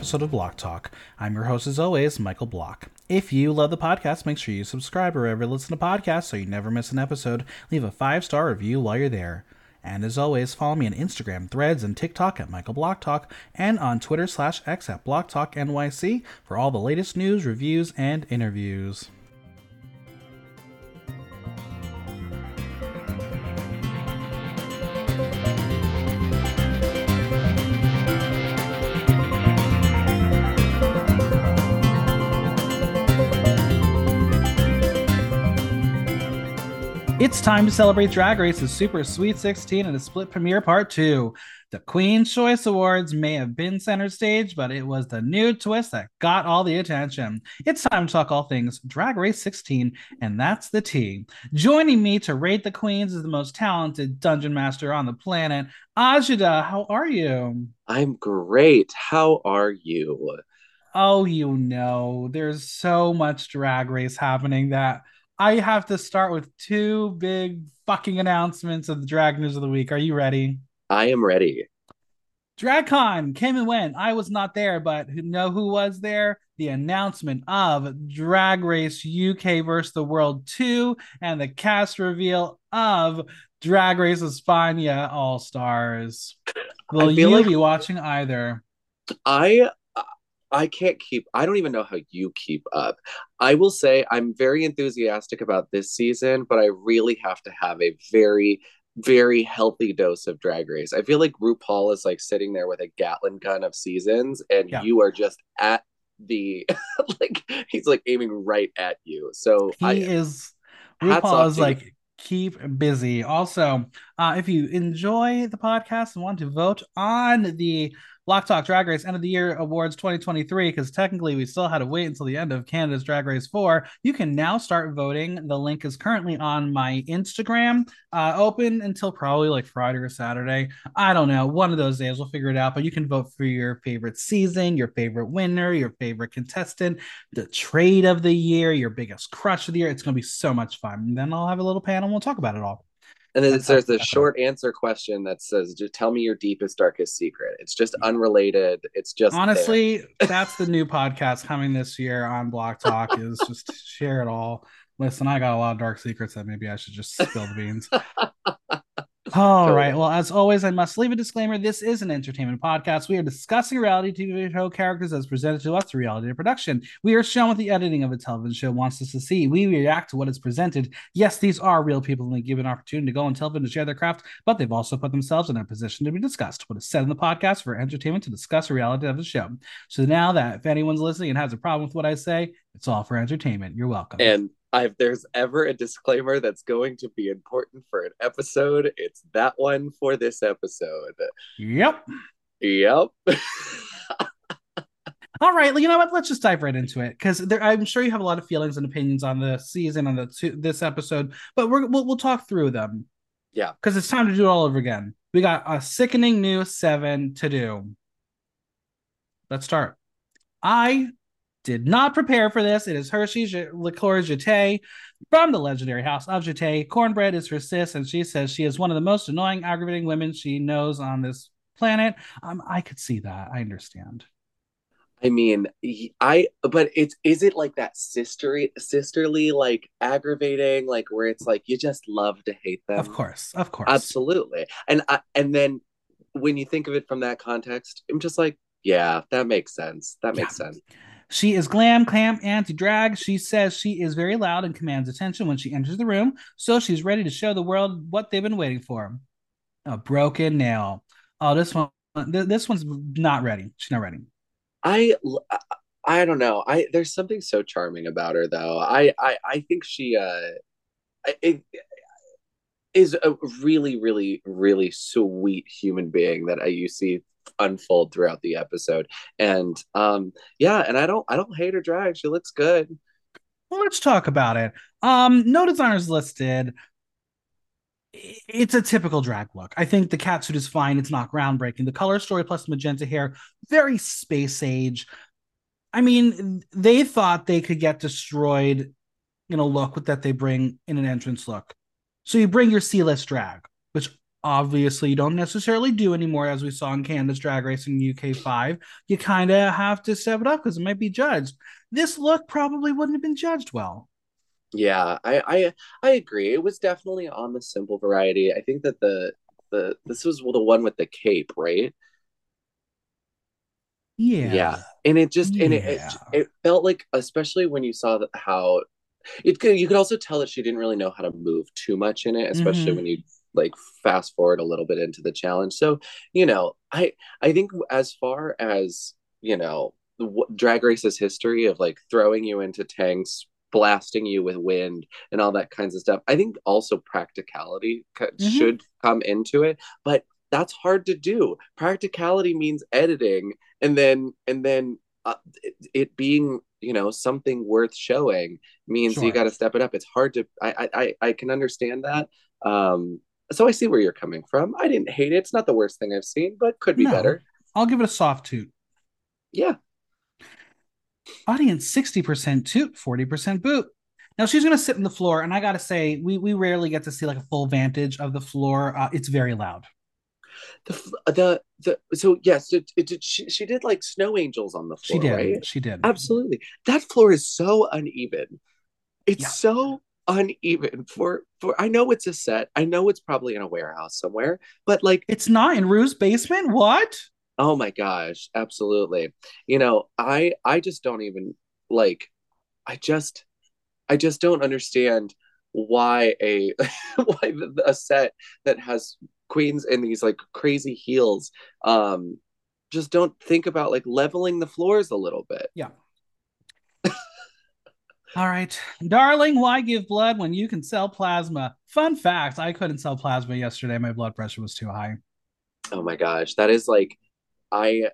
episode of Block Talk. I'm your host, as always, Michael Block. If you love the podcast, make sure you subscribe wherever you listen to podcasts so you never miss an episode. Leave a five star review while you're there. And as always, follow me on Instagram, Threads, and TikTok at Michael Block Talk, and on Twitter slash X at Block Talk NYC for all the latest news, reviews, and interviews. It's time to celebrate Drag Race's Super Sweet 16 and a split premiere part two. The Queen's Choice Awards may have been center stage, but it was the new twist that got all the attention. It's time to talk all things Drag Race 16, and that's the T. Joining me to rate the Queens is the most talented dungeon master on the planet, Aja Duh. How are you? I'm great. How are you? Oh, you know, there's so much Drag Race happening that I have to start with two big fucking announcements of the drag news of the week. Are you ready? I am ready. DragCon came and went. I was not there, but you know who was there? The announcement of Drag Race UK versus the World 2 and the cast reveal of Drag Race España All Stars. Will you like be watching either? I I can't keep I don't even know how you keep up. I will say I'm very enthusiastic about this season, but I really have to have a very very healthy dose of drag race. I feel like RuPaul is like sitting there with a Gatling gun of seasons and yeah. you are just at the like he's like aiming right at you. So he I, is RuPaul is like keep busy. Also, uh, if you enjoy the podcast and want to vote on the Block Talk Drag Race End of the Year Awards 2023, because technically we still had to wait until the end of Canada's Drag Race 4. You can now start voting. The link is currently on my Instagram, uh, open until probably like Friday or Saturday. I don't know. One of those days we'll figure it out. But you can vote for your favorite season, your favorite winner, your favorite contestant, the trade of the year, your biggest crush of the year. It's going to be so much fun. And then I'll have a little panel and we'll talk about it all. And then there's a short answer question that says, just tell me your deepest, darkest secret. It's just mm. unrelated. It's just honestly, that's the new podcast coming this year on Block Talk is just share it all. Listen, I got a lot of dark secrets that maybe I should just spill the beans. All totally. right. Well, as always, I must leave a disclaimer. This is an entertainment podcast. We are discussing reality TV show characters as presented to us through reality production. We are shown what the editing of a television show wants us to see. We react to what is presented. Yes, these are real people and they give an opportunity to go on television to share their craft, but they've also put themselves in a position to be discussed. What is said in the podcast for entertainment to discuss the reality of the show. So now that if anyone's listening and has a problem with what I say, it's all for entertainment. You're welcome. And if there's ever a disclaimer that's going to be important for an episode, it's that one for this episode. Yep. Yep. All right, you know what? Let's just dive right into it because I'm sure you have a lot of feelings and opinions on the season on the two, this episode, but we're, we'll we'll talk through them. Yeah, because it's time to do it all over again. We got a sickening new seven to do. Let's start. I did not prepare for this. It is Hershey's Liqueur Jeté from the legendary house of Jeté. Cornbread is her sis, and she says she is one of the most annoying, aggravating women she knows on this planet. Um, I could see that. I understand. I mean, I but it's is it like that sisterly sisterly like aggravating like where it's like you just love to hate them. Of course, of course, absolutely. And I, and then when you think of it from that context, I'm just like, yeah, that makes sense. That makes yeah. sense. She is glam, clam, anti drag. She says she is very loud and commands attention when she enters the room, so she's ready to show the world what they've been waiting for. A broken nail. Oh, this one, this one's not ready. She's not ready. I, I don't know. I there's something so charming about her, though. I, I, I think she, uh, it, is a really, really, really sweet human being that I you see unfold throughout the episode. And um, yeah, and I don't I don't hate her drag. She looks good. Well, let's talk about it. Um, no designers listed. It's a typical drag look. I think the catsuit is fine. It's not groundbreaking. The color story plus magenta hair, very space age. I mean, they thought they could get destroyed in a look that they bring in an entrance look. So you bring your C list drag, which obviously you don't necessarily do anymore, as we saw in Canada's Drag Race in UK five. You kind of have to step it up because it might be judged. This look probably wouldn't have been judged well. Yeah, I, I I agree. It was definitely on the simple variety. I think that the the this was the one with the cape, right? Yeah. Yeah. And it just and it, it it felt like especially when you saw that how it could you could also tell that she didn't really know how to move too much in it, especially Mhm. when you like fast forward a little bit into the challenge. So, you know, I I think as far as, you know, drag race's history of like throwing you into tanks blasting you with wind and all that kinds of stuff. I think also practicality Mhm. should come into it, but that's hard to do. Practicality means editing and then and then uh, it, it being you know something worth showing means Sure. you got to step it up. It's hard to I I I can understand that. Um, so I see where you're coming from. I didn't hate it. It's not the worst thing I've seen, but could be No. better. I'll give it a soft toot. Yeah. Audience 60% toot, 40% boot. Now she's going to sit in the floor, and I got to say, we we rarely get to see like a full vantage of the floor. Uh, it's very loud. The the the so yes, it, it did she, she did like snow angels on the floor. She did. right? She did. Absolutely. That floor is so uneven. It's Yeah. so uneven for for I know it's a set. I know it's probably in a warehouse somewhere, but like It's not in Rue's basement. What? oh my gosh, absolutely. You know, I I just don't even like I just I just don't understand why a why the- a set that has queens in these like crazy heels um just don't think about like leveling the floors a little bit. Yeah. All right. Darling, why give blood when you can sell plasma? Fun fact I couldn't sell plasma yesterday. My blood pressure was too high. Oh my gosh, that is like I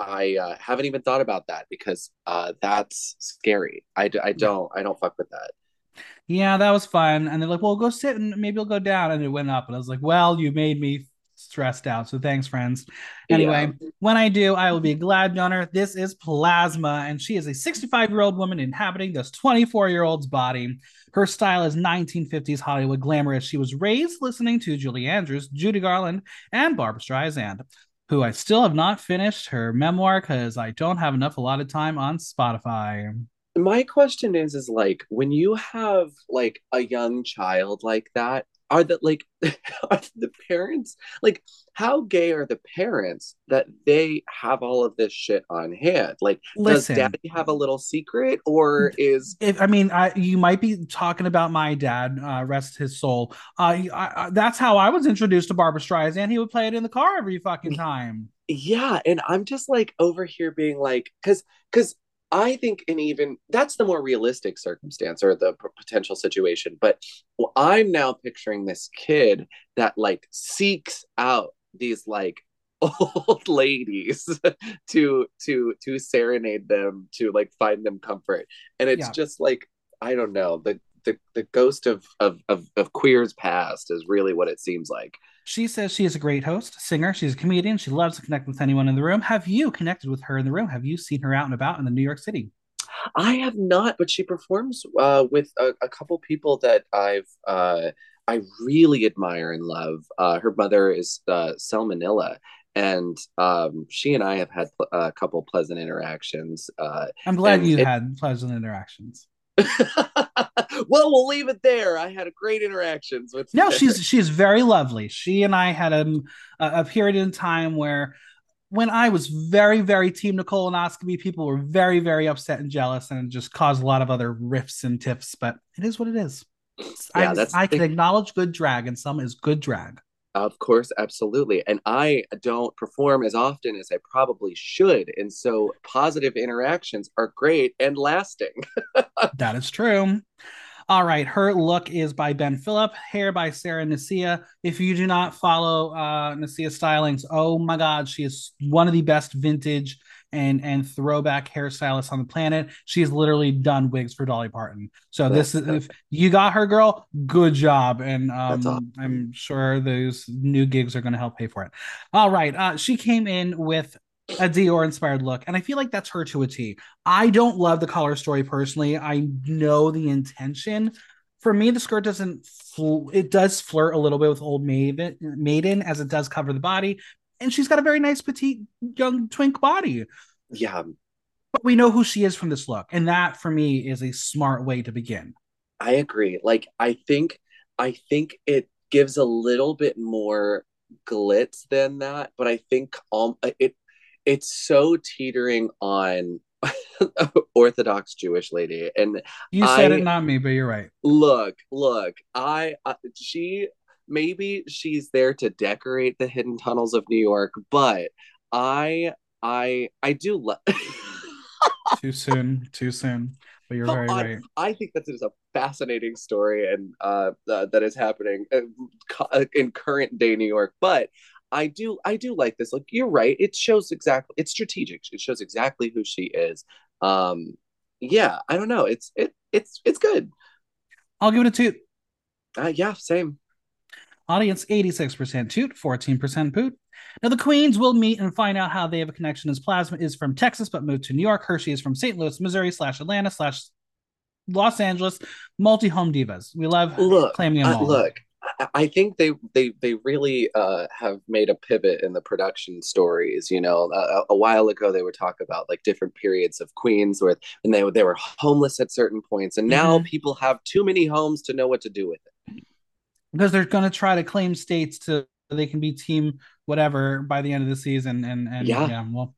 I uh, haven't even thought about that because uh that's scary. I, d- I don't I don't fuck with that. Yeah, that was fun. And they're like, well, go sit and maybe it'll go down. And it went up. And I was like, well, you made me stressed out. So thanks, friends. Anyway, when I do, I will be a glad donor. This is Plasma, and she is a 65 year old woman inhabiting this 24 year old's body. Her style is 1950s Hollywood glamour as she was raised listening to Julie Andrews, Judy Garland, and Barbra Streisand, who I still have not finished her memoir because I don't have enough allotted time on Spotify. my question is is like when you have like a young child like that are the like are the parents like how gay are the parents that they have all of this shit on hand like Listen. does daddy have a little secret or is if I mean, I you might be talking about my dad, uh, rest his soul. Uh, I, I, that's how I was introduced to Barbra Streisand. He would play it in the car every fucking time. yeah and i'm just like over here being like because because i think in even that's the more realistic circumstance or the p- potential situation but well, i'm now picturing this kid that like seeks out these like old ladies to to to serenade them to like find them comfort and it's Yeah. just like i don't know the the, the ghost of, of of of queers past is really what it seems like She says she is a great host, singer. She's a comedian. She loves to connect with anyone in the room. Have you connected with her in the room? Have you seen her out and about in the New York City? I have not, but she performs uh, with a, a couple people that I've uh, I really admire and love. Uh, her mother is uh, Selmanilla, and um, she and I have had pl- a couple pleasant interactions. Uh, I'm glad you it- had pleasant interactions. well, we'll leave it there. I had a great interactions with. No, she's she's very lovely. She and I had a a, period in time where when I was very, very team Nicole and colonoscopy, people were very, very upset and jealous, and it just caused a lot of other rifts and tiffs. But it is what it is. Yeah, I, that's I can acknowledge good drag, and some is good drag. Of course, absolutely. And I don't perform as often as I probably should. And so positive interactions are great and lasting. That is true. All right, her look is by Ben Phillip, hair by Sarah Nasia. If you do not follow uh, Nasia Stylings, oh my God, she is one of the best vintage and and throwback hairstylists on the planet. She's literally done wigs for Dolly Parton. So this is if you got her, girl, good job, and um, awesome. I'm sure those new gigs are going to help pay for it. All right, uh, she came in with a Dior inspired look, and I feel like that's her to a T. I don't love the color story personally. I know the intention for me, the skirt doesn't. Fl- it does flirt a little bit with Old Maiden, Maiden as it does cover the body, and she's got a very nice petite young twink body. Yeah, but we know who she is from this look, and that for me is a smart way to begin. I agree. Like I think, I think it gives a little bit more glitz than that, but I think um it it's so teetering on Orthodox Jewish lady. And you said I, it, not me, but you're right. Look, look, I, I she maybe she's there to decorate the hidden tunnels of New York, but I I I do love too soon, too soon. But you're very I, right. I think that is a fascinating story and uh, uh, that is happening uh, in current day New York. But I do I do like this. Like you're right. It shows exactly it's strategic. It shows exactly who she is. Um yeah, I don't know. It's it it's it's good. I'll give it a two. Uh, yeah, same. Audience 86% toot, 14% poot. Now the Queens will meet and find out how they have a connection as Plasma is from Texas but moved to New York. Hershii is from St. Louis, Missouri slash Atlanta slash Los Angeles. Multi home divas. We love look, claiming them all. look, I think they they they really uh, have made a pivot in the production stories. You know, a, a, while ago they would talk about like different periods of Queens where and they they were homeless at certain points, and now mm-hmm. people have too many homes to know what to do with it. Because they're going to try to claim states to they can be team whatever by the end of the season, and and yeah, yeah well.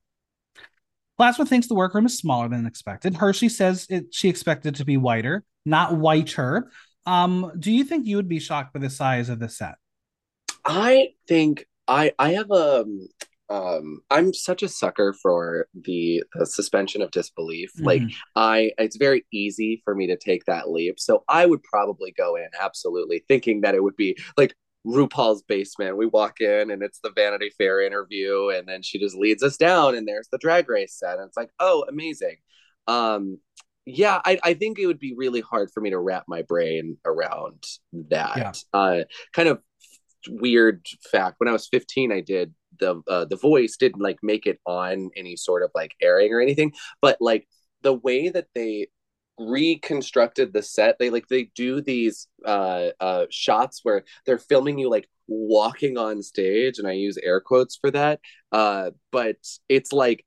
Plasma thinks the workroom is smaller than expected. Hershii says it, she expected to be whiter, not whiter. Um, do you think you would be shocked by the size of the set? I think I I have a um, I'm such a sucker for the, the suspension of disbelief. Mm-hmm. Like I it's very easy for me to take that leap. So I would probably go in absolutely thinking that it would be like RuPaul's basement. We walk in and it's the Vanity Fair interview, and then she just leads us down, and there's the drag race set. And it's like, oh, amazing. Um, yeah, I, I think it would be really hard for me to wrap my brain around that. Yeah. Uh, kind of weird fact. When I was 15, I did the uh, the voice didn't like make it on any sort of like airing or anything, but like the way that they reconstructed the set they like they do these uh uh shots where they're filming you like walking on stage and i use air quotes for that uh but it's like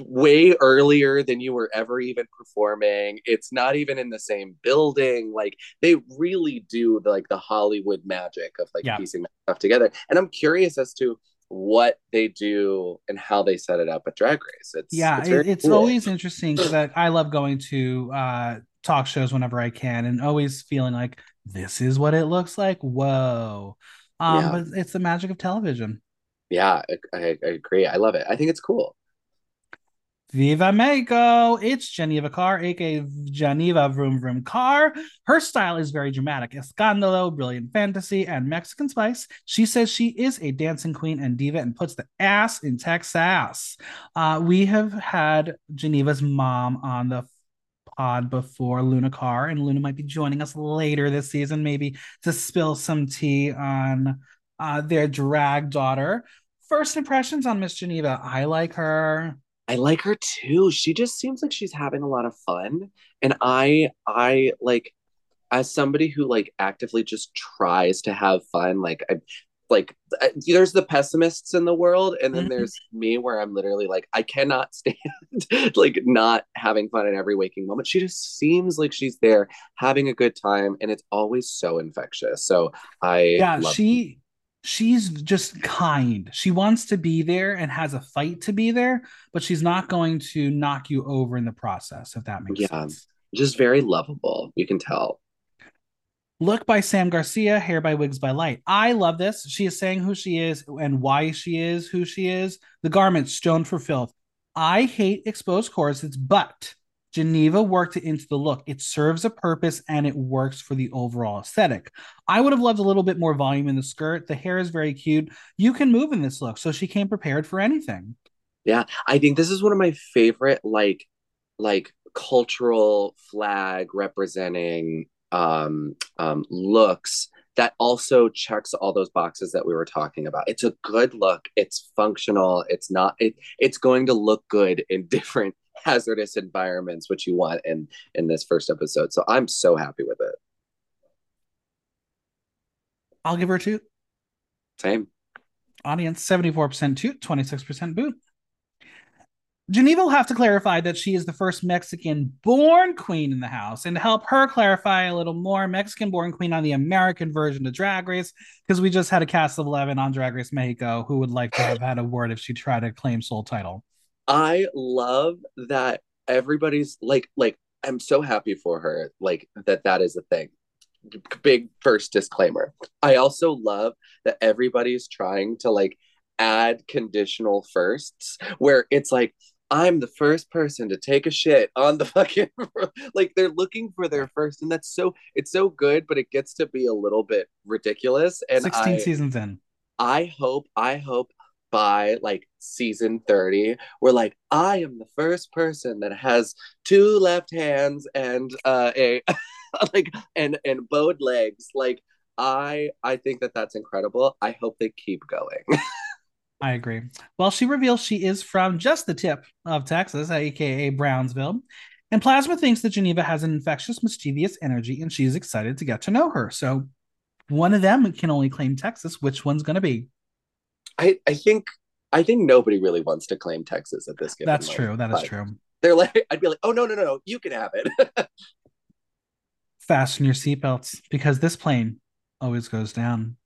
way earlier than you were ever even performing. It's not even in the same building. Like they really do the, like the Hollywood magic of like yeah. piecing stuff together. And I'm curious as to what they do and how they set it up at Drag Race. It's yeah, it's, it's cool. always interesting because I, I love going to uh, talk shows whenever I can and always feeling like this is what it looks like. Whoa. Um, yeah. but it's the magic of television. Yeah, I, I agree. I love it. I think it's cool. Viva Mexico! It's Geneva Karr, aka Geneva Vroom Vroom Karr. Her style is very dramatic, escandalo, brilliant fantasy, and Mexican spice. She says she is a dancing queen and diva and puts the ass in Texas. Uh, we have had Geneva's mom on the pod before, Luna Karr, and Luna might be joining us later this season, maybe to spill some tea on uh, their drag daughter. First impressions on Miss Geneva. I like her. I like her too. She just seems like she's having a lot of fun. And I I like as somebody who like actively just tries to have fun, like I like there's the pessimists in the world and then mm-hmm. there's me where i'm literally like i cannot stand like not having fun in every waking moment she just seems like she's there having a good time and it's always so infectious so i yeah she she's just kind. She wants to be there and has a fight to be there, but she's not going to knock you over in the process, if that makes yeah, sense. Just very lovable. You can tell. Look by Sam Garcia, hair by Wigs by Light. I love this. She is saying who she is and why she is who she is. The garment stoned for filth. I hate exposed corsets, but Geneva worked it into the look. It serves a purpose and it works for the overall aesthetic. I would have loved a little bit more volume in the skirt. The hair is very cute. You can move in this look. So she came prepared for anything. Yeah, I think this is one of my favorite like like cultural flag representing um um looks that also checks all those boxes that we were talking about. It's a good look. It's functional. It's not it it's going to look good in different hazardous environments which you want in in this first episode so i'm so happy with it I'll give her a two. Same. Audience 74% toot, 26% boot. Geneva will have to clarify that she is the first Mexican born queen in the house. And to help her clarify a little more, Mexican born queen on the American version of Drag Race, because we just had a cast of 11 on Drag Race Mexico who would like to have had a word if she tried to claim sole title. I love that everybody's like, like, I'm so happy for her, like, that that is a thing. Big first disclaimer. I also love that everybody's trying to like add conditional firsts where it's like I'm the first person to take a shit on the fucking like they're looking for their first and that's so it's so good but it gets to be a little bit ridiculous and 16 I, seasons in. I hope I hope by like season 30 we're like I am the first person that has two left hands and uh a like and and bowed legs like I I think that that's incredible. I hope they keep going. I agree. Well, she reveals she is from just the tip of Texas, aka Brownsville. And Plasma thinks that Geneva has an infectious, mischievous energy, and she's excited to get to know her. So one of them can only claim Texas. Which one's going to be? I, I think I think nobody really wants to claim Texas at this. Given. That's moment, true. That is true. They're like, I'd be like, oh no, no, no, no, you can have it. Fasten your seatbelts because this plane always goes down.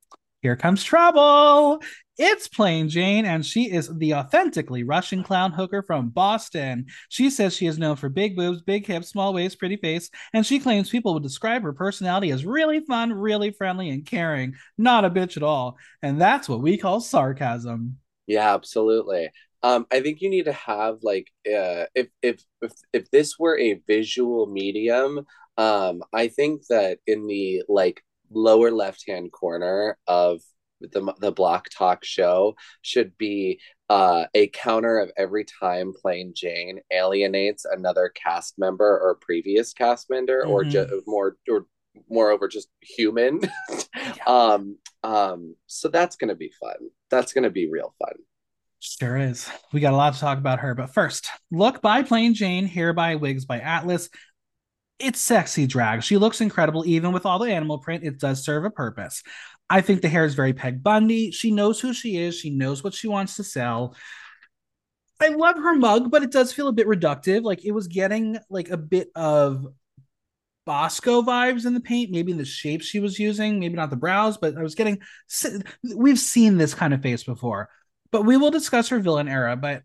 Here comes trouble. It's Plain Jane, and she is the authentically Russian clown hooker from Boston. She says she is known for big boobs, big hips, small waist, pretty face, and she claims people would describe her personality as really fun, really friendly, and caring. Not a bitch at all. And that's what we call sarcasm. Yeah, absolutely. Um, I think you need to have like uh, if if if if this were a visual medium, um, I think that in the like lower left hand corner of the the block talk show should be uh, a counter of every time Plain Jane alienates another cast member or previous cast member mm-hmm. or just more or moreover just human yeah. um um so that's gonna be fun that's gonna be real fun Sure is. We got a lot to talk about her, but first, look by Plain Jane, hair by Wigs by Atlas. It's sexy drag. She looks incredible, even with all the animal print. It does serve a purpose. I think the hair is very Peg Bundy. She knows who she is. She knows what she wants to sell. I love her mug, but it does feel a bit reductive. Like it was getting like a bit of Bosco vibes in the paint, maybe in the shape she was using, maybe not the brows, but I was getting. We've seen this kind of face before, but we will discuss her villain era. But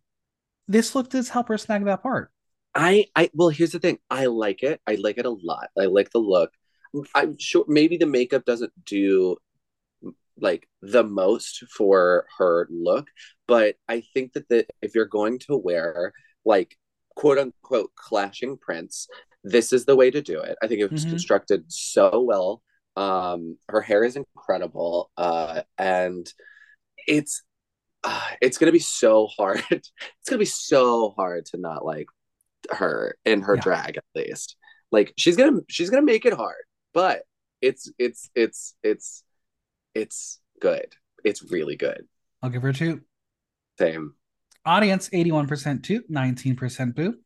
this look does help her snag that part. I, I, well, here's the thing. I like it. I like it a lot. I like the look. I'm sure maybe the makeup doesn't do like the most for her look but i think that the if you're going to wear like quote unquote clashing prints this is the way to do it i think it was mm-hmm. constructed so well um her hair is incredible uh and it's uh, it's gonna be so hard it's gonna be so hard to not like her in her yeah. drag at least like she's gonna she's gonna make it hard but it's it's it's it's it's good. It's really good. I'll give her a two. Same. Audience 81% two, 19% boo.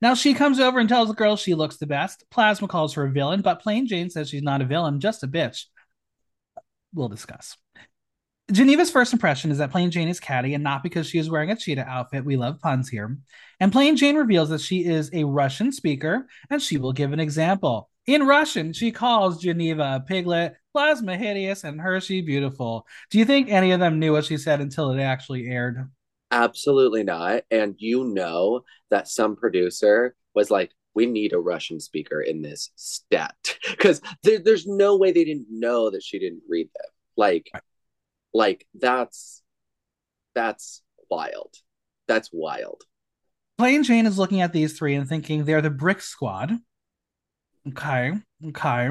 Now she comes over and tells the girl she looks the best. Plasma calls her a villain, but Plain Jane says she's not a villain, just a bitch. We'll discuss. Geneva's first impression is that Plain Jane is catty, and not because she is wearing a cheetah outfit. We love puns here. And Plain Jane reveals that she is a Russian speaker, and she will give an example. In Russian, she calls Geneva a piglet, Plasma hideous, and Hershii beautiful. Do you think any of them knew what she said until it actually aired? Absolutely not. And you know that some producer was like, we need a Russian speaker in this stat because there, there's no way they didn't know that she didn't read them. Like, like that's that's wild. That's wild. Plain Jane is looking at these three and thinking they're the Brick Squad. Okay. Okay.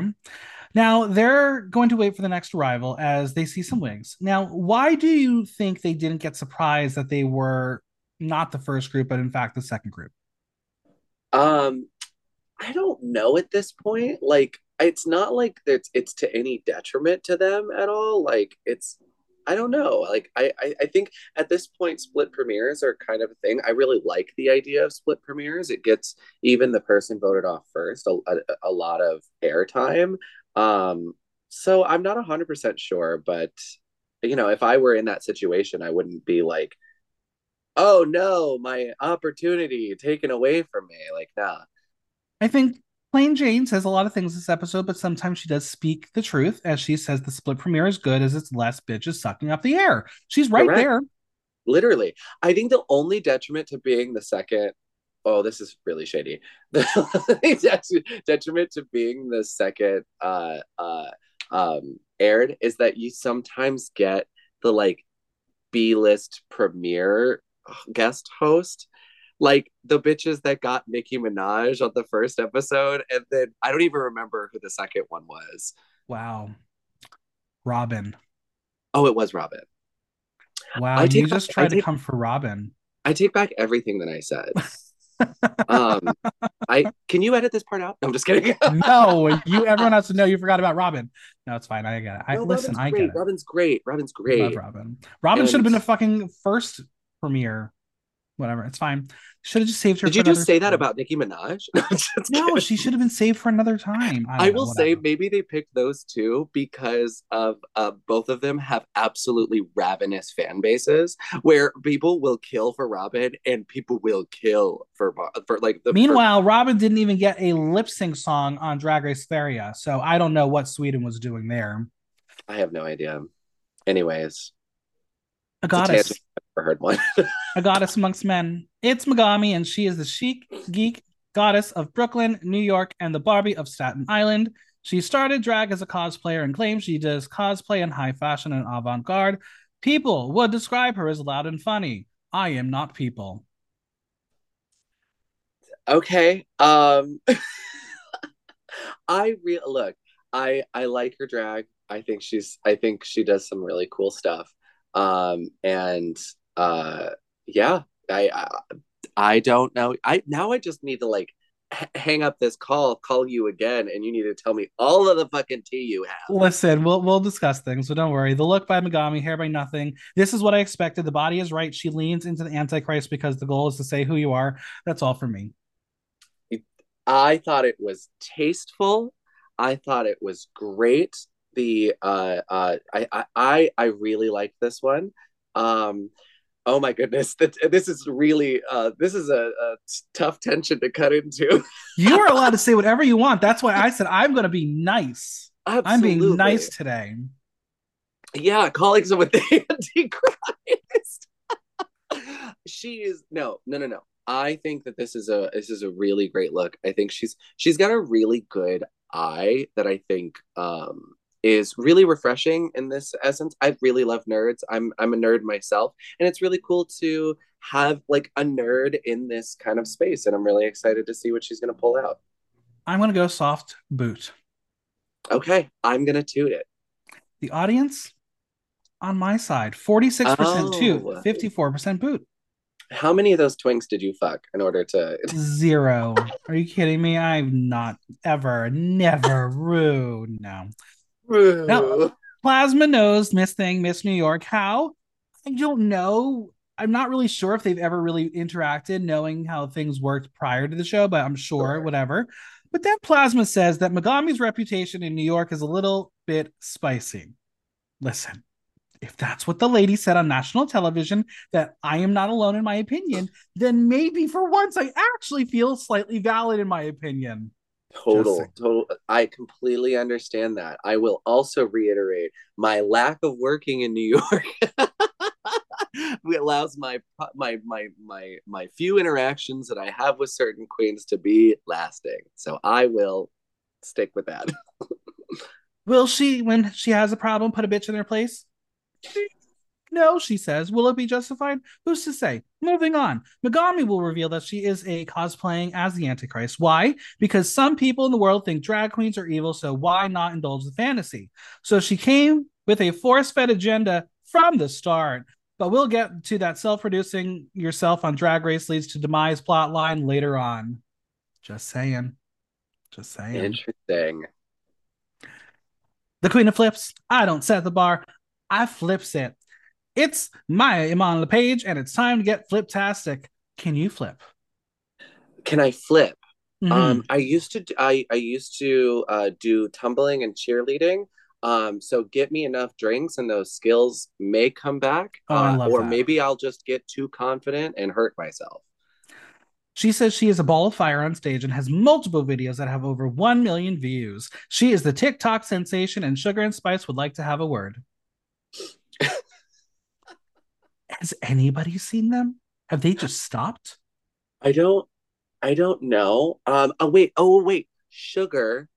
Now they're going to wait for the next arrival as they see some wings. Now, why do you think they didn't get surprised that they were not the first group, but in fact the second group? Um, I don't know at this point. Like, it's not like it's it's to any detriment to them at all. Like, it's I don't know. Like I, I, I think at this point, split premieres are kind of a thing. I really like the idea of split premieres. It gets even the person voted off first a, a, a lot of airtime. Um, So I'm not 100% sure, but you know, if I were in that situation, I wouldn't be like, oh no, my opportunity taken away from me. Like, nah. I think Plain Jane says a lot of things this episode, but sometimes she does speak the truth as she says the split premiere is good as it's less bitches sucking up the air. She's right Correct. there. Literally. I think the only detriment to being the second oh, this is really shady. The detriment to being the second uh uh um aired is that you sometimes get the like B list premiere guest host like the bitches that got Nicki Minaj on the first episode, and then I don't even remember who the second one was. Wow, Robyn. Oh, it was Robyn. Wow, you just tried to come for Robyn. I take back everything that I said. um, I can you edit this part out? No, I'm just kidding. no, you. Everyone has to know you forgot about Robyn. No, it's fine. I get it. I no, listen. Robyn's I get great. it. Robyn's great. Robyn's great. Love Robyn. Robyn and... should have been a fucking first premiere whatever. It's fine. Should have just saved her. Did you just say that about Nicki Minaj? no, she should have been saved for another time. I, I will say maybe they picked those two because of uh, both of them have absolutely ravenous fan bases where people will kill for Robyn and people will kill for for like the. Meanwhile, for... Robyn didn't even get a lip sync song on Drag Race Sverige, so I don't know what Sweden was doing there. I have no idea. Anyways, a goddess. Heard one. a goddess amongst men. It's Megami, and she is the chic geek goddess of Brooklyn, New York, and the Barbie of Staten Island. She started drag as a cosplayer and claims she does cosplay in high fashion and avant garde. People would describe her as loud and funny. I am not people. Okay. Um I real look, I I like her drag. I think she's I think she does some really cool stuff. Um, and uh, yeah, I, I I don't know. I now I just need to like hang up this call, call you again, and you need to tell me all of the fucking tea you have. Listen, we'll we'll discuss things, so don't worry. The look by Megami, hair by nothing. This is what I expected. The body is right. She leans into the Antichrist because the goal is to say who you are. That's all for me. I thought it was tasteful. I thought it was great the uh, uh, I, I I really like this one. Um, oh my goodness, that this is really uh, this is a, a tough tension to cut into. you are allowed to say whatever you want. That's why I said I'm going to be nice. Absolutely. I'm being nice today. Yeah, calling someone the Antichrist. she is no, no, no, no. I think that this is a this is a really great look. I think she's she's got a really good eye that I think um is really refreshing in this essence. I really love nerds. I'm I'm a nerd myself, and it's really cool to have like a nerd in this kind of space, and I'm really excited to see what she's going to pull out. I'm going to go soft boot. Okay, I'm going to toot it. The audience on my side, 46% oh. toot, 54% boot. How many of those twinks did you fuck in order to zero? Are you kidding me? I've not ever, never, rude. No. Now, Plasma knows Miss Thing, Miss New York. How? I don't know. I'm not really sure if they've ever really interacted, knowing how things worked prior to the show, but I'm sure, sure. whatever. But then Plasma says that Megami's reputation in New York is a little bit spicy. Listen, if that's what the lady said on national television, that I am not alone in my opinion, then maybe for once I actually feel slightly valid in my opinion. Total, total. I completely understand that. I will also reiterate my lack of working in New York allows my my my my my few interactions that I have with certain queens to be lasting. So I will stick with that. will she, when she has a problem, put a bitch in their place? No, she says. Will it be justified? Who's to say? Moving on. Megami will reveal that she is a cosplaying as the Antichrist. Why? Because some people in the world think drag queens are evil, so why not indulge the fantasy? So she came with a force fed agenda from the start. But we'll get to that self reducing yourself on drag race leads to demise plot line later on. Just saying. Just saying. Interesting. The Queen of Flips. I don't set the bar. I flips it. It's Mhi'ya Iman Le'Paige, and it's time to get fliptastic. Can you flip? Can I flip? Mm-hmm. Um, I used to I I used to uh, do tumbling and cheerleading. Um, so get me enough drinks and those skills may come back. Oh, uh, or that. maybe I'll just get too confident and hurt myself. She says she is a ball of fire on stage and has multiple videos that have over 1 million views. She is the TikTok sensation, and Sugar and Spice would like to have a word. Has anybody seen them? Have they just stopped? I don't I don't know. Um oh wait, oh wait. Sugar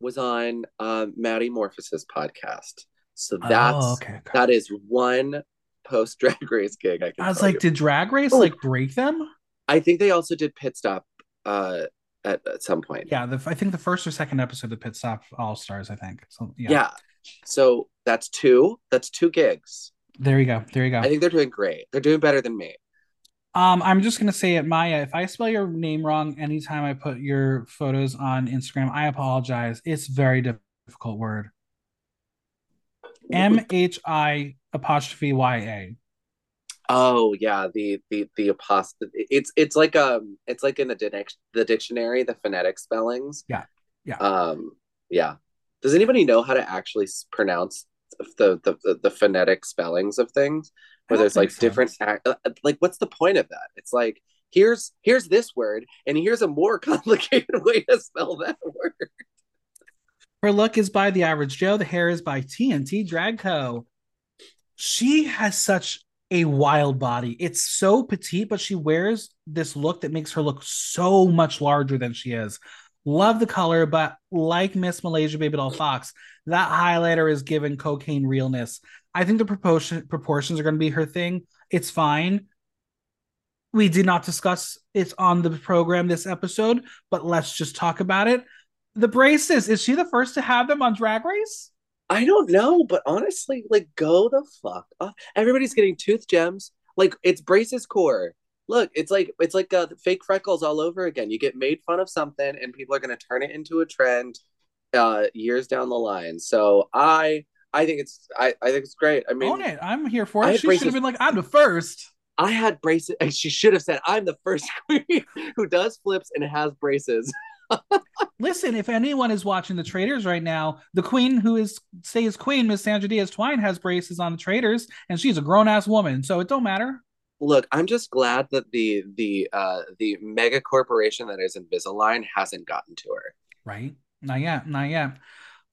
was on um Maddie Morphosis podcast. So that's oh, okay. okay. that is one post drag race gig I I was like, you. did Drag Race Oh. like break them? I think they also did pit stop uh at, at some point. Yeah, the, I think the first or second episode of Pit Stop All Stars. I think. So yeah. Yeah. So that's two. That's two gigs. There you go. There you go. I think they're doing great. They're doing better than me. Um, I'm just gonna say it, Mhi'ya. If I spell your name wrong anytime I put your photos on Instagram, I apologize. It's a very difficult word. M H I apostrophe Y A. Oh yeah, the the the apost it's it's like um it's like in the dic- the dictionary the phonetic spellings. Yeah. Yeah. Um yeah. Does anybody know how to actually pronounce the the the, phonetic spellings of things? Where there's like so. different ac- uh, like what's the point of that? It's like here's here's this word and here's a more complicated way to spell that word. Her look is by the average Joe. The hair is by TNT Drag Co. She has such a wild body. It's so petite, but she wears this look that makes her look so much larger than she is. Love the color, but like Miss Malaysia Babydoll Foxx, that highlighter is given cocaine realness. I think the proportion proportions are going to be her thing. It's fine. We did not discuss it on the program this episode, but let's just talk about it. The braces, is she the first to have them on Drag Race? I don't know, but honestly, like, go the fuck off. Everybody's getting tooth gems. Like, it's braces core. Look, it's like it's like uh, fake freckles all over again. You get made fun of something, and people are going to turn it into a trend uh, years down the line. So I, I think it's, I, I think it's great. I mean, Own it. I'm here for it. She should have been like, I'm the first. I had braces. and She should have said, "I'm the first queen who does flips and has braces." Listen, if anyone is watching the Traitors right now, the queen who is stays queen, Miss Sandra Diaz Twine, has braces on the Traitors, and she's a grown ass woman, so it don't matter. Look, I'm just glad that the the uh, the mega corporation that is Invisalign hasn't gotten to her. Right? Not yet. Not yet.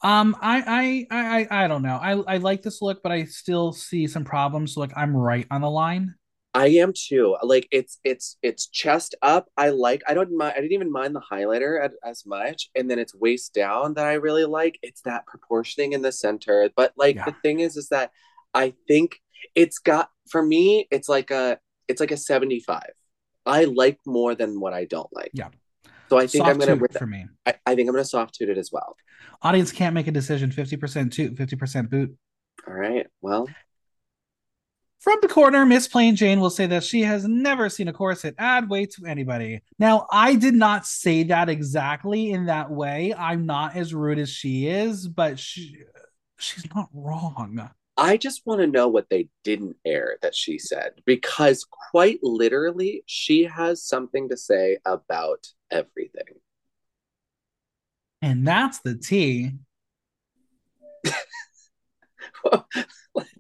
Um, I, I, I, I I don't know. I, I like this look, but I still see some problems. Like I'm right on the line. I am too. Like it's it's it's chest up. I like. I don't mind. I didn't even mind the highlighter at, as much, and then it's waist down that I really like. It's that proportioning in the center. But like Yeah. the thing is, is that I think it's got for me. It's like a it's like a seventy five. I like more than what I don't like. Yeah. So I think I'm gonna. With, for me. I, I think I'm gonna soft toot it as well. Audience can't make a decision. Fifty percent toot, fifty percent boot. All right. Well, From the corner, Miss Plain Jane will say that she has never seen a corset add weight to anybody. Now, I did not say that exactly in that way. I'm not as rude as she is, but she, she's not wrong. I just want to know what they didn't air that she said because quite literally, she has something to say about everything. And that's the tea.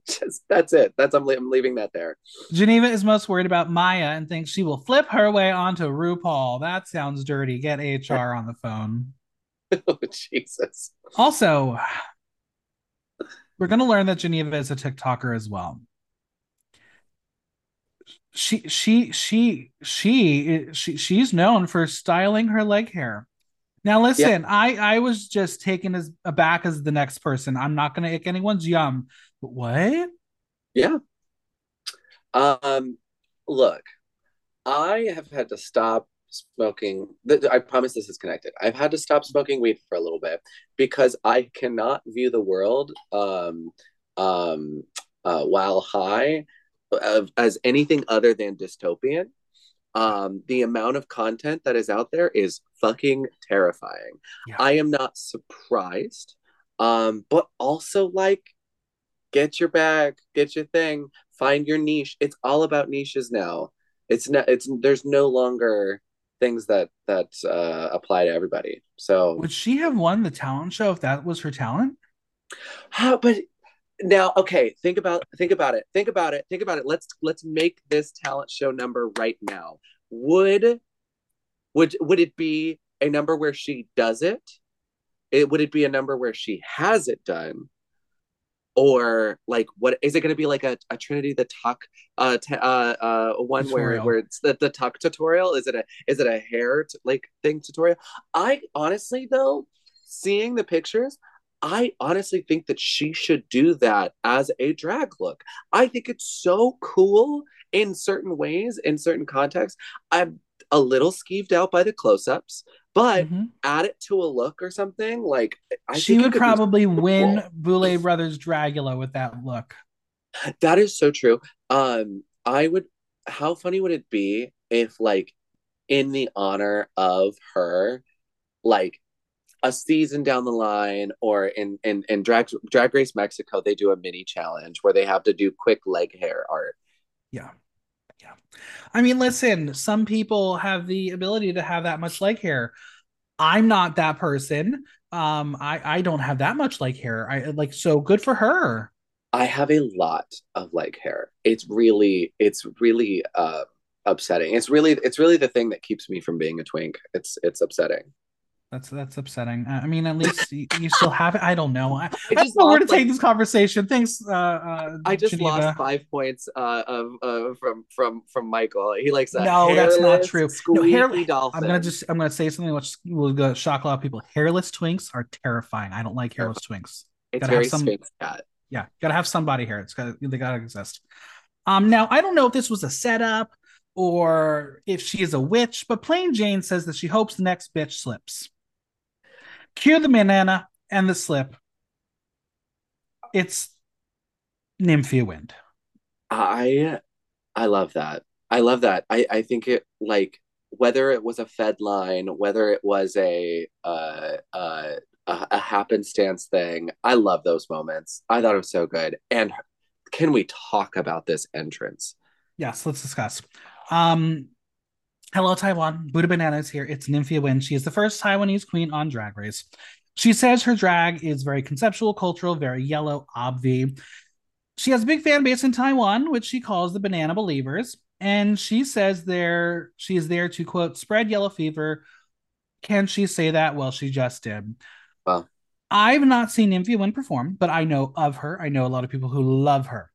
just that's it. That's I'm, I'm leaving that there. Geneva is most worried about Mhi'ya and thinks she will flip her way onto RuPaul. That sounds dirty. Get HR on the phone. oh Jesus! Also, we're going to learn that Geneva is a TikToker as well. She she she she she she's known for styling her leg hair. Now listen, I I was just taken as aback as the next person. I'm not going to ick anyone's yum. But what? Yeah. Um, look, I have had to stop smoking. th- I promise this is connected. I've had to stop smoking weed for a little bit because I cannot view the world um, um, uh, while high of, as anything other than dystopian. Um, the amount of content that is out there is fucking terrifying. Yeah. I am not surprised, um, but also like, get your bag, get your thing, find your niche. It's all about niches now. It's not. It's there's no longer things that that uh, apply to everybody. So Would she have won the talent show if that was her talent? How, but now, okay, think about think about it. Think about it. Think about it. Let's let's make this talent show number right now. Would would would it be a number where she does it? It would it be a number where she has it done? Or like what is it going to be like a, a Trinity the Tuck uh, t- uh uh one tutorial. where where it's the, the Tuck tutorial? Is it a is it a hair t- like thing tutorial? I honestly though, seeing the pictures, I honestly think that she should do that as a drag look. I think it's so cool in certain ways, in certain contexts. I'm a little skeeved out by the close-ups, but mm-hmm. add it to a look or something like I she would probably win. Boulet Brothers Dragula with that look. That is so true. Um, I would. How funny would it be if, like, in the honor of her, like a season down the line or in in in drag drag race mexico they do a mini challenge where they have to do quick leg hair art yeah yeah. I mean listen some people have the ability to have that much leg hair. I'm not that person. Um i i don't have that much leg hair. I like so good for her. I have a lot of leg hair. It's really it's really uh upsetting. It's really it's really the thing that keeps me from being a twink. It's it's upsetting that's that's upsetting. I mean, at least you, you still have it. I don't know. I, I just know where to like, take this conversation. Thanks. Uh, uh, I just Geneva. lost five points uh, of uh, from from from Michael. He likes that. No, that's not true. No, hairless. I'm gonna just I'm gonna say something which will shock a lot of people. Hairless twinks are terrifying. I don't like hairless twinks. It's gotta very have some, cat. Yeah, gotta have somebody here. It's got they gotta exist. Um, now I don't know if this was a setup or if she is a witch, but Plane Jane says that she hopes the next bitch slips. Cue the banana and the slip. It's Nymphia Wind. I I love that. I love that. I I think it like whether it was a Fed line, whether it was a uh uh a, a happenstance thing. I love those moments. I thought it was so good. And can we talk about this entrance? Yes, let's discuss. Um, Hello, Taiwan. Buddha Bananas here. It's Nymphia Wind. She is the first Taiwanese queen on Drag Race. She says her drag is very conceptual, cultural, very yellow, obvi. She has a big fan base in Taiwan, which she calls the Banana Believers. And she says there she is there to quote spread yellow fever. Can she say that? Well, she just did. Well, I've not seen Nymphia Wind perform, but I know of her. I know a lot of people who love her.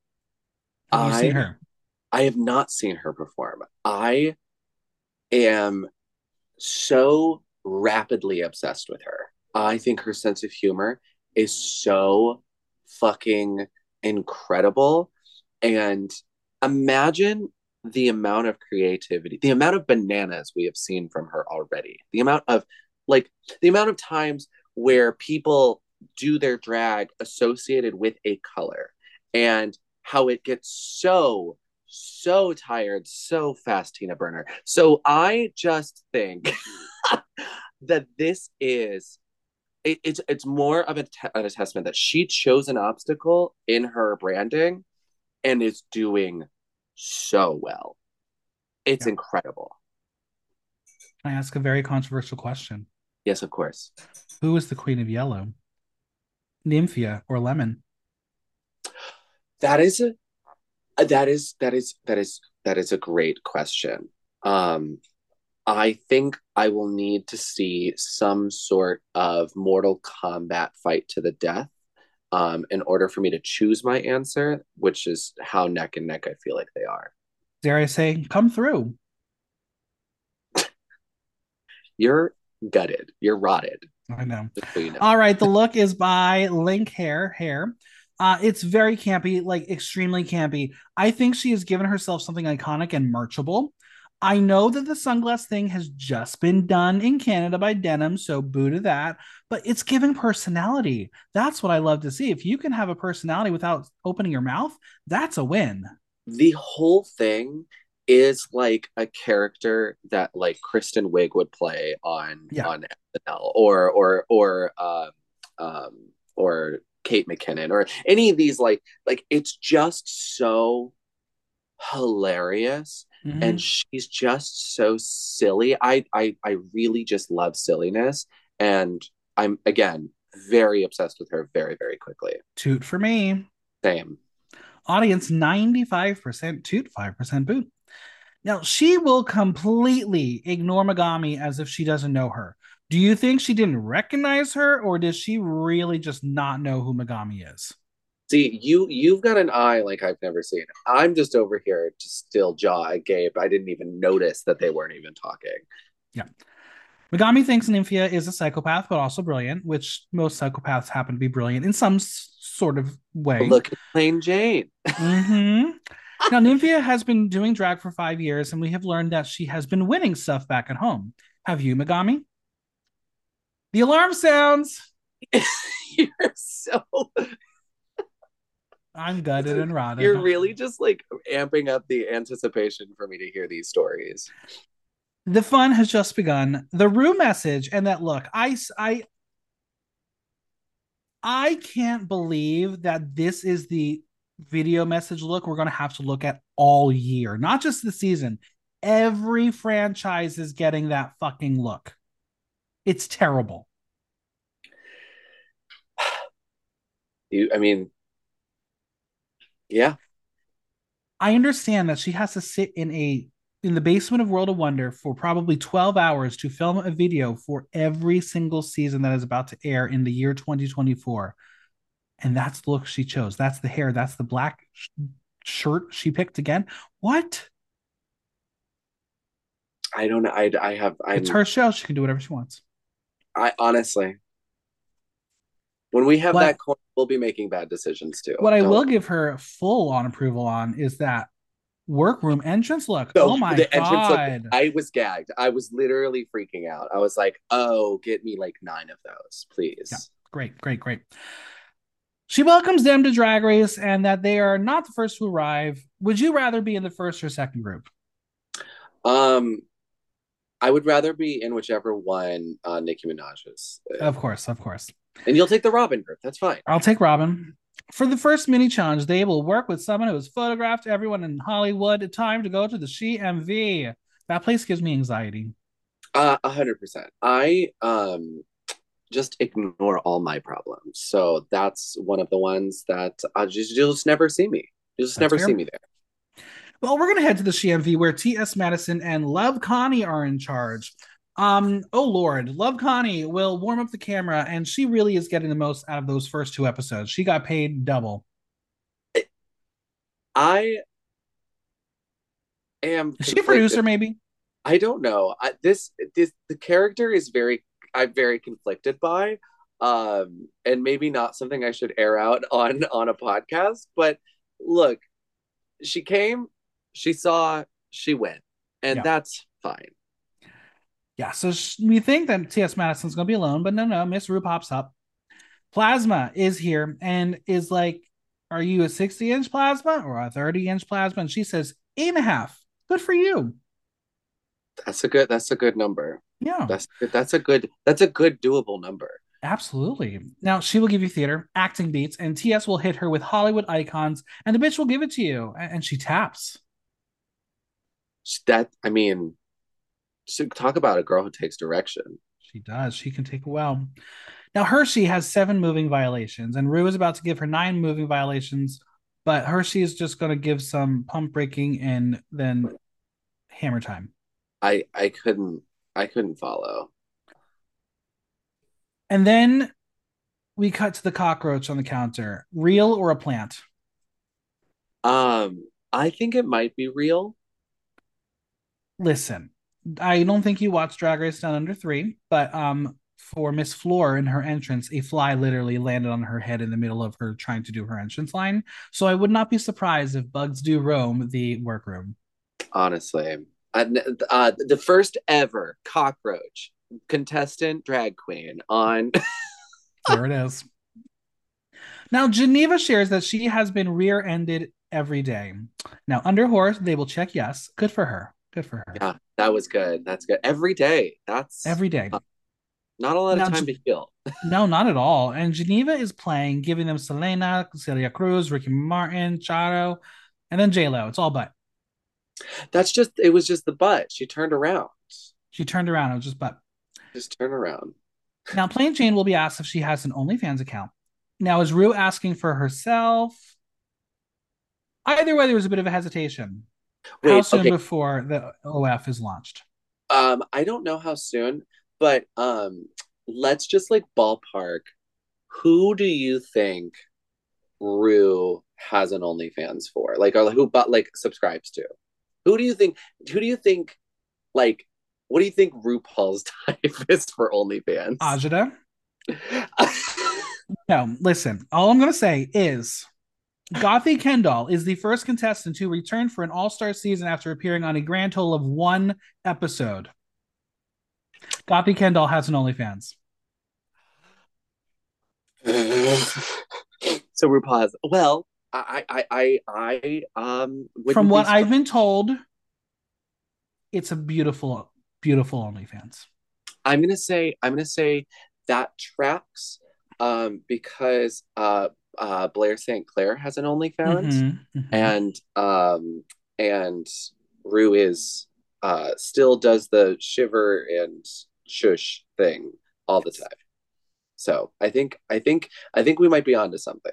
Have I, seen her? I have not seen her perform. I am so rapidly obsessed with her. I think her sense of humor is so fucking incredible. And imagine the amount of creativity, the amount of bananas we have seen from her already, the amount of like the amount of times where people do their drag associated with a color and how it gets so so tired so fast, Tina Burner. So I just think that this is it, it's it's more of a, te- an assessment that she chose an obstacle in her branding and is doing so well. It's yeah. incredible. Can I ask a very controversial question? Yes, of course. Who is the queen of yellow? Nymphia or Lemon? That is a that is that is that is that is a great question. Um, I think I will need to see some sort of Mortal Kombat fight to the death um, in order for me to choose my answer, which is how neck and neck I feel like they are. Dare I say, come through? You're gutted. You're rotted. I know. So you know. All right. The look is by Link Hair Hair. Uh, it's very campy, like extremely campy. I think she has given herself something iconic and merchable. I know that the sunglass thing has just been done in Canada by Denim, so boo to that, but it's giving personality. That's what I love to see. If you can have a personality without opening your mouth, that's a win. The whole thing is like a character that like Kristen Wiig would play on yeah. on SNL or or or um um or Kate McKinnon or any of these like like it's just so hilarious mm-hmm. and she's just so silly. I I I really just love silliness and I'm again very obsessed with her very, very quickly. Toot for me. Same. Audience 95% toot, 5% boot. Now, she will completely ignore Megami as if she doesn't know her. Do you think she didn't recognize her, or does she really just not know who Megami is? See, you you've got an eye like I've never seen. I'm just over here just still jaw agape. I didn't even notice that they weren't even talking. Yeah. Megami thinks Nymphia is a psychopath, but also brilliant, which most psychopaths happen to be brilliant in some sort of way. Look at Plane Jane. hmm now, Nymphia has been doing drag for five years, and we have learned that she has been winning stuff back at home. Have you, Megami? The alarm sounds. You're so I'm gutted and rotted. you're really just like amping up the anticipation for me to hear these stories. the fun has just begun. The Rue message and that look, I, I, I can't believe that this is the video message look we're going to have to look at all year, not just the season. Every franchise is getting that fucking look. It's terrible. You, I mean, yeah, I understand that she has to sit in a in the basement of World of Wonder for probably 12 hours to film a video for every single season that is about to air in the year 2024. And that's the look she chose. That's the hair. That's the black sh- shirt she picked again. What? I don't know. I, I have. I'm, it's her show. She can do whatever she wants. I honestly, when we have What- that coin, we'll be making bad decisions too. What I Don't- will give her full on approval on is that workroom entrance look. So, oh my the entrance look, god. I was gagged. I was literally freaking out. I was like, "Oh, get me like nine of those, please." Yeah. Great, great, great. She welcomes them to Drag Race and that they are not the first to arrive. Would you rather be in the first or second group? Um, I would rather be in whichever one uh, Nicki Minaj is, Uh, Of course, of course. and you'll take the Robyn group. That's fine. I'll take Robyn. For the first mini challenge, they will work with someone who has photographed everyone in Hollywood. Time to go to the SheMV. That place gives me anxiety. Uh, a hundred percent. I um just ignore all my problems. So that's one of the ones that I just you'll just never see me. You'll just That's never fair. see me there. Well, we're gonna head to the SheMV where T.S. Madison and Love Connie are in charge. Um, oh Lord, Love Connie will warm up the camera, and she really is getting the most out of those first two episodes. She got paid double. I am Is she a producer, maybe? I don't know. I, this this the character is very I'm very conflicted by, um, and maybe not something I should air out on on a podcast. But look, she came, she saw, she went, and Yeah. that's fine. Yeah, so sh- we think that T.S. Madison's gonna be alone, but no, no, Miss Rue pops up. Plasma is here and is like, Are you a 60 inch plasma or a 30 inch plasma? And she says, Eight and a half. Good for you. That's a good. That's a good number. Yeah, That's that's a good. That's a good doable number. absolutely. Now she will give you theater, acting beats, and TS will hit her with Hollywood icons, and the bitch will give it to you. And she taps. That I mean, so talk about a girl who takes direction. She does. She can take well. Now Hershii has seven moving violations, and Rue is about to give her nine moving violations, but Hershii is just going to give some pump breaking and then hammer time. I I couldn't I couldn't follow. And then we cut to the cockroach on the counter. Real or a plant? Um, I think it might be real. Listen, I don't think you watched Drag Race Down Under Three, but um, for Miss Flor in her entrance, a fly literally landed on her head in the middle of her trying to do her entrance line. So I would not be surprised if bugs do roam the workroom. honestly. Uh, uh, the first ever cockroach contestant drag queen on. There it is. Now, Geneva shares that she has been rear ended every day. Now, under horse, they will check yes. Good for her. Good for her. yeah, that was good. That's good. Every day. That's Every day. not a lot Now, of time to heal. No, not at all. And Geneva is playing, giving them Selena, Celia Cruz, Ricky Martin, Charo, and then J Lo. It's all but. That's just. It was just the butt. She turned around. She turned around. It was just but. Just turn around. Now, Plane Jane will be asked if she has an OnlyFans account. Now, is Rue asking for herself? Either way, there was a bit of a hesitation. Wait, how soon okay. before the OF is launched? Um, I don't know how soon, but um, let's just like ballpark. Who do you think Rue has an OnlyFans for? Like, or who but like subscribes to? Who do you think? Who do you think? Like, what do you think RuPaul's type is for OnlyFans? Ajita. no, listen. All I'm gonna say is Gothy Kendall is the first contestant to return for an all star season after appearing on a grand total of one episode. Gothy Kendall has an OnlyFans. so RuPaul has, well, I, I, I, I, um, from what I've been told, it's a beautiful, beautiful OnlyFans. I'm gonna say, I'm gonna say that tracks, um, because uh, uh, Blair St. Clair has an OnlyFans, mm-hmm, mm-hmm. and um, and Rue is uh, still does the shiver and shush thing all the time. So I think I think I think we might be onto something.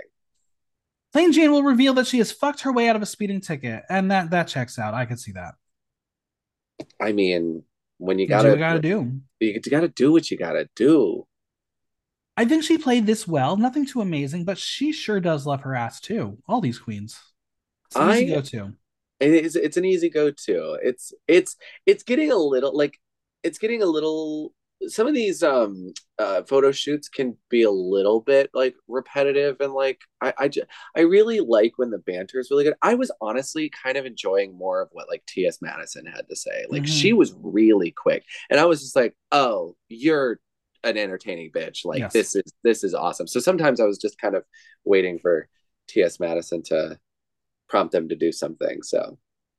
Plane Jane will reveal that she has fucked her way out of a speeding ticket, and that that checks out. I can see that. I mean, when you gotta, you gotta do, you gotta do what you gotta do. I think she played this well. Nothing too amazing, but she sure does love her ass too. All these queens. It's an easy go to. It's it's an easy go to. It's it's it's getting a little like it's getting a little some of these um uh photo shoots can be a little bit like repetitive and like I I just I really like when the banter is really good. I was honestly kind of enjoying more of what like T.S. Madison had to say. Like mm-hmm. she was really quick. And I was just like, "Oh, you're an entertaining bitch. Like yes. this is this is awesome. So sometimes I was just kind of waiting for T.S. Madison to prompt them to do something. So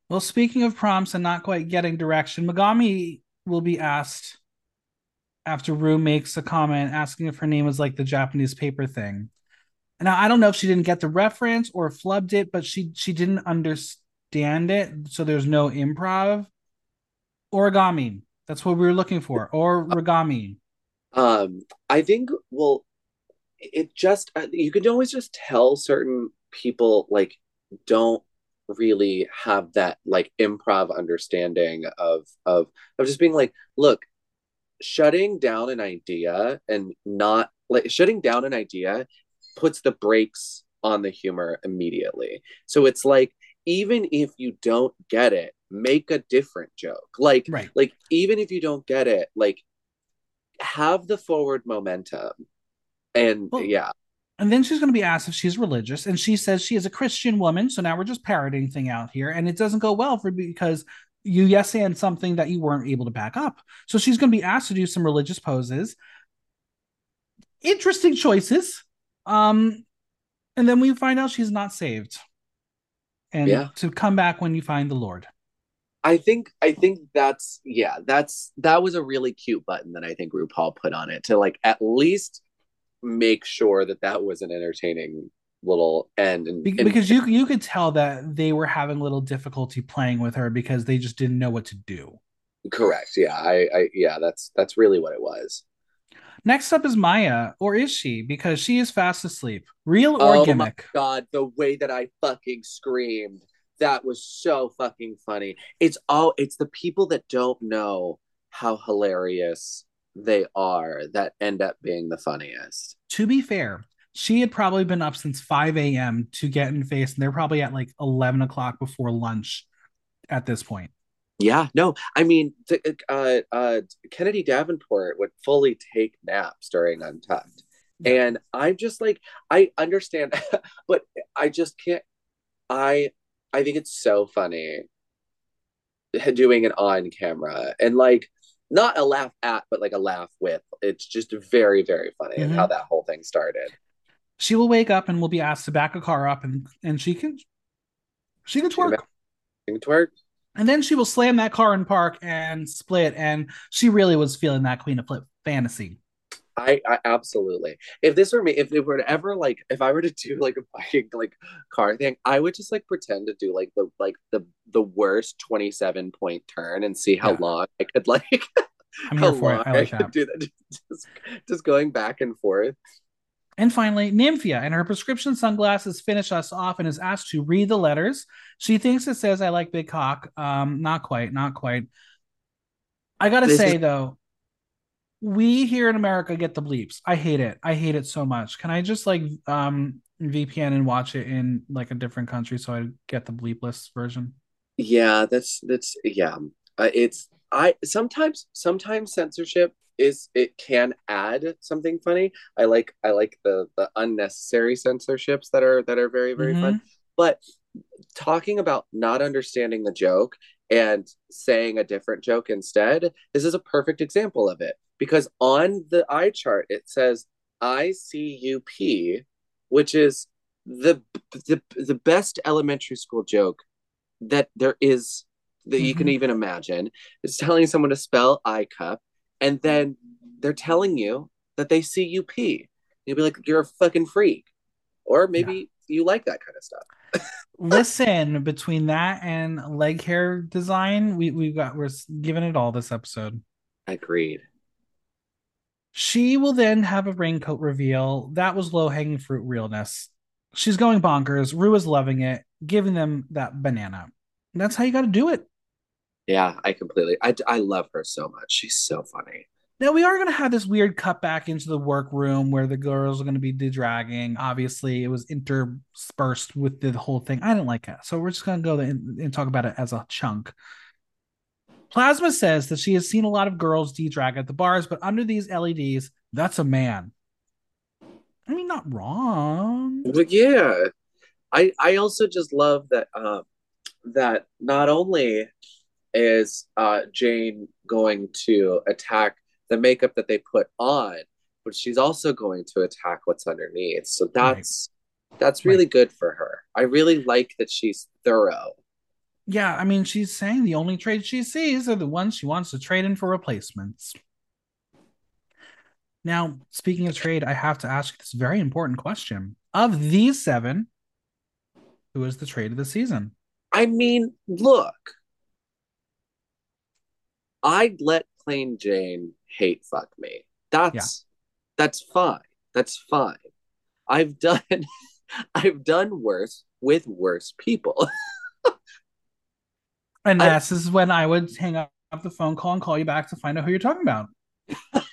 well, speaking of prompts and not quite getting direction, Megami will be asked after Rue makes a comment asking if her name was like the Japanese paper thing. Now I don't know if she didn't get the reference or flubbed it, but she she didn't understand it, so there's no improv. Origami. That's what we were looking for. Or origami. Um, I think well, it just uh, you can always just tell certain people like don't really have that like improv understanding of of of just being like, look, shutting down an idea and not like shutting down an idea puts the brakes on the humor immediately. So it's like even if you don't get it, make a different joke. Like right. like even if you don't get it, like have the forward momentum. And well, yeah. And then she's going to be asked if she's religious, and she says she is a Christian woman. So now we're just parroting thing out here, and it doesn't go well for because you yes and something that you weren't able to back up. So she's going to be asked to do some religious poses. Interesting choices. Um, and then we find out she's not saved, and yeah. to come back when you find the Lord. I think I think that's yeah, that's that was a really cute button that I think RuPaul put on it to like at least make sure that that was an entertaining little end and, and because you you could tell that they were having little difficulty playing with her because they just didn't know what to do. Correct. Yeah. I, I yeah, that's that's really what it was. Next up is Mhi'ya, or is she? Because she is fast asleep. Real or oh gimmick? Oh my god, the way that I fucking screamed that was so fucking funny. It's all it's the people that don't know how hilarious they are that end up being the funniest. To be fair, she had probably been up since 5 a.m. to get in face, and they're probably at like 11 o'clock before lunch at this point. Yeah, no, I mean, uh, uh, Kennedy Davenport would fully take naps during Untucked. And I'm just like, I understand, but I just can't. I I think it's so funny doing it on camera and like not a laugh at, but like a laugh with. It's just very, very funny mm-hmm. and how that whole thing started. She will wake up and will be asked to back a car up and and she can she can twerk. She can twerk. And then she will slam that car in park and split. And she really was feeling that Queen of Flip fantasy. I, I, absolutely. If this were me, if it were to ever like, if I were to do like a bike like car thing, I would just like pretend to do like the like the the worst twenty seven point turn and see how yeah. long I could like I'm how for it. long I like could that. do that. Just, just going back and forth. And finally, Nymphia and her prescription sunglasses finish us off and is asked to read the letters. She thinks it says, I like big cock. Um, not quite, not quite. I gotta This say is- though, we here in America get the bleeps. I hate it. I hate it so much. Can I just like um VPN and watch it in like a different country so I get the bleepless version? Yeah, that's that's yeah. Uh, it's I sometimes sometimes censorship is it can add something funny. I like I like the the unnecessary censorships that are that are very very fun. But talking about not understanding the joke and saying a different joke instead, this is a perfect example of it because on the eye chart it says ICUP, which is the the the best elementary school joke that there is that you can Mhm. even imagine. It's telling someone to spell I cup, and then they're telling you that they see you pee. You'll be like, you're a fucking freak. Or maybe you like that kind of stuff. Listen, between that and leg hair design, we we've got we're giving it all this episode. Agreed. She will then have a raincoat reveal. That was low hanging fruit realness. She's going bonkers. Rue is loving it, giving them that banana. That's how you got to do it. Yeah, I completely. I, I love her so much. She's so funny. Now we are going to have this weird cut back into the workroom where the girls are going to be de-dragging. Obviously, it was interspersed with the whole thing. I didn't like it, so we're just going to go and, and talk about it as a chunk. Plasma says that she has seen a lot of girls D drag at the bars, but under these LEDs, that's a man. I mean, not wrong. But yeah, I I also just love that um that not only is uh Jane going to attack the makeup that they put on, but she's also going to attack what's underneath. So that's that's really good for her. I really like that she's thorough. Yeah, I mean, she's saying the only trades she sees are the ones she wants to trade in for replacements. Now, speaking of trade, I have to ask this very important question. Of these seven, who is the trade of the season? I mean, look. I'd let Plane Jane hate fuck me. That's that's fine. That's fine. I've done I've done worse with worse people. And I- this is when I would hang up the phone call and call you back to find out who you're talking about.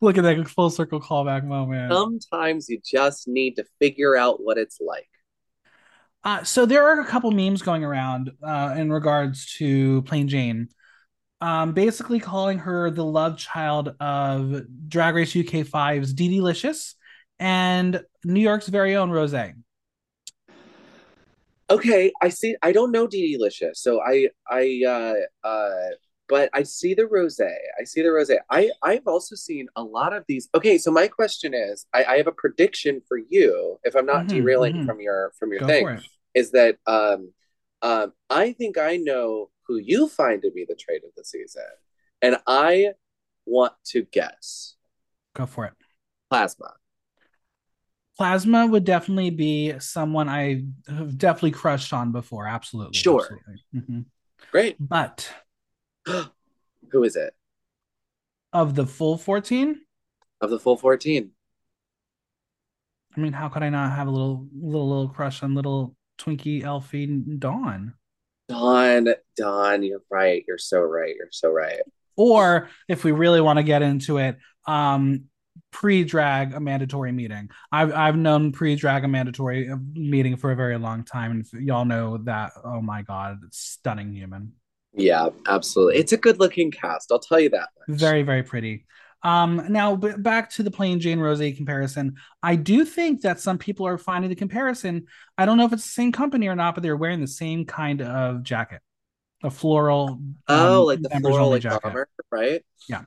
Look at that full circle callback moment. Sometimes you just need to figure out what it's like. Uh, so there are a couple memes going around uh, in regards to Plane Jane, um, basically calling her the love child of Drag Race UK 5's DeDelicious and New York's very own Rose. Okay, I see. I don't know DeDelicious, so I, I, uh, uh, but I see the rose. I see the rose. I, I've also seen a lot of these. Okay, so my question is, I, I have a prediction for you. If I'm not Mhm, derailing mhm. from your from your Go thing, is that um, um, I think I know who you find to be the trade of the season, and I want to guess Go for it. Plasma. Plasma would definitely be someone I have definitely crushed on before. Absolutely. Sure. absolutely. Mhm. Great. But who is it of the full 14, of the full fourteen? I mean, how could I not have a little little little crush on little Twinkie Elfie Dawn? Dawn, Dawn, you're right. You're so right. You're so right. Or if we really want to get into it, um, pre-drag Amanda Tori Meating. I've I've known pre-drag a mandatory uh, meeting for a very long time, and y'all know that. Oh my god, it's stunning human, Yeah, absolutely. It's a good looking cast. I'll tell you that. Much. very very pretty. Um, now b- back to the Plane Jane Rose comparison. I do think that some people are finding the comparison. I don't know if it's the same company or not, but they're wearing the same kind of jacket, a floral. Oh, um, like the floral like jacket. right? Yeah.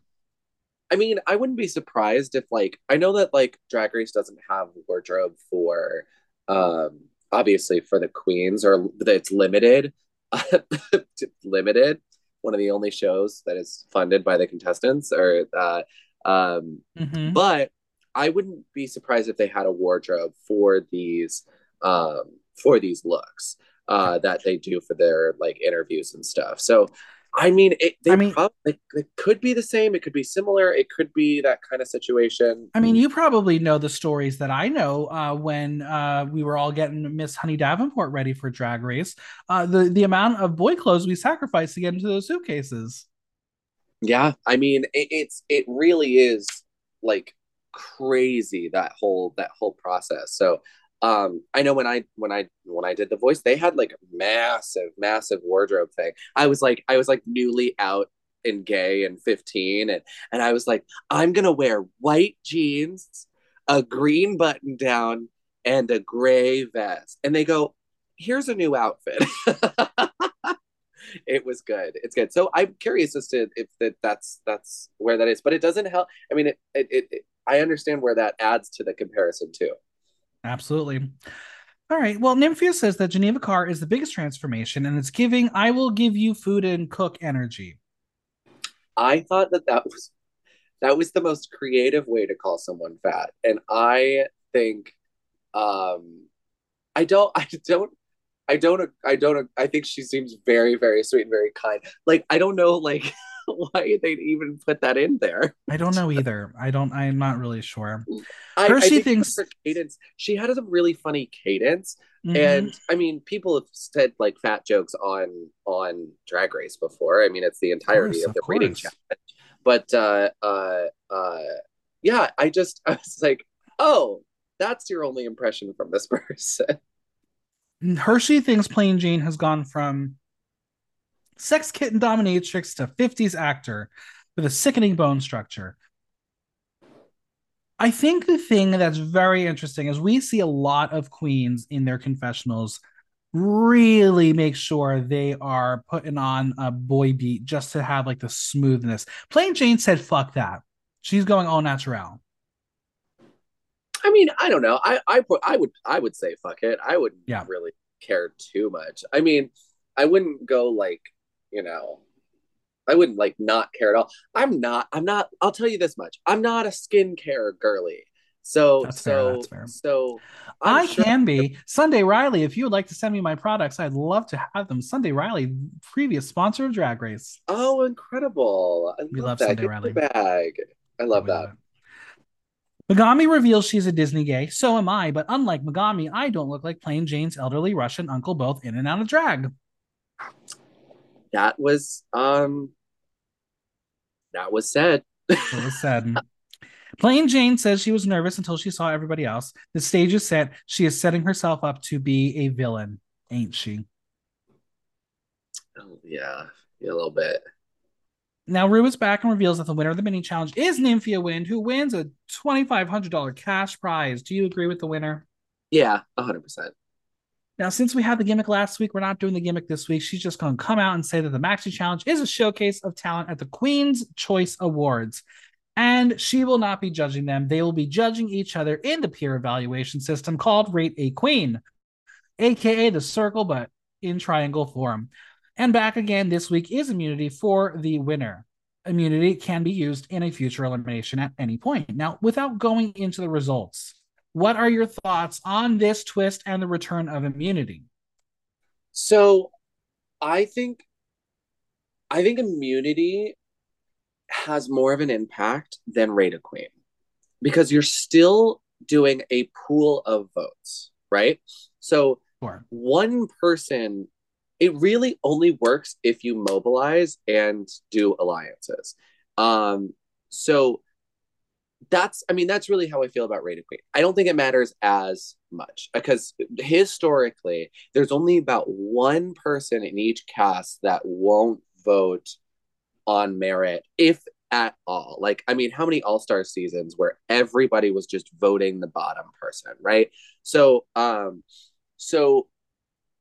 I mean, I wouldn't be surprised if like I know that like Drag Race doesn't have wardrobe for um obviously for the queens or that it's limited. limited. One of the only shows that is funded by the contestants or uh um Mhm. but I wouldn't be surprised if they had a wardrobe for these um for these looks uh that they do for their like interviews and stuff. So I mean, it, they I mean- probably it could be the same. It could be similar. It could be that kind of situation. I mean, you probably know the stories that I know uh, when uh, we were all getting Miss Honey Davenport ready for Drag Race. Uh, the the amount of boy clothes we sacrificed to get into those suitcases. yeah. I mean, it, it's it really is like crazy that whole that whole process. So, um, I know when I when I when I did the voice, they had like massive massive wardrobe thing. I was like I was like newly out and gay and 15 and and I was like I'm to wear white jeans, a green button down and a gray vest. And they go, "Here's a new outfit." it was good. It's good. So I'm curious as to if that that's that's where that is, but it doesn't help. I mean, it it, it, it I understand where that adds to the comparison too. Absolutely. All right. Well, Nymphia says that Geneva Karr is the biggest transformation, and it's giving "I will give you food and cook" energy. I thought that that was that was the most creative way to call someone fat, and I think um I don't I don't I don't I don't I think she seems very very sweet and very kind. Like I don't know like why they'd even put that in there. I don't know either. I don't. I'm not really sure. I, Hershii I think thinks- her cadence. She had a really funny cadence, Mhm. and I mean, people have said like fat jokes on on Drag Race before. I mean, it's the entirety course, of the of rating course. challenge. But uh, uh, uh, yeah, I just I was like, oh, that's your only impression from this person. Hershii thinks Plane Jane has gone from sex kitten dominatrix to 50s actor with a sickening bone structure. I think the thing that's very interesting is we see a lot of queens in their confessionals really make sure they are putting on a boy beat just to have like the smoothness. Plane Jane said, fuck that. She's going all natural. I mean, I don't know. I I put I would I would say fuck it. I wouldn't Yeah. really care too much. I mean, I wouldn't go like, you know, I wouldn't like not care at all. I'm not I'm not I'll tell you this much. I'm not a skincare girly. So That's fair, so fair. so I'm I sure- can be. Sunday Riley, if you would like to send me my products, I'd love to have them. Sunday Riley, previous sponsor of Drag Race. Oh, incredible. I We love, love that. Sunday Get Riley. bag. I love We that. Megami reveals she's a Disney gay. So am I, but unlike Megami, I don't look like Plane Jane's elderly Russian uncle, both in and out of drag. That was um that was said. It was said. Plane Jane says she was nervous until she saw everybody else. The stage is set. She is setting herself up to be a villain, ain't she? Oh, yeah, yeah, a little bit. Now Rue is back and reveals that the winner of the mini challenge is Nymphia Wind, who wins a $2,500 cash prize. Do you agree with the winner? Yeah, hundred percent. Now, since we had the gimmick last week, we're not doing the gimmick this week. She's just going to come out and say that the Maxi Challenge is a showcase of talent at the Queen's Choice Awards. And she will not be judging them. They will be judging each other in the peer evaluation system called Rate a Queen, aka the circle, but in triangle form. And back again this week is immunity for the winner. Immunity can be used in a future elimination at any point. Now, without going into the results, what are your thoughts on this twist and the return of immunity? So I think I think immunity has more of an impact than Rate a Queen because you're still doing a pool of votes, right? So Sure. one person, it really only works if you mobilize and do alliances. Um, so that's, I mean, that's really how I feel about Rate a Queen. I don't think it matters as much because historically, there's only about one person in each cast that won't vote on merit, if at all. Like, I mean, how many All Star seasons where everybody was just voting the bottom person, right? So, um, so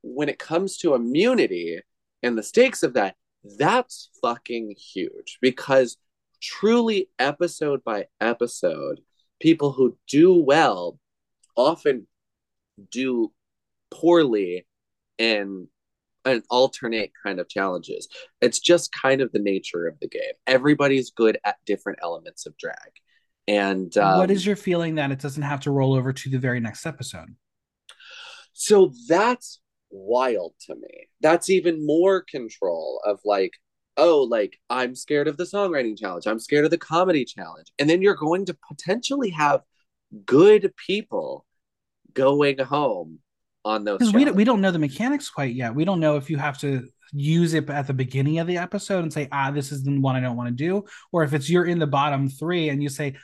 when it comes to immunity and the stakes of that, that's fucking huge because truly episode by episode, people who do well often do poorly in an alternate kind of challenges. It's just kind of the nature of the game. Everybody's good at different elements of drag. And um, what is your feeling that it doesn't have to roll over to the very next episode? so that's wild to me. That's even more control of like oh, like I'm scared of the songwriting challenge, I'm scared of the comedy challenge. And then you're going to potentially have good people going home on those. We don't, we don't know the mechanics quite yet. We don't know if you have to use it at the beginning of the episode and say, ah, this is the one I don't want to do, or if it's you're in the bottom three and you say,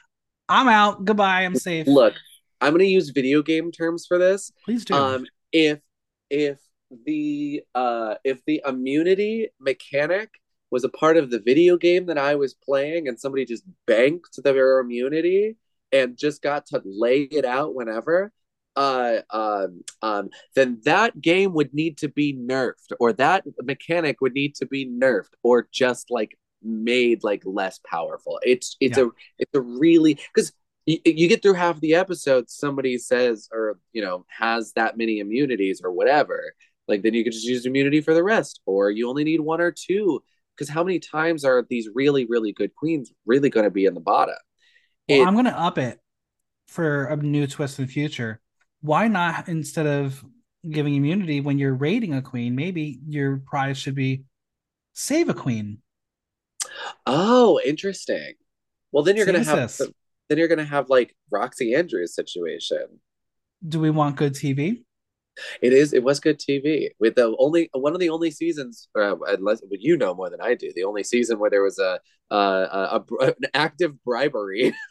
I'm out, goodbye, I'm safe. Look, I'm going to use video game terms for this. Please do. Um, if if the uh if the immunity mechanic was a part of the video game that I was playing and somebody just banked their immunity and just got to lay it out whenever, uh, um, um, then that game would need to be nerfed, or that mechanic would need to be nerfed, or just like made like less powerful. It's it's yeah. a it's a really because you, you get through half the episode, somebody says or you know has that many immunities or whatever. Like then you could just use immunity for the rest, or you only need one or two. Because how many times are these really really good queens really going to be in the bottom? Well, it, I'm going to up it for a new twist in the future why not instead of giving immunity when you're raiding a queen, maybe your prize should be save a queen. Oh, interesting. Well, then you're gonna have then you're gonna have like Roxxxy Andrews situation. Do we want good TV? It is. It was good TV. With the only one of the only seasons, uh, unless well, you know more than I do, the only season where there was a, uh, a, a an active bribery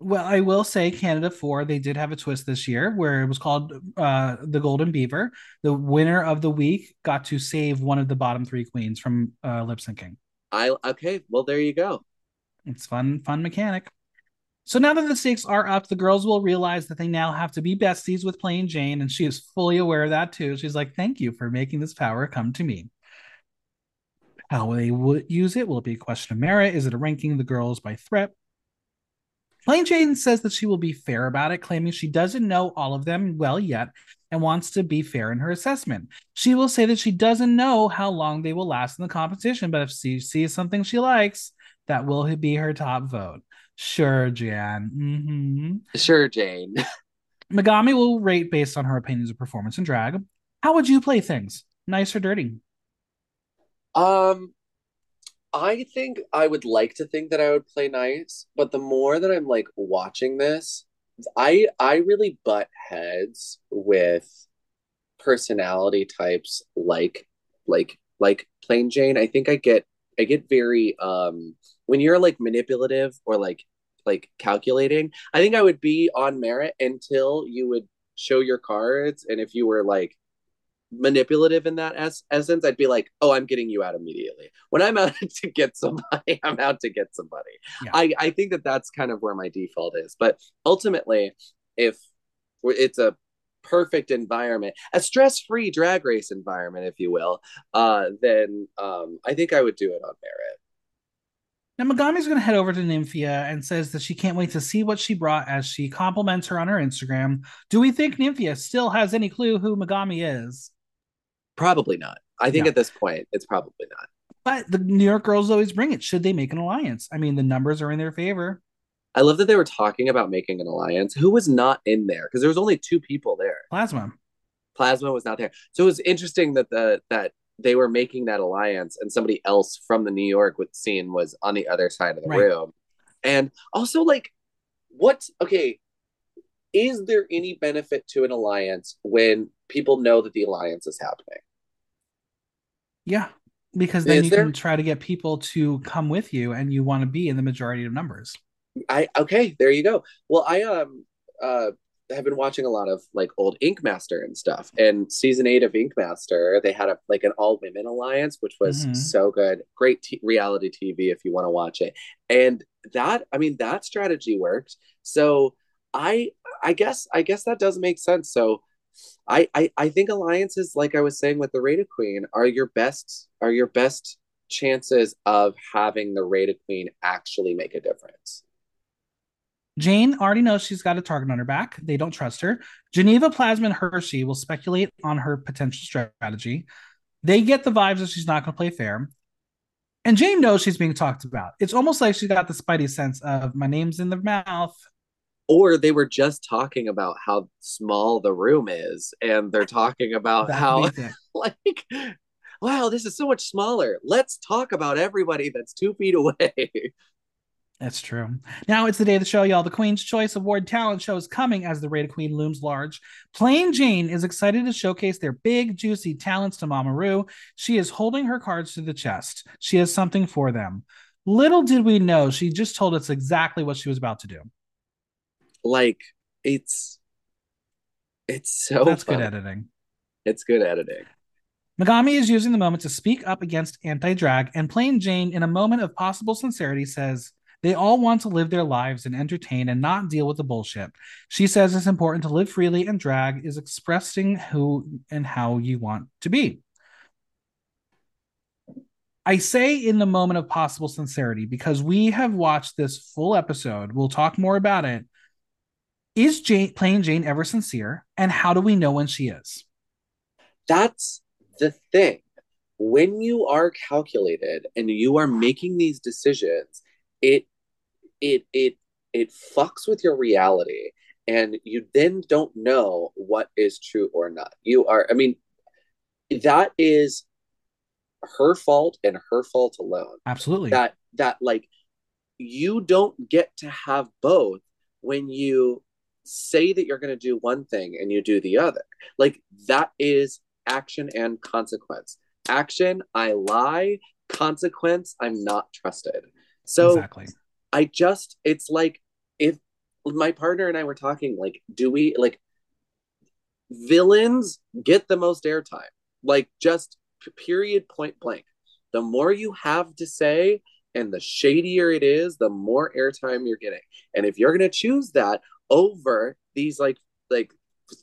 well, I will say Canada 4, they did have a twist this year where it was called uh, the Golden Beaver. The winner of the week got to save one of the bottom three queens from uh, lip syncing. I okay, well there you go. It's fun, fun mechanic. So now that the stakes are up, the girls will realize that they now have to be besties with Plane Jane, and she is fully aware of that too. She's like, "Thank you for making this power come to me." How they use it? Will it be a question of merit? Is it a ranking of the girls by threat? Plane Jane says that she will be fair about it, claiming she doesn't know all of them well yet and wants to be fair in her assessment. She will say that she doesn't know how long they will last in the competition, but if she sees something she likes, that will be her top vote. Sure, Jan. Mm-hmm. Sure, Jane. Megami will rate based on her opinions of performance and drag. How would you play things? Nice or dirty? Um, I think I would like to think that I would play nice, but the more that I'm like watching this, I I really butt heads with personality types like like like Plane Jane. I think I get I get very um when you're like manipulative or like like calculating, I think I would be on merit until you would show your cards and if you were like manipulative in that es- essence, I'd be like, "Oh, I'm getting you out immediately." When I'm out to get somebody, I'm out to get somebody. Yeah. I I think that that's kind of where my default is. But ultimately, if it's a perfect environment, a stress-free drag race environment, if you will, uh, then um, I think I would do it on merit. Now, Megami's going to head over to Nymphia and says that she can't wait to see what she brought as she compliments her on her Instagram. Do we think Nymphia still has any clue who Megami is? Probably not. I think yeah. at this point, it's probably not. But the New York girls always bring it. Should they make an alliance? I mean, the numbers are in their favor. I love that they were talking about making an alliance. Who was not in there? Because there was only two people there. Plasma. Plasma was not there. So it was interesting that the that they were making that alliance and somebody else from the New York scene was on the other side of the right. room. And also like what okay, is there any benefit to an alliance when people know that the alliance is happening? Yeah, because then is you there? can try to get people to come with you and you want to be in the majority of numbers. I okay, there you go. Well, I um uh have been watching a lot of like old Ink Master and stuff. And season eight of Ink Master, they had a like an all women alliance, which was mm-hmm. so good. Great t- reality TV if you want to watch it. And that, I mean, that strategy worked. So I I guess I guess that does make sense. So I, I I think alliances, like I was saying with the Rate a Queen, are your best are your best chances of having the Rate a Queen actually make a difference. Jane already knows she's got a target on her back. They don't trust her. Geneva, Plasma, and Hershii will speculate on her potential strategy. They get the vibes that she's not going to play fair. And Jane knows she's being talked about. It's almost like she got the spidey sense of my name's in the mouth or they were just talking about how small the room is and they're talking about how like wow, this is so much smaller. Let's talk about everybody that's two feet away. That's true. Now it's the day of the show, y'all. The Queen's Choice Award talent show is coming as the Rated Queen looms large. Plane Jane is excited to showcase their big, juicy talents to Mama Ru. She is holding her cards to the chest. She has something for them. Little did we know, she just told us exactly what she was about to do. Like, it's it's so That's fun. good editing. It's good editing. Megami is using the moment to speak up against anti drag, and Plane Jane, in a moment of possible sincerity, says, they all want to live their lives and entertain and not deal with the bullshit. She says it's important to live freely, and drag is expressing who and how you want to be. I say in the moment of possible sincerity because we have watched this full episode. We'll talk more about it. Is Jane Plane Jane ever sincere? And how do we know when she is? That's the thing. When you are calculated and you are making these decisions, it it it it fucks with your reality and you then don't know what is true or not. You are i mean that is her fault and her fault alone. Absolutely. That that like you don't get to have both when you say that you're going to do one thing and you do the other. Like that is action and consequence. Action i lie. Consequence i'm not trusted. So exactly I just it's like if my partner and I were talking like do we like villains get the most airtime? Like just period point blank. The more you have to say and the shadier it is the more airtime you're getting. And if you're going to choose that over these like like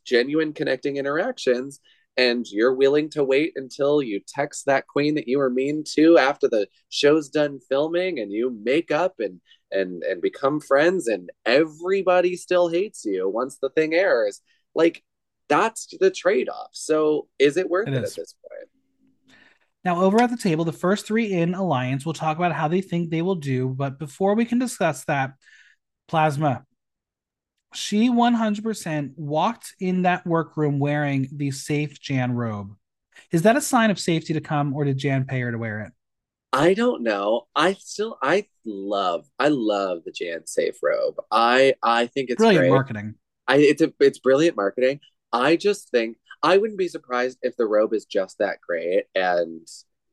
genuine connecting interactions and you're willing to wait until you text that queen that you were mean to after the show's done filming and you make up and and and become friends and everybody still hates you once the thing airs. Like that's the trade-off. So is it worth it, it at this point? Now over at the table the first three in alliance will talk about how they think they will do but before we can discuss that plasma she 100% walked in that workroom wearing the safe jan robe is that a sign of safety to come or did jan pay her to wear it I don't know. I still I love I love the Jan Safe robe. I I think it's brilliant great. marketing. I it's a, it's brilliant marketing. I just think I wouldn't be surprised if the robe is just that great and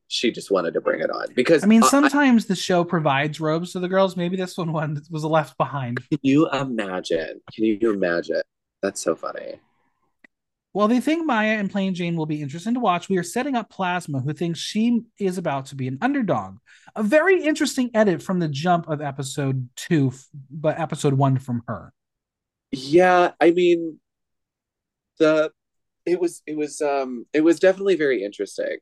she just wanted to bring it on because I mean sometimes I, the show provides robes to the girls. Maybe this one one was left behind. Can you imagine? Can you imagine? That's so funny. While they think Mhi'ya and Plane Jane will be interesting to watch, we are setting up Plasma, who thinks she is about to be an underdog. A very interesting edit from the jump of episode two, but episode one from her. Yeah, I mean, the it was it was um it was definitely very interesting.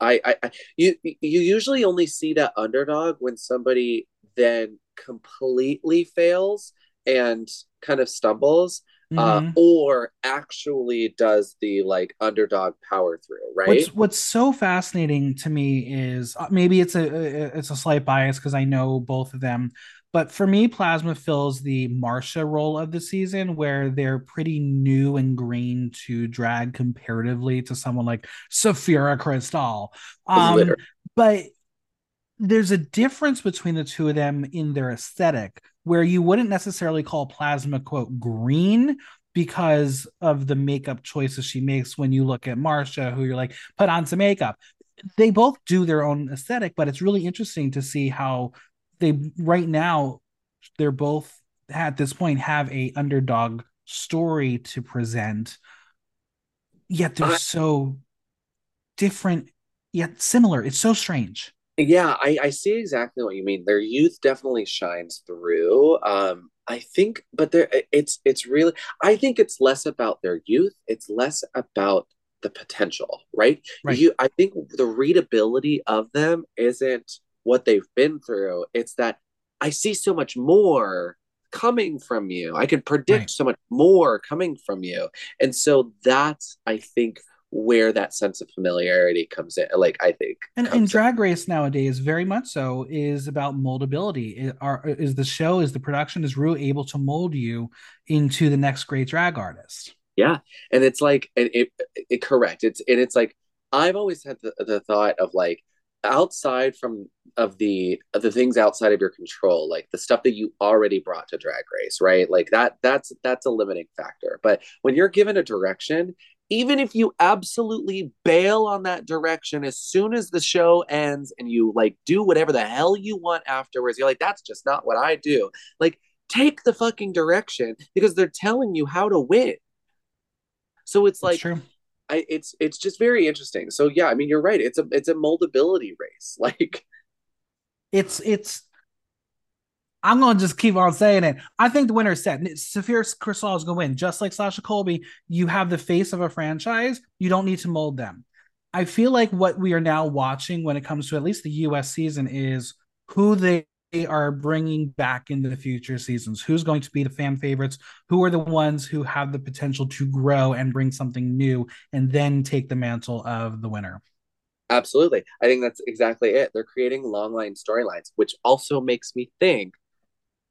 I, I, I you you usually only see that underdog when somebody then completely fails and kind of stumbles uh, mm-hmm. uh, or actually does the like underdog power through, right? What's, what's so fascinating to me is uh, maybe it's a it's a slight bias because I know both of them, but for me, Plasma fills the Marcia role of the season, where they're pretty new and green to drag comparatively to someone like Sapphira Cristál. Um, but there's a difference between the two of them in their aesthetic where you wouldn't necessarily call plasma quote green because of the makeup choices she makes when you look at Marcia, who you're like, put on some makeup. They both do their own aesthetic, but it's really interesting to see how they right now they're both at this point have a underdog story to present, yet they're so different yet similar. It's so strange. Yeah, I, I see exactly what you mean. Their youth definitely shines through. Um, I think, but there, it's it's really. I think it's less about their youth. It's less about the potential, right? right? You, I think the readability of them isn't what they've been through. It's that I see so much more coming from you. I can predict right. so much more coming from you, and so that's I think where that sense of familiarity comes in like i think and, and drag race nowadays very much so is about moldability is, are, is the show is the production is Ru able to mold you into the next great drag artist yeah and it's like and it, it correct it's and it's like I've always had the, the thought of like outside from of the of the things outside of your control like the stuff that you already brought to drag race right? Like that that's that's a limiting factor. But when you're given a direction even if you absolutely bail on that direction as soon as the show ends and you like do whatever the hell you want afterwards you're like that's just not what i do. Like take the fucking direction because they're telling you how to win. So it's like true I, it's it's just very interesting. So yeah, I mean, you're right. It's a it's a moldability race. Like it's it's. I'm gonna just keep on saying it. I think the winner is set. Sapphira Cristál is gonna win, just like Sasha Colby. You have the face of a franchise. You don't need to mold them. I feel like what we are now watching when it comes to at least the U.S. season is who they are bringing back into the future seasons? Who's going to be the fan favorites? Who are the ones who have the potential to grow and bring something new and then take the mantle of the winner? Absolutely. I think that's exactly it. They're creating long line storylines, which also makes me think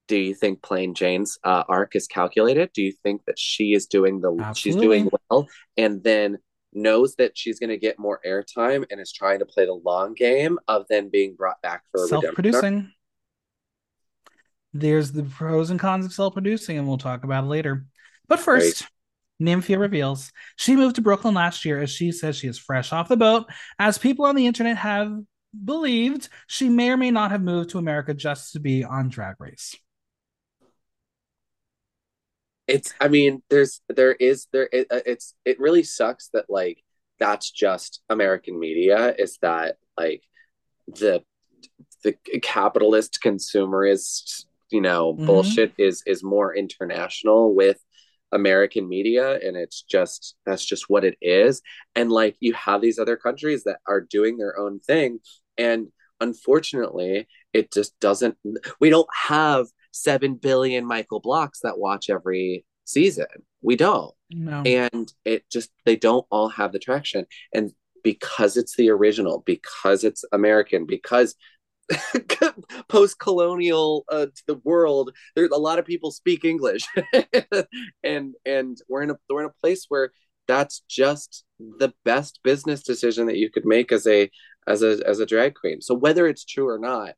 do you think Plane Jane's uh, arc is calculated? Do you think that she is doing the Absolutely. she's doing well and then knows that she's going to get more airtime and is trying to play the long game of then being brought back for self-producing? There's the pros and cons of self producing, and we'll talk about it later. But first, right. Nymphia reveals she moved to Brooklyn last year as she says she is fresh off the boat. As people on the internet have believed, she may or may not have moved to America just to be on Drag Race. It's, I mean, there's, there is, there, it, uh, it's, it really sucks that like that's just American media is that like the, the capitalist consumerist you know mm-hmm. bullshit is is more international with American media and it's just that's just what it is and like you have these other countries that are doing their own thing and unfortunately it just doesn't we don't have 7 billion Michael Blocks that watch every season we don't no. and it just they don't all have the traction and because it's the original because it's American because post-colonial uh, the world there's a lot of people speak english and and we're in a we're in a place where that's just the best business decision that you could make as a as a as a drag queen so whether it's true or not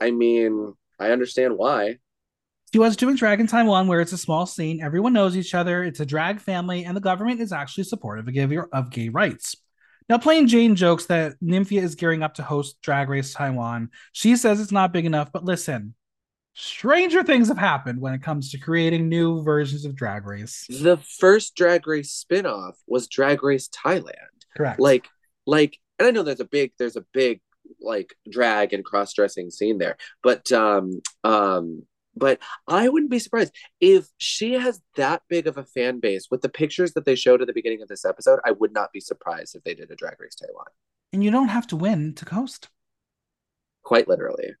i mean i understand why she was doing Drag in Taiwan, where it's a small scene. Everyone knows each other. It's a drag family, and the government is actually supportive of gay rights. Now, Plane Jane jokes that Nymphia is gearing up to host Drag Race Taiwan. She says it's not big enough, but listen, stranger things have happened when it comes to creating new versions of Drag Race. The first Drag Race spinoff was Drag Race Thailand. Correct. Like, like, and I know there's a big, there's a big like drag and cross dressing scene there, but um, um, but I wouldn't be surprised if she has that big of a fan base with the pictures that they showed at the beginning of this episode. I would not be surprised if they did a Drag Race Taiwan. And you don't have to win to coast. Quite literally.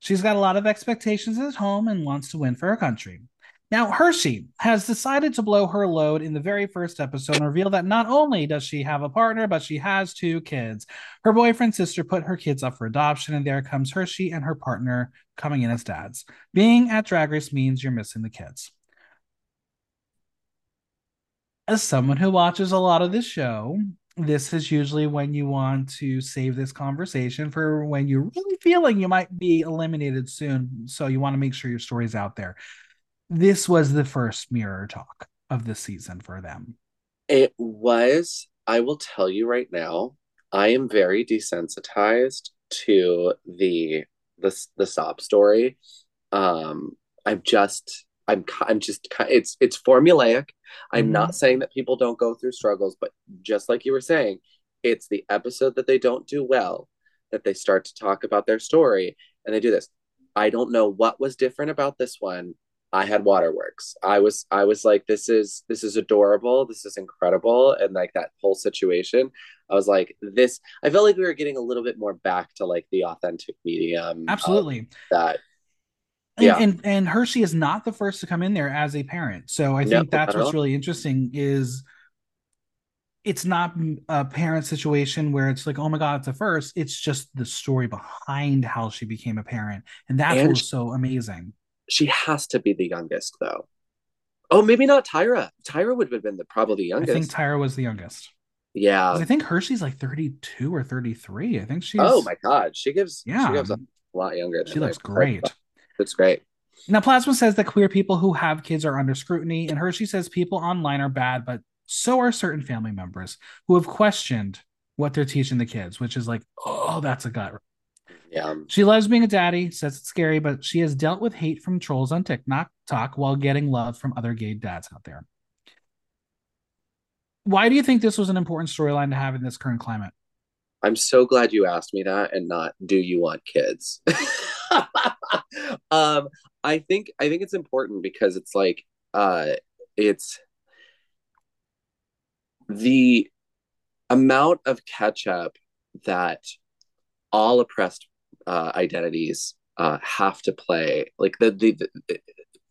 She's got a lot of expectations at home and wants to win for her country. Now, Hershii has decided to blow her load in the very first episode and reveal that not only does she have a partner, but she has two kids. Her boyfriend's sister put her kids up for adoption, and there comes Hershii and her partner coming in as dads. Being at Drag Race means you're missing the kids. As someone who watches a lot of this show, this is usually when you want to save this conversation for when you're really feeling you might be eliminated soon. So you want to make sure your story's out there this was the first mirror talk of the season for them. It was. I will tell you right now, I am very desensitized to the the the sob story. Um, I'm just I'm I'm just it's it's formulaic. I'm mm-hmm. not saying that people don't go through struggles, but just like you were saying, it's the episode that they don't do well that they start to talk about their story and they do this. I don't know what was different about this one, I had waterworks. I was I was like, this is this is adorable. This is incredible. And like that whole situation, I was like, this. I felt like we were getting a little bit more back to like the authentic medium. Absolutely. That. And, yeah. and and Hershii is not the first to come in there as a parent. So I think no, that's what's really interesting is it's not a parent situation where it's like, oh my god, it's a first. It's just the story behind how she became a parent, and that's and what's so amazing she has to be the youngest though. Oh, maybe not Tyra. Tyra would have been the probably the youngest. I think Tyra was the youngest. Yeah. I think Hershii's like 32 or 33. I think she's Oh my god, she gives Yeah. she gives a lot younger. She looks great. Looks great. Now, Plasma says that queer people who have kids are under scrutiny, and Hershii says people online are bad, but so are certain family members who have questioned what they're teaching the kids, which is like, oh, that's a gut. Yeah. She loves being a daddy, says it's scary, but she has dealt with hate from trolls on TikTok talk while getting love from other gay dads out there. Why do you think this was an important storyline to have in this current climate? I'm so glad you asked me that and not do you want kids? um I think I think it's important because it's like uh it's the amount of catch up that all oppressed uh, identities uh, have to play like the, the, the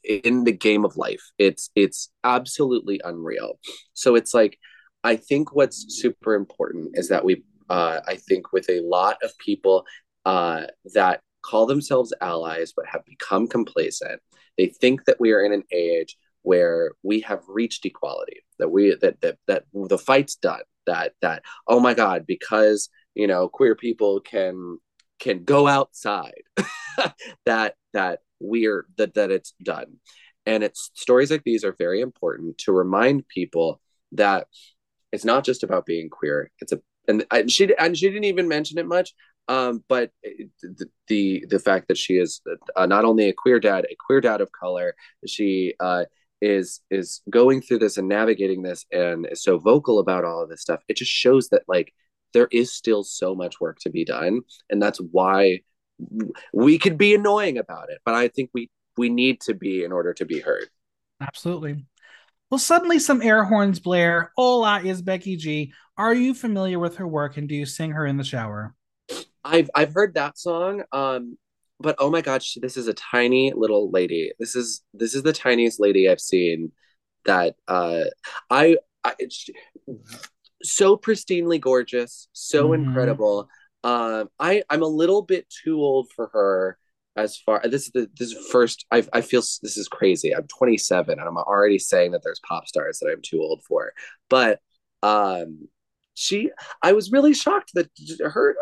in the game of life it's it's absolutely unreal. So it's like i think what's super important is that we uh, i think with a lot of people uh, that call themselves allies but have become complacent they think that we are in an age where we have reached equality that we that that, that the fight's done that that oh my god because you know queer people can can go outside that that we're that that it's done. And it's stories like these are very important to remind people that it's not just about being queer. It's a and, she and she didn't even mention it much um but the, the the fact that she is uh, not only a queer dad a queer dad of color she uh is is going through this and navigating this and is so vocal about all of this stuff. It just shows that like there is still so much work to be done and that's why we could be annoying about it but i think we we need to be in order to be heard Absolutely. Well, suddenly some air horns blare. Hola is Becky G. Are you familiar with her work and do you sing her in the shower? i've i've heard that song um but oh my god she, this is a tiny little lady this is this is the tiniest lady i've seen that uh i, I it's so pristinely gorgeous so Mhm. incredible. Um i i'm a little bit too old for her as far this is the this is first I, I feel this is crazy. I'm 27 and i'm already saying that there's pop stars that i'm too old for. But um she i was really shocked that her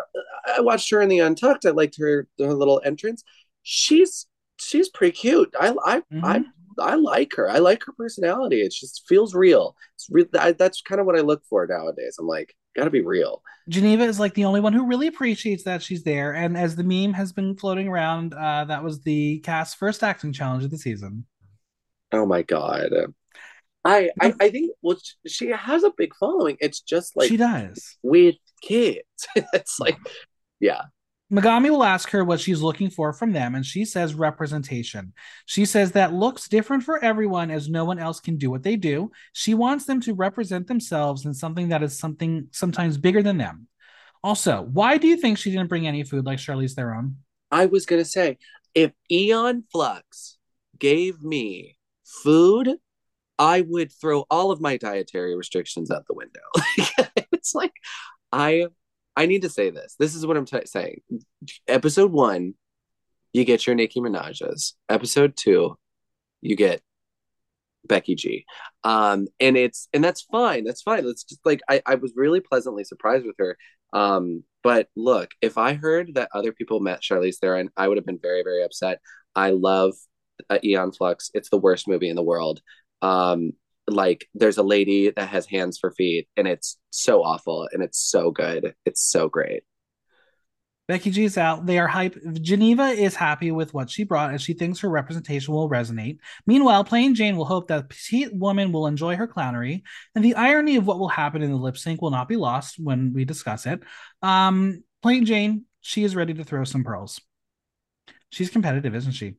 i watched her in the untucked. I liked her her little entrance. She's she's pretty cute. I i i Mhm. I like her. I like her personality. It just feels real. It's re- I, that's kind of what I look for nowadays. I'm like, gotta be real. Geneva is like the only one who really appreciates that she's there. And as the meme has been floating around, uh, that was the cast's first acting challenge of the season. Oh my god. I I, I think well she has a big following. It's just like she does. with kids. it's like yeah. Megami will ask her what she's looking for from them, and she says representation. She says that looks different for everyone as no one else can do what they do. She wants them to represent themselves in something that is something sometimes bigger than them. Also, why do you think she didn't bring any food like Charlize Theron? I was gonna say if Aeon Flux gave me food, I would throw all of my dietary restrictions out the window. it's like I I need to say this. This is what I'm t- saying. Episode one, you get your Nicki Minaj's. Episode two, you get Becky G. Um, and it's and that's fine. That's fine. It's just like I, I was really pleasantly surprised with her. Um, but look, if I heard that other people met Charlize Theron, I would have been very, very upset. I love uh, Aeon Flux. It's the worst movie in the world. Um, like there's a lady that has hands for feet, and it's so awful, and it's so good. It's so great. Becky G is out. They are hype. Geneva is happy with what she brought, and she thinks her representation will resonate. Meanwhile, Plane Jane will hope that petite woman will enjoy her clownery, and the irony of what will happen in the lip sync will not be lost when we discuss it. Um, Plane Jane, she is ready to throw some pearls. She's competitive, isn't she?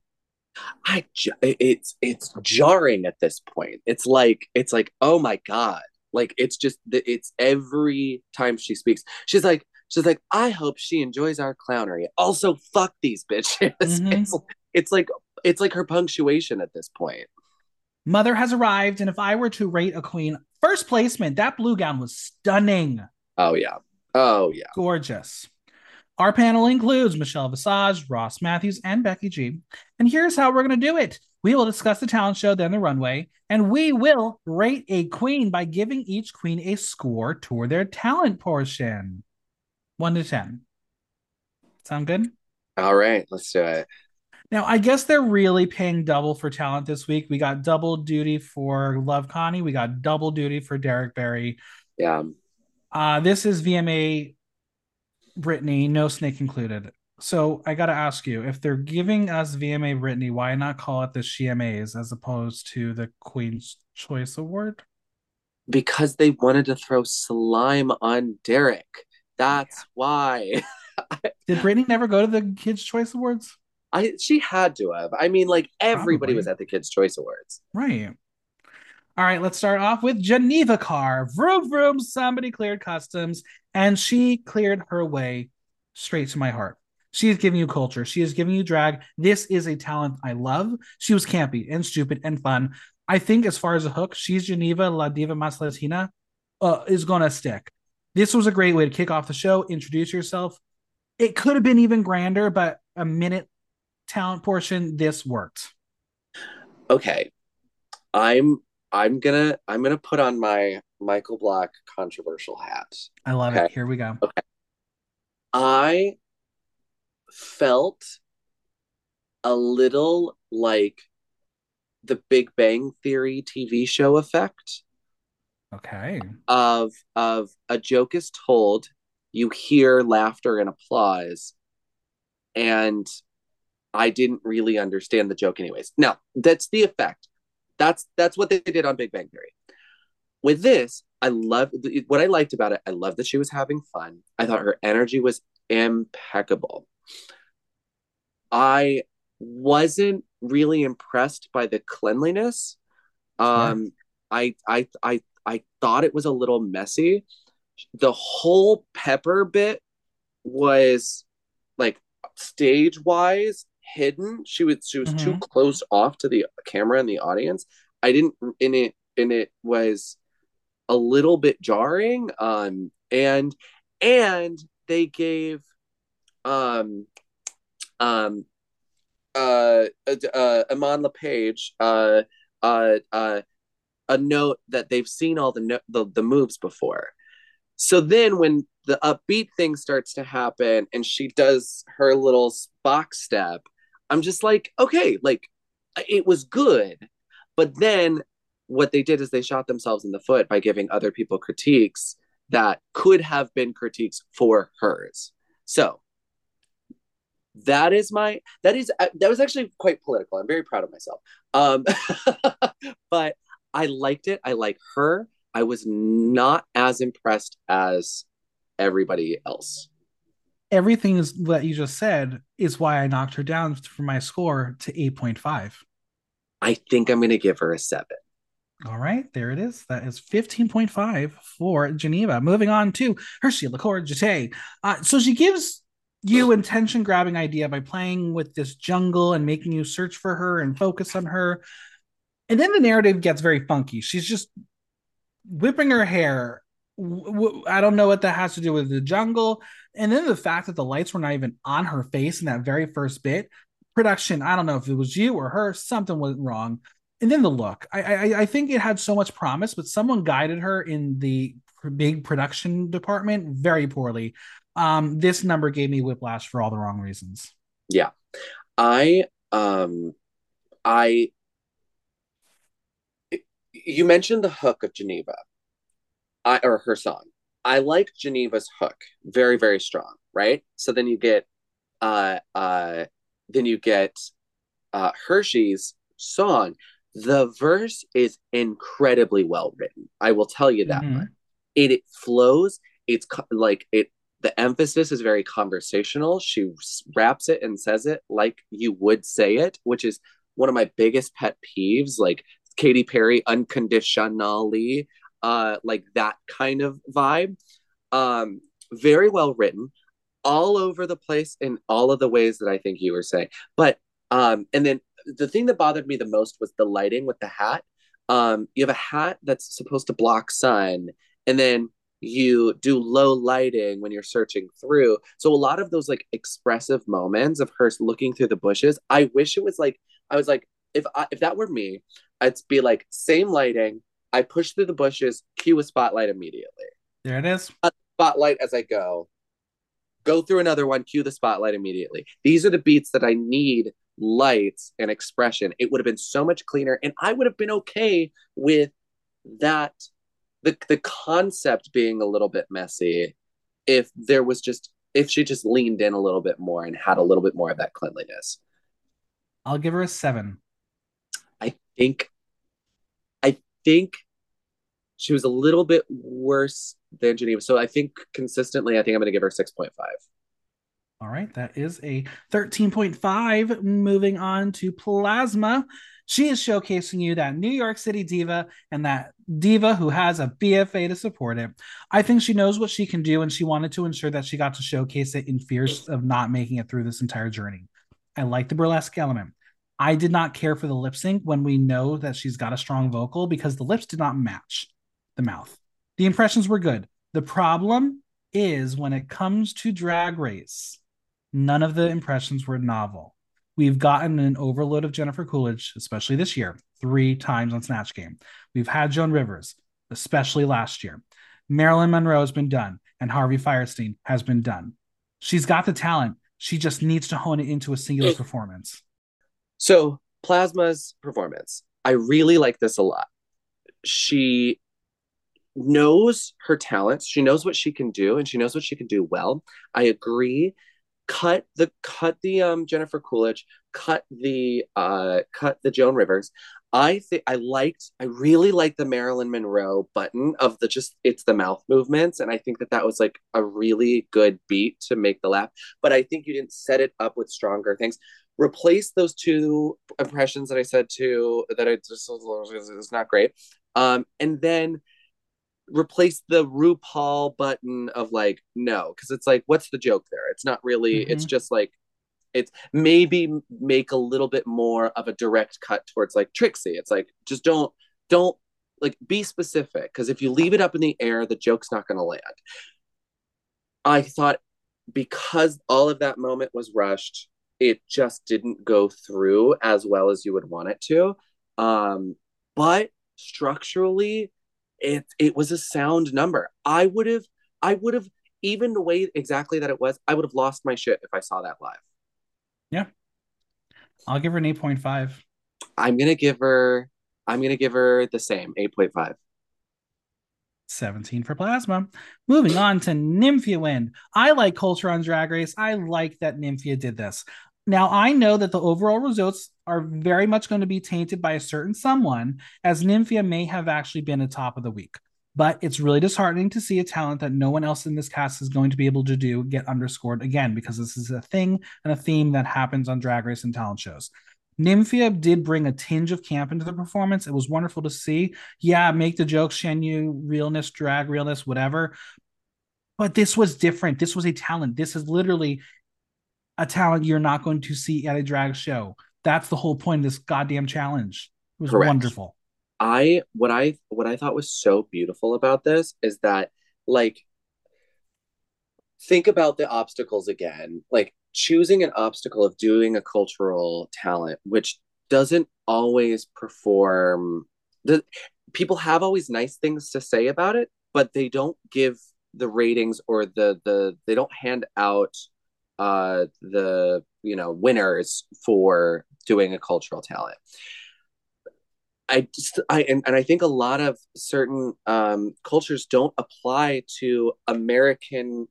I it's it's jarring at this point. It's like it's like oh my god. Like it's just it's every time she speaks, she's like she's like I hope she enjoys our clownery. Also, fuck these bitches. Mhm. It's it's like it's like her punctuation at this point. Mother has arrived, and if I were to rate a queen, first placement, that blue gown was stunning, Oh yeah. Oh yeah. gorgeous. Our panel includes Michelle Visage, Ross Mathews, and Becky G. And here's how we're going to do it. We will discuss the talent show, then the runway, and we will rate a queen by giving each queen a score toward their talent portion. One to 10. Sound good? All right, let's do it. Now, I guess they're really paying double for talent this week. We got double duty for Love Connie. We got double duty for Derrick Barry. Yeah. Uh, this is VMA Britney, no snake included. So I got to ask you, if they're giving us VMA Britney, why not call it the SheMAs as opposed to the Queen's Choice Award? Because they wanted to throw slime on Derrick. That's yeah. why. Did Britney never go to the Kids Choice Awards? I she had to have. I mean, like everybody Probably. was at the Kids Choice Awards. Right. All right, let's start off with Geneva Karr. Vroom vroom, somebody cleared customs, and she cleared her way straight to my heart. She is giving you culture. She is giving you drag. This is a talent I love. She was campy and stupid and fun. I think as far as a hook, she's Geneva La Diva Mas Latina uh, is gonna stick. This was a great way to kick off the show. Introduce yourself. It could have been even grander, but a minute talent portion, this worked. Okay, I'm I'm gonna I'm gonna put on my Michael Black controversial hat. I love okay? it. Here we go. Okay. I felt a little like the Big Bang Theory TV show effect. Okay. Of of a joke is told, you hear laughter and applause, and I didn't really understand the joke anyways. Now, that's the effect. That's that's what they did on Big Bang Theory. With this, I love what I liked about it. I love that she was having fun. I thought her energy was impeccable. I wasn't really impressed by the cleanliness. Um, I I I I thought it was a little messy. The whole pepper bit was like stage wise hidden. She was she was mm-hmm. too close off to the camera and the audience. I didn't in it and it was a little bit jarring. Um and and they gave um um uh uh, uh Iman Le'Paige uh uh uh a note that they've seen all the, no- the the moves before. So then when the upbeat thing starts to happen and she does her little box step, I'm just like, okay, like it was good. But then what they did is they shot themselves in the foot by giving other people critiques that could have been critiques for hers. So that is my that is uh, that was actually quite political. I'm very proud of myself. Um but I liked it. I like her. I was not as impressed as everybody else everything is, that you just said is why I knocked her down from my score to 8.5. I think I'm going to give her a seven. All right, there it is. That is 15.5 for Geneva. Moving on to Hershii LiqCour-Jeté. Uh, so she gives you intention grabbing idea by playing with this jungle and making you search for her and focus on her. And then the narrative gets very funky. She's just whipping her hair. I don't know what that has to do with the jungle. And then the fact that the lights were not even on her face in that very first bit, production, I don't know if it was you or her, something went wrong. And then the look, I, I, I think it had so much promise, but someone guided her in the big production department very poorly. Um, this number gave me whiplash for all the wrong reasons. Yeah, I um, I you mentioned the hook of Geneva, I or her song. I like Geneva's hook very very strong, right? So then you get uh uh then you get uh Hershii's song. The verse is incredibly well written. I will tell you that mm-hmm. It, it flows. It's co- like it. The emphasis is very conversational. She wraps it and says it like you would say it, which is one of my biggest pet peeves. Like Katy Perry, unconditionally uh, like that kind of vibe. Um, very well written, all over the place in all of the ways that I think you were saying. But um, and then the thing that bothered me the most was the lighting with the hat. Um, you have a hat that's supposed to block sun, and then you do low lighting when you're searching through. So a lot of those like expressive moments of her looking through the bushes, I wish it was like I was like, if I, if that were me, I'd be like same lighting. I push through the bushes, cue a spotlight immediately. There it is. A spotlight as I go. Go through another one, cue the spotlight immediately. These are the beats that I need lights and expression. It would have been so much cleaner, and I would have been okay with that. The the concept being a little bit messy, if there was just if she just leaned in a little bit more and had a little bit more of that cleanliness. I'll give her a seven. I think I think she was a little bit worse than Geneva. So I think consistently, I think I'm going to give her 6.5. All right, that is a 13.5. Moving on to Plasma. She is showcasing you that New York City diva and that diva who has a BFA to support it. I think she knows what she can do, and she wanted to ensure that she got to showcase it in fears of not making it through this entire journey. I like the burlesque element. I did not care for the lip sync when we know that she's got a strong vocal because the lips did not match the mouth. The impressions were good. The problem is when it comes to drag race, none of the impressions were novel. We've gotten an overload of Jennifer Coolidge, especially this year, three times on Snatch Game. We've had Joan Rivers, especially last year. Marilyn Monroe has been done, and Harvey Fierstein has been done. She's got the talent. She just needs to hone it into a singular performance. So, Plasma's performance, I really like this a lot. She knows her talents. She knows what she can do, and she knows what she can do well. I agree. Cut the cut the um Jennifer Coolidge, cut the uh cut the Joan Rivers. I think I liked, I really liked the Marilyn Monroe button of the just it's the mouth movements, and I think that that was like a really good beat to make the laugh. But I think you didn't set it up with stronger things. Replace those two impressions that I said to that I just it's not great, um, and then replace the RuPaul button of like no, because it's like what's the joke there? It's not really. Mm-hmm. It's just like it's maybe make a little bit more of a direct cut towards like Trixie. It's like just don't don't like be specific because if you leave it up in the air, the joke's not going to land. I thought because all of that moment was rushed, it just didn't go through as well as you would want it to. Um, but structurally, it it was a sound number. I would have I would have even the way exactly that it was, I would have lost my shit if I saw that live. Yeah. I'll give her an 8.5. I'm gonna give her I'm gonna give her the same, 8.5. 17 for plasma. Moving on to Nymphia Wind. I like culture on Drag Race. I like that Nymphia did this. Now, I know that the overall results are very much going to be tainted by a certain someone, as Nymphia may have actually been a top of the week. But it's really disheartening to see a talent that no one else in this cast is going to be able to do get underscored again, because this is a thing and a theme that happens on Drag Race and talent shows. Nymphia did bring a tinge of camp into the performance. It was wonderful to see. Yeah, make the jokes, Shen Yun, realness, drag realness, whatever. But this was different. This was a talent. This is literally a talent you're not going to see at a drag show. That's the whole point of this goddamn challenge. It was Correct. wonderful. I what I what I thought was so beautiful about this is that like think about the obstacles again. Like choosing an obstacle of doing a cultural talent which doesn't always perform the people have always nice things to say about it, but they don't give the ratings or the the they don't hand out uh the you know winners for doing a cultural talent I just I and, and I think a lot of certain um, cultures don't apply to American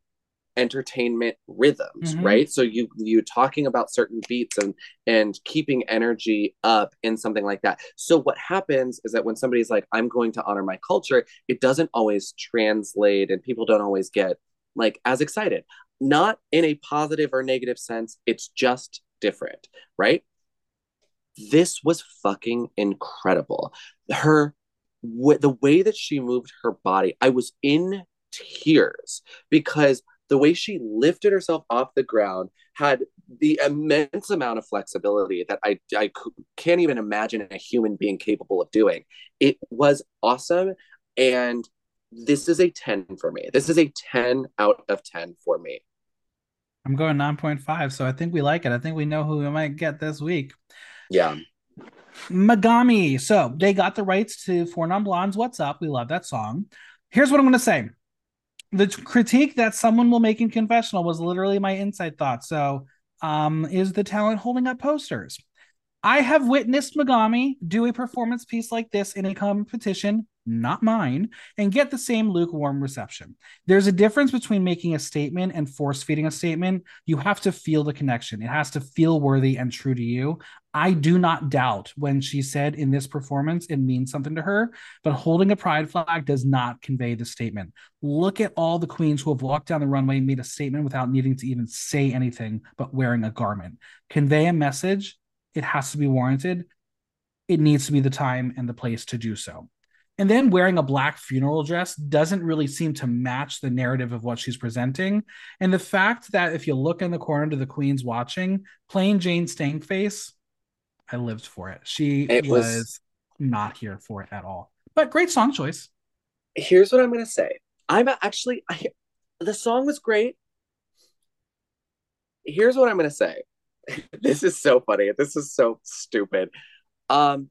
entertainment rhythms mm-hmm. right? So you you talking about certain beats and and keeping energy up in something like that. So what happens is that when somebody's like i'm going to honor my culture it doesn't always translate and people don't always get like as excited not in a positive or negative sense it's just different right this was fucking incredible. Her w- the way that she moved her body, I was in tears because the way she lifted herself off the ground had the immense amount of flexibility that I, I can't even imagine a human being capable of doing. It was awesome. And this is a 10 for me. This is a 10 out of 10 for me. I'm going 9.5. So I think we like it. I think we know who we might get this week. Yeah. Megami. So they got the rights to Four Non Blondes. What's up? We love that song. Here's what I'm going to say. The critique that someone will make in confessional was literally my inside thought. So, um, is the talent holding up posters? I have witnessed Megami do a performance piece like this in a competition not mine, and get the same lukewarm reception. There's a difference between making a statement and force feeding a statement. You have to feel the connection, it has to feel worthy and true to you. I do not doubt when she said in this performance it means something to her, but holding a pride flag does not convey the statement. Look at all the queens who have walked down the runway made a statement without needing to even say anything but wearing a garment. Convey a message, it has to be warranted. It needs to be the time and the place to do so. And then wearing a black funeral dress doesn't really seem to match the narrative of what she's presenting. And the fact that if you look in the corner to the queens watching, Plane Jane Stankface, I lived for it. She it was, was not here for it at all. But great song choice. Here's what I'm going to say. I'm actually I, the song was great. Here's what I'm going to say. this is so funny. This is so stupid. Um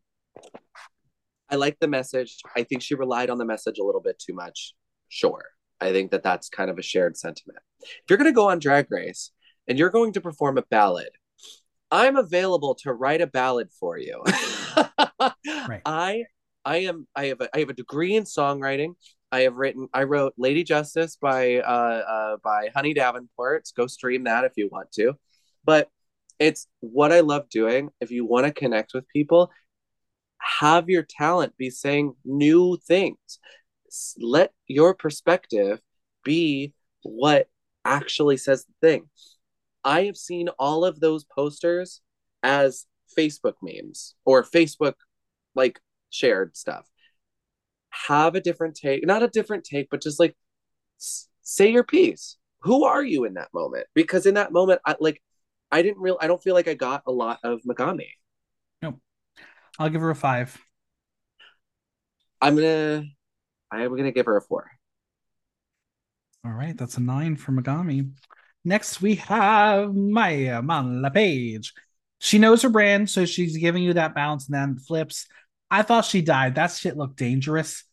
I like the message. I think she relied on the message a little bit too much. Sure. I think that that's kind of a shared sentiment. If you're going to go on Drag Race and you're going to perform a ballad, I'm available to write a ballad for you. right. I I am I have a, I have a degree in songwriting. I have written I wrote Lady Justice by uh, uh by Honey Davenport. Go stream that if you want to. But it's what I love doing. If you want to connect with people, have your talent be saying new things. Let your perspective be what actually says the thing. I have seen all of those posters as Facebook memes or Facebook like shared stuff. Have a different take, not a different take, but just like s- say your piece. Who are you in that moment? Because in that moment, I like I didn't real I don't feel like I got a lot of Megami. I'll give her a five. I'm gonna I am gonna give her a four. All right, that's a nine for Megami. Next, we have Mhi'ya Malapage. She knows her brand, so she's giving you that bounce and then flips. I thought she died. That shit looked dangerous.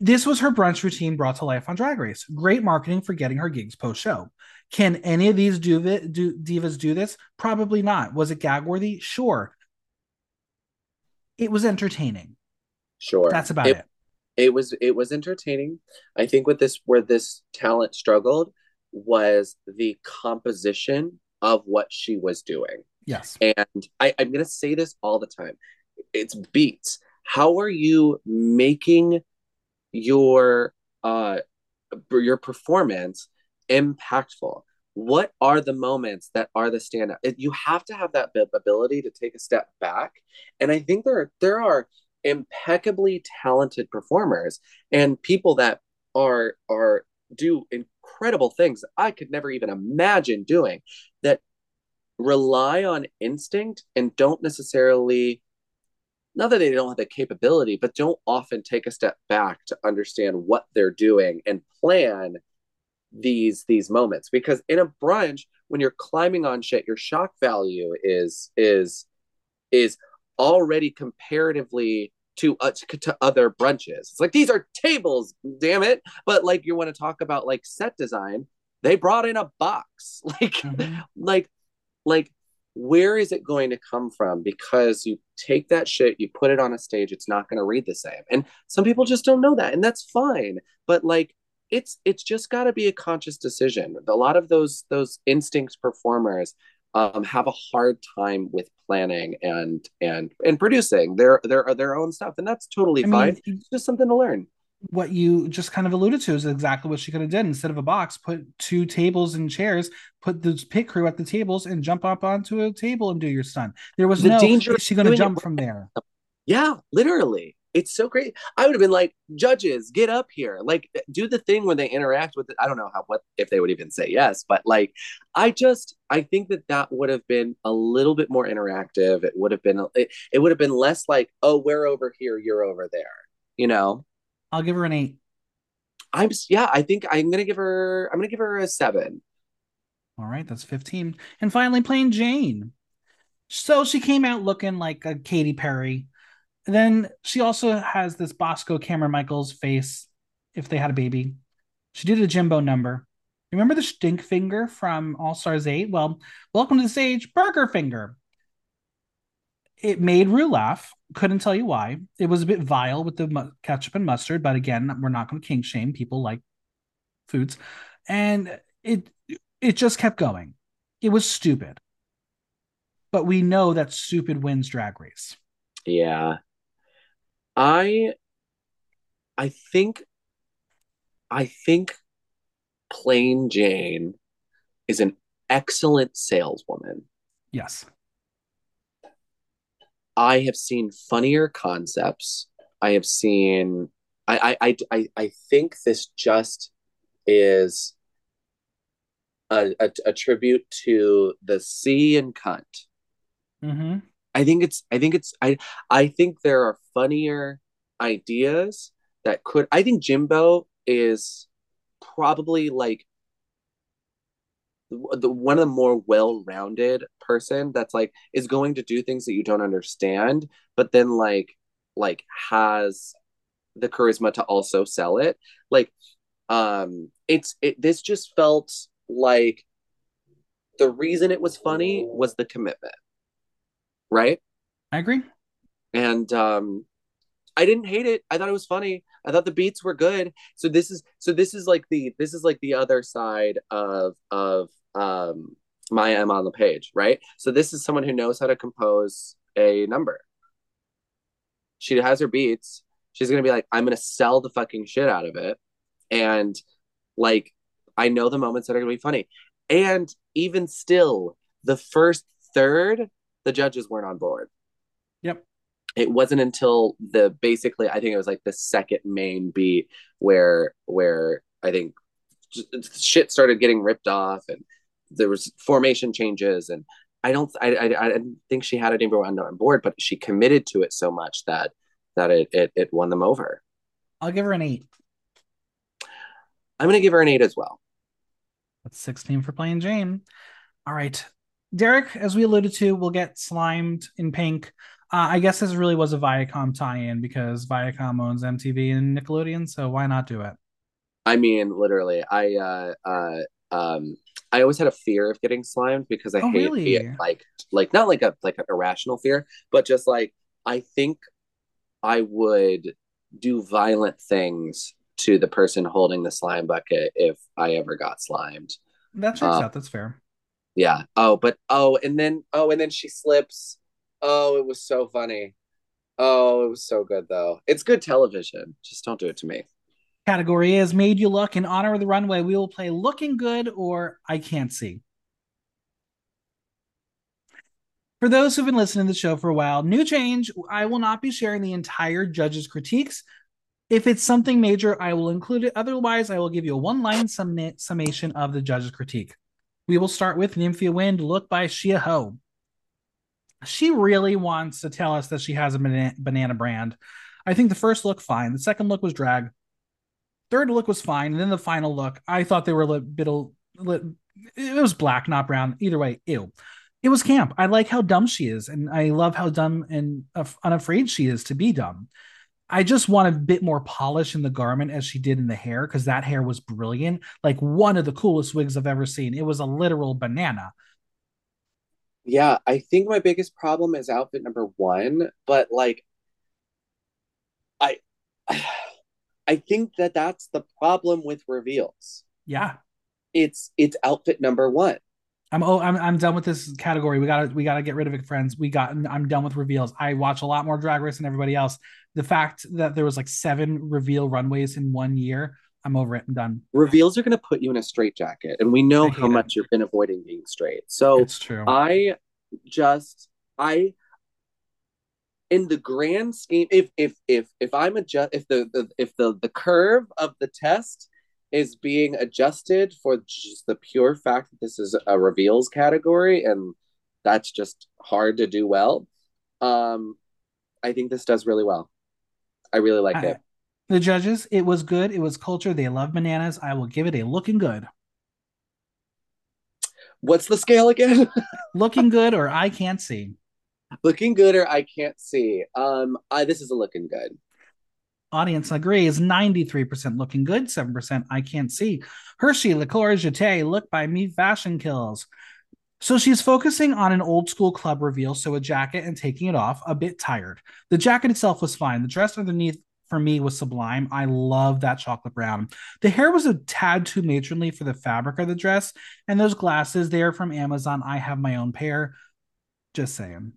This was her brunch routine brought to life on Drag Race. Great marketing for getting her gigs post show. Can any of these do, do divas do this? Probably not. Was it gag worthy? Sure it was entertaining. Sure. That's about it, it. It was it was entertaining. I think with this where this talent struggled was the composition of what she was doing. Yes. And I, I'm gonna say this all the time. It's beats. How are you making your uh your performance impactful? What are the moments that are the standout? You have to have that ability to take a step back. And i think there are, there are impeccably talented performers and people that are are do incredible things i could never even imagine doing that rely on instinct and don't necessarily not that they don't have the capability but don't often take a step back to understand what they're doing and plan these these moments. Because in a brunch when you're climbing on shit your shock value is is is already comparatively to uh, to other brunches. It's like these are tables damn it. But like you want to talk about like set design they brought in a box. Like mm-hmm. like like where is it going to come from? Because you take that shit you put it on a stage it's not going to read the same. And some people just don't know that and that's fine. But like it's it's just got to be a conscious decision. A lot of those those instincts performers um, have a hard time with planning and and and producing their their their own stuff, and that's totally I fine. Mean, it's just something to learn. What you just kind of alluded to is exactly what she could have done. Instead of a box, put two tables and chairs, put the pit crew at the tables, and jump up onto a table and do your stunt. There was the no danger. Is she going to jump from there? Yeah, literally. It's so great. I would have been like, judges, get up here. Like, eh, do the thing when they interact with it. I don't know how, what, if they would even say yes, but like, I just, I think that that would have been a little bit more interactive. It would have been, it, it would have been less like, oh, we're over here, you're over there, you know? I'll give her an eight. I'm, yeah, I think I'm going to give her, I'm going to give her a seven. All right, that's 15. And finally, Plane Jane. So she came out looking like a Katy Perry. Then she also has this Bosco Kameron Michaels face if they had a baby. She did a Jimbo number. Remember the stink finger from All Stars 8? Well, welcome to the stage, Burger Finger. It made Ru laugh. Couldn't tell you why. It was a bit vile with the mu- ketchup and mustard, but again, we're not going to king shame people like foods. And it it just kept going. It was stupid. But we know that stupid wins drag race. Yeah. I I think I think Plane Jane is an excellent saleswoman. Yes. I have seen funnier concepts. I have seen I I I I think this just is a, a, a tribute to the sea and cunt. Mm-hmm. I think it's I think it's I I think there are funnier ideas that could I think Jimbo is probably like the, one of the more well-rounded person that's like is going to do things that you don't understand but then like like has the charisma to also sell it. Like um it's it this just felt like the reason it was funny was the commitment right I agree. and um I didn't hate it. I thought it was funny. I thought the beats were good. So this is so this is like the this is like the other side of of um Mhi'ya Iman Le'Paige, right? So this is someone who knows how to compose a number. She has her beats. She's gonna be like, I'm gonna sell the fucking shit out of it. And like I know the moments that are gonna be funny. And even still, the first third, the judges weren't on board Yep. it wasn't until the basically I think it was like the second main beat where where I think shit started getting ripped off and there was formation changes and I don't I I, I didn't think she had anyone on board but she committed to it so much that that it it, it won them over. I'll give her an eight. I'm gonna give her an eight as well. That's 16 for Plane Jane. All right. Derrick, as we alluded to, will get slimed in pink. Uh, I guess this really was a Viacom tie-in because Viacom owns MTV and Nickelodeon, so why not do it? I mean, literally, I uh uh um I always had a fear of getting slimed because I Oh, hate really? being like like not like a like an irrational fear, but just like I think I would do violent things to the person holding the slime bucket if I ever got slimed. That checks Uh, out. That's fair. Yeah. Oh, but oh, and then oh, and then she slips. Oh, it was so funny. Oh, it was so good though. It's good television. Just don't do it to me. Category is Made You Look. In honor of the runway, we will play Looking Good or I Can't See. For those who've been listening to the show for a while, new change. I will not be sharing the entire judges' critiques. If it's something major, I will include it. Otherwise, I will give you a one line sum- summation of the judges' critique. We will start with Nymphia Wind, look by Shia Ho. She really wants to tell us that she has a banana, brand. I think the first look, fine. The second look was drag. Third look was fine. And then the final look, I thought they were a little bit, it was black, not brown. Either way, ew. It was camp. I like how dumb she is. And I love how dumb and unafraid she is to be dumb. I just want a bit more polish in the garment as she did in the hair because that hair was brilliant. Like one of the coolest wigs I've ever seen. It was a literal banana. Yeah, I think my biggest problem is outfit number one, but like I I think that that's the problem with reveals. Yeah. It's it's outfit number one. I'm oh I'm I'm done with this category. We gotta we gotta get rid of it, friends. We got I'm done with reveals. I watch a lot more drag race than everybody else. The fact that there was like seven reveal runways in one year, I'm over it. I'm done. Reveals are gonna put you in a straitjacket, and we know how it. much you've been avoiding being straight. So It's true. I just I in the grand scheme, if if if if I'm adjust if the, the if the the curve of the test is being adjusted for just the pure fact that this is a reveals category and that's just hard to do well. Um, I think this does really well. I really like it. the judges, it was good. It was culture. They love bananas. I will give it a looking good. what's the scale again? looking good or I can't see. looking good or I can't see. Um, I this is a looking good. Audience agrees 93% looking good, 7% I can't see. Hershii, Liqueur Jeté, look by me, fashion kills. So she's focusing on an old school club reveal, so a jacket and taking it off, a bit tired. The jacket itself was fine. The dress underneath for me was sublime. I love that chocolate brown. The hair was a tad too matronly for the fabric of the dress, and those glasses, they are from Amazon. I have my own pair. Just saying.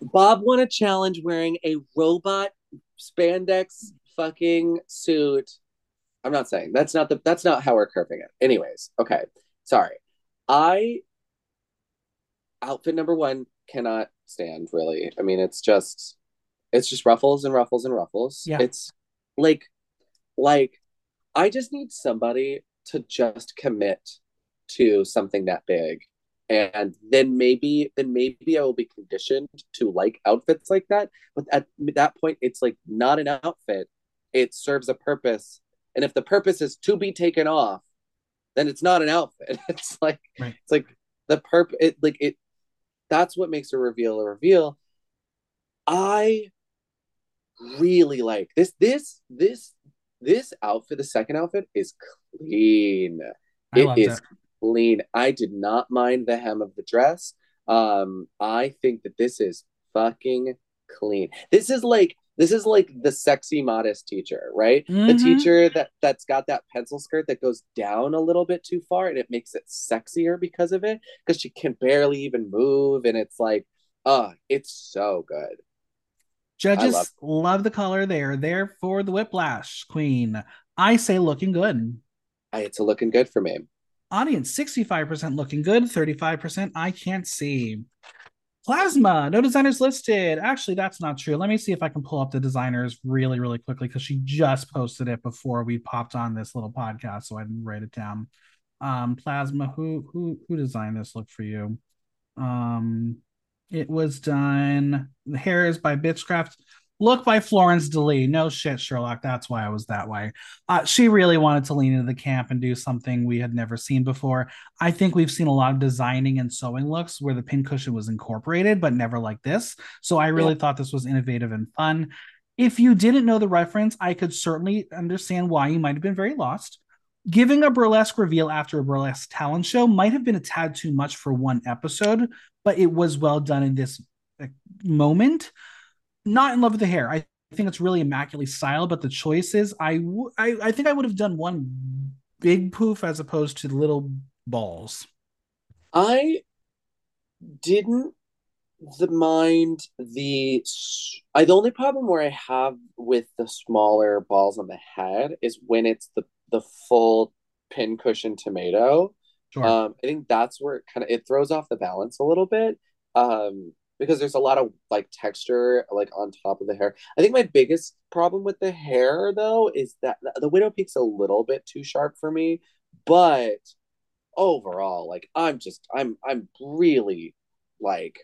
Bob won a challenge wearing a robot spandex fucking suit. I'm not saying that's not the that's not how we're curving it. Anyways, okay. Sorry. I outfit number one cannot stand really. I mean, it's just it's just ruffles and ruffles and ruffles. Yeah. It's like like I just need somebody to just commit to something that big. And then maybe then maybe I will be conditioned to like outfits like that. But at that point, it's like not an outfit. It serves a purpose. And if the purpose is to be taken off, then it's not an outfit. It's like Right. it's like the purpose. it like it that's what makes a reveal a reveal. I really like this this this this outfit, the second outfit is clean. I It is it. Clean. I did not mind the hem of the dress. Um, I think that this is fucking clean. This is like this is like the sexy modest teacher, right? The Mhm. teacher that that's got that pencil skirt that goes down a little bit too far and it makes it sexier because of it because she can barely even move and it's like, oh, it's so good. Judges love- love the color. They are there for the whiplash queen. I say looking good. I, it's a looking good for me. Audience 65% looking good, 35% I can't see. Plasma, no designers listed. Actually, that's not true. Let me see if I can pull up the designers really, really quickly because she just posted it before we popped on this little podcast, so I didn't write it down. Um, Plasma, who who who designed this look for you? Um, it was done. The hair is by Bitchcraft. Look by Florence DeLee. No shit, Sherlock. That's why I was that way. Uh, she really wanted to lean into the camp and do something we had never seen before. I think we've seen a lot of designing and sewing looks where the pincushion was incorporated, but never like this. So I really thought this was innovative and fun. If you didn't know the reference, I could certainly understand why you might have been very lost. Giving a burlesque reveal after a burlesque talent show might have been a tad too much for one episode, but it was well done in this moment. Not in love with the hair. I think it's really immaculately styled, but the choices, I, w- I, I think I would have done one big poof as opposed to little balls. I didn't the mind the I the only problem where I have with the smaller balls on the head is when it's the the full pincushion tomato. Sure. Um, I think that's where it kind of it throws off the balance a little bit. Um, because there's a lot of like texture like on top of the hair. I think my biggest problem with the hair though is that the, widow peak's a little bit too sharp for me, but overall, like I'm just I'm I'm really like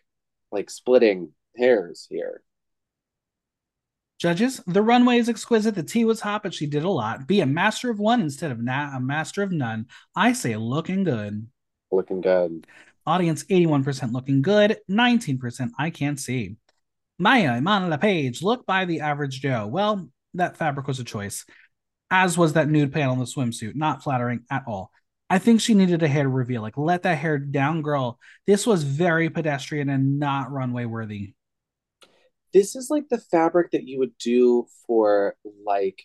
like splitting hairs here. Judges, the runway is exquisite. The tea was hot, but she did a lot. Be a master of one instead of na- a master of none. I say looking good. Looking good. Audience 81% looking good, 19% I can't see. Mhi'ya Iman Le'Paige, look by the average Joe. Well, that fabric was a choice, as was that nude panel in the swimsuit. Not flattering at all. I think she needed a hair reveal. Like, let that hair down, girl. This was very pedestrian and not runway worthy. This is like the fabric that you would do for like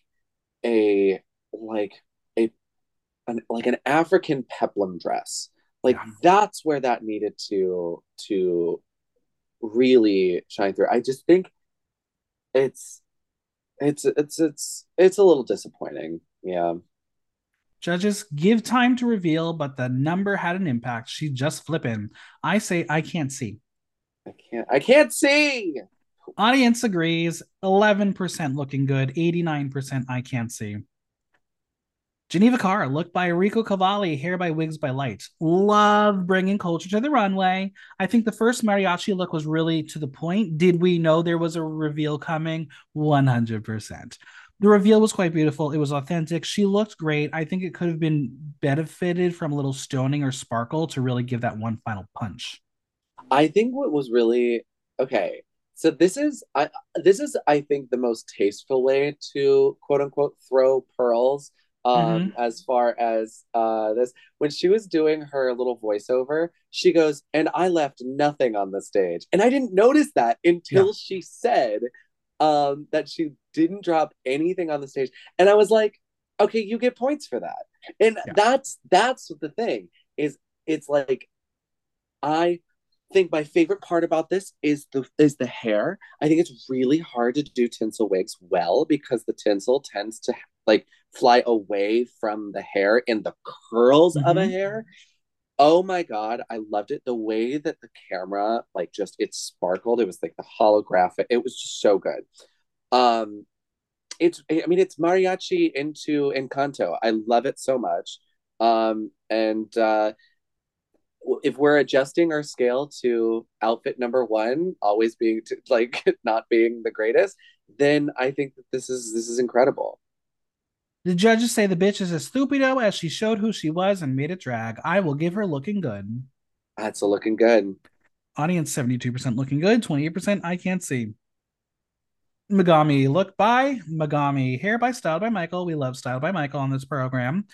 a like a an like an African peplum dress. Like Yeah. that's where that needed to to really shine through. I just think it's it's it's it's it's a little disappointing. Yeah. Judges, give time to reveal, but the number had an impact. She just flipping. I say I can't see. I can't I can't see. Audience agrees. 11% looking good. 89% I can't see. Geneva Karr, look by Rico Cavalli, hair by Wigs by Light. Love bringing culture to the runway. I think the first mariachi look was really to the point. Did we know there was a reveal coming? 100%. The reveal was quite beautiful. It was authentic. She looked great. I think it could have been benefited from a little stoning or sparkle to really give that one final punch. I think what was really okay. So this is I this is I think the most tasteful way to quote unquote throw pearls um mm-hmm. as far as uh this when she was doing her little voiceover she goes and i left nothing on the stage and i didn't notice that until yeah. she said um that she didn't drop anything on the stage and i was like okay you get points for that and yeah. that's that's the thing is it's like i think my favorite part about this is the is the hair. I think it's really hard to do tinsel wigs well because the tinsel tends to like fly away from the hair in the curls mm-hmm. of a mm-hmm. hair. Oh my god, I loved it. The way that the camera like just it sparkled. It was like the holographic. It was just so good. Um it's I mean it's mariachi into Encanto. I love it so much. Um and uh if we're adjusting our scale to outfit number one always being to, like not being the greatest then i think that this is this is incredible the judges say the bitch is a stupido as she showed who she was and made it drag i will give her looking good that's a looking good audience 72% looking good 28% i can't see Megami look by Megami hair by Style by Michael. We love Style by Michael on this program.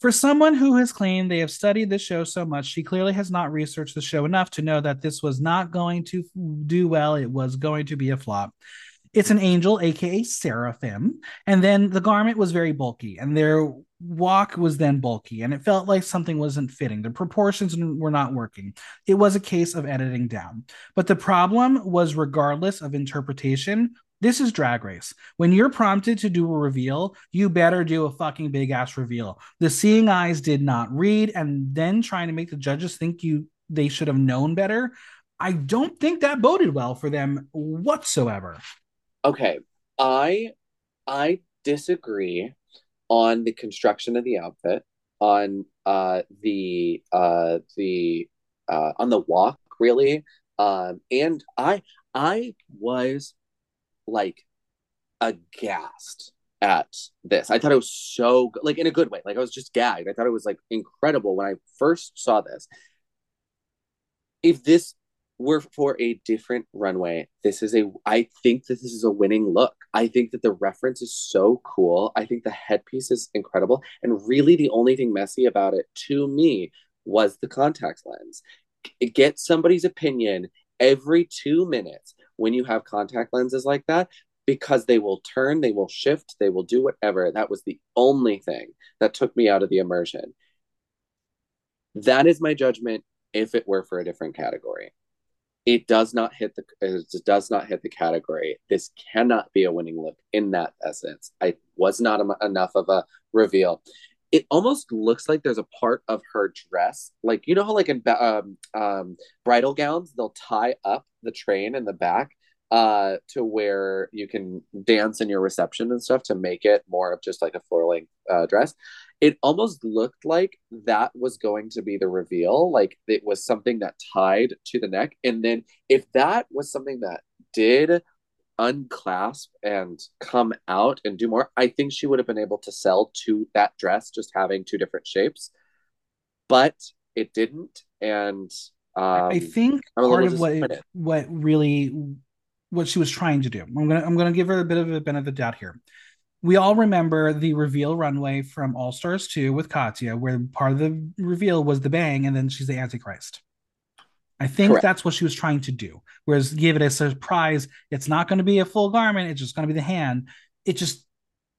For someone who has claimed they have studied the show so much, she clearly has not researched the show enough to know that this was not going to do well. It was going to be a flop. It's an angel, aka seraphim, and then the garment was very bulky, and their walk was then bulky, and it felt like something wasn't fitting. The proportions were not working. It was a case of editing down. But the problem was, regardless of interpretation, this is drag race. When you're prompted to do a reveal, you better do a fucking big ass reveal. The seeing eyes did not read, and then trying to make the judges think you they should have known better. I don't think that boded well for them whatsoever. Okay. I I disagree on the construction of the outfit, on uh the uh the uh on the walk, really. Um and I I was like aghast at this. I thought it was so good, like in a good way. Like I was just gagged. I thought it was like incredible when I first saw this. If this were for a different runway, this is a I think that this is a winning look. I think that the reference is so cool. I think the headpiece is incredible. And really the only thing messy about it to me was the contact lens. Get somebody's opinion every two minutes when you have contact lenses like that because they will turn, they will shift, they will do whatever. That was the only thing that took me out of the immersion. That is my judgment if it were for a different category. It does not hit the it does not hit the category. This cannot be a winning look in that essence. I was not a, enough of a reveal. It almost looks like there's a part of her dress, like you know how like in um, um, bridal gowns they'll tie up the train in the back uh to where you can dance in your reception and stuff to make it more of just like a floor length uh, dress it almost looked like that was going to be the reveal like it was something that tied to the neck and then if that was something that did unclasp and come out and do more i think she would have been able to sell to that dress just having two different shapes but it didn't and um, I think part of what it, what really what she was trying to do. I'm gonna I'm gonna give her a bit of a benefit of the doubt here. We all remember the reveal runway from All Stars 2 with Katya, where part of the reveal was the bang, and then she's the Antichrist. I think Correct. that's what she was trying to do. Whereas give it a surprise, it's not going to be a full garment, it's just going to be the hand. It just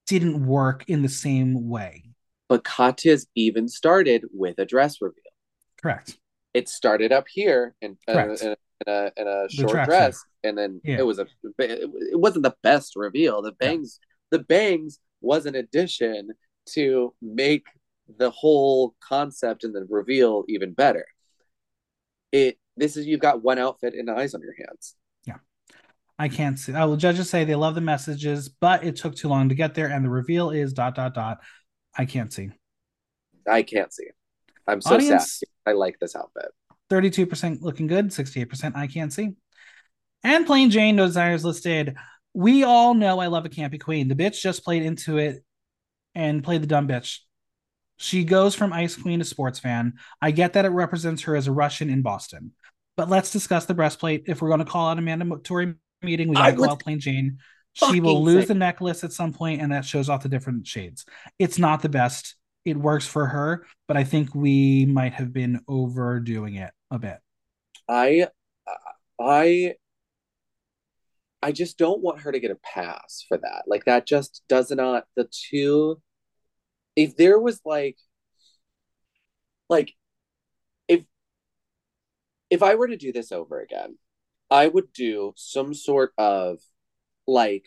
didn't work in the same way. But Katya's even started with a dress reveal. Correct. It started up here in, uh, in, in a in a short dress, and then yeah. it was a it wasn't the best reveal. The bangs. The bangs was an addition to make the whole concept and the reveal even better. It this is you've got one outfit and eyes on your hands. Yeah. I can't see. I will judges say they love the messages, but it took too long to get there, and the reveal is dot dot dot. I can't see. I can't see. I'm so Audience, sad. I like this outfit. 32% looking good, 68% I can't see. And Plane Jane, no desires listed. We all know I love a campy queen. The bitch just played into it and played the dumb bitch. She goes from ice queen to sports fan. I get that it represents her as a Russian in Boston, but let's discuss the breastplate. If we're going to call out Amanda Tori Meating, we got to call out Plane Jane. She will lose the necklace at some point, and that shows off the different shades. It's not the best. It works for her, but I think we might have been overdoing it a bit. I, I I just don't want her to get a pass for that. Like that just does not the two if there was like like if if I were to do this over again, I would do some sort of like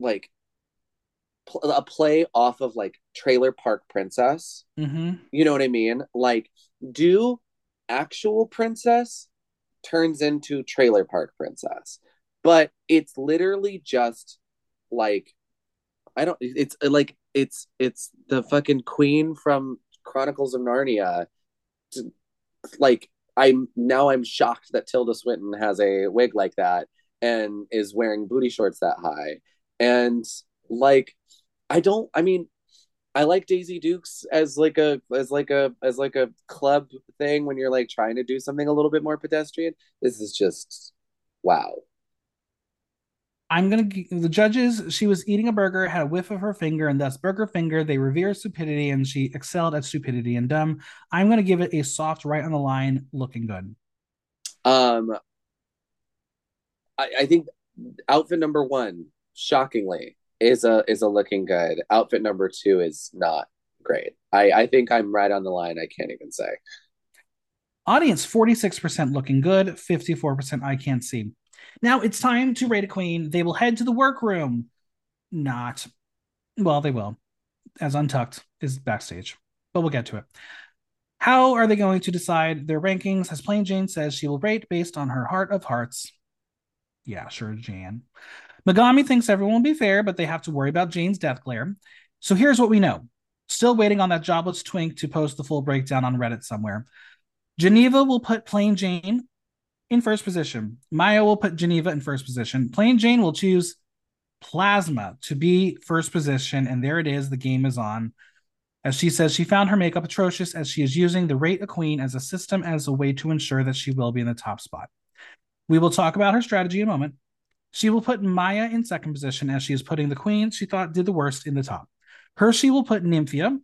like pl- a play off of like Trailer Park Princess. Mm-hmm. You know what I mean? Like do actual princess turns into Trailer Park Princess but it's literally just like I don't it's uh, like it's it's the fucking queen from Chronicles of Narnia like I'm now I'm shocked that Tilda Swinton has a wig like that and is wearing booty shorts that high and like I don't I mean I like Daisy Dukes as like a as like a as like a club thing when you're like trying to do something a little bit more pedestrian. This is just wow. I'm gonna the judges. She was eating a burger, had a whiff of her finger, and thus burger finger. They revere stupidity, and she excelled at stupidity and dumb. I'm gonna give it a soft, right on the line, looking good. Um, I, I think outfit number one, shockingly, is a is a looking good. Outfit number two is not great. I I think I'm right on the line. I can't even say. Audience 46% looking good, 54% I can't see. Now it's time to rate a queen. They will head to the workroom. Not. Well, they will, as Untucked is backstage, but we'll get to it. How are they going to decide their rankings? As Plane Jane says, she will rate based on her heart of hearts. Yeah, sure, Jan. Megami thinks everyone will be fair, but they have to worry about Jane's death glare. So here's what we know. Still waiting on that jobless twink to post the full breakdown on Reddit somewhere. Geneva will put Plane Jane in first position. Mhi'ya will put Geneva in first position. Plane Jane will choose Plasma to be first position. And there it is. The game is on. As she says, she found her makeup atrocious as she is using the Rate a Queen as a system as a way to ensure that she will be in the top spot. We will talk about her strategy in a moment. She will put Mhi'ya in second position as she is putting the queen she thought did the worst in the top. Hershii will put Nymphia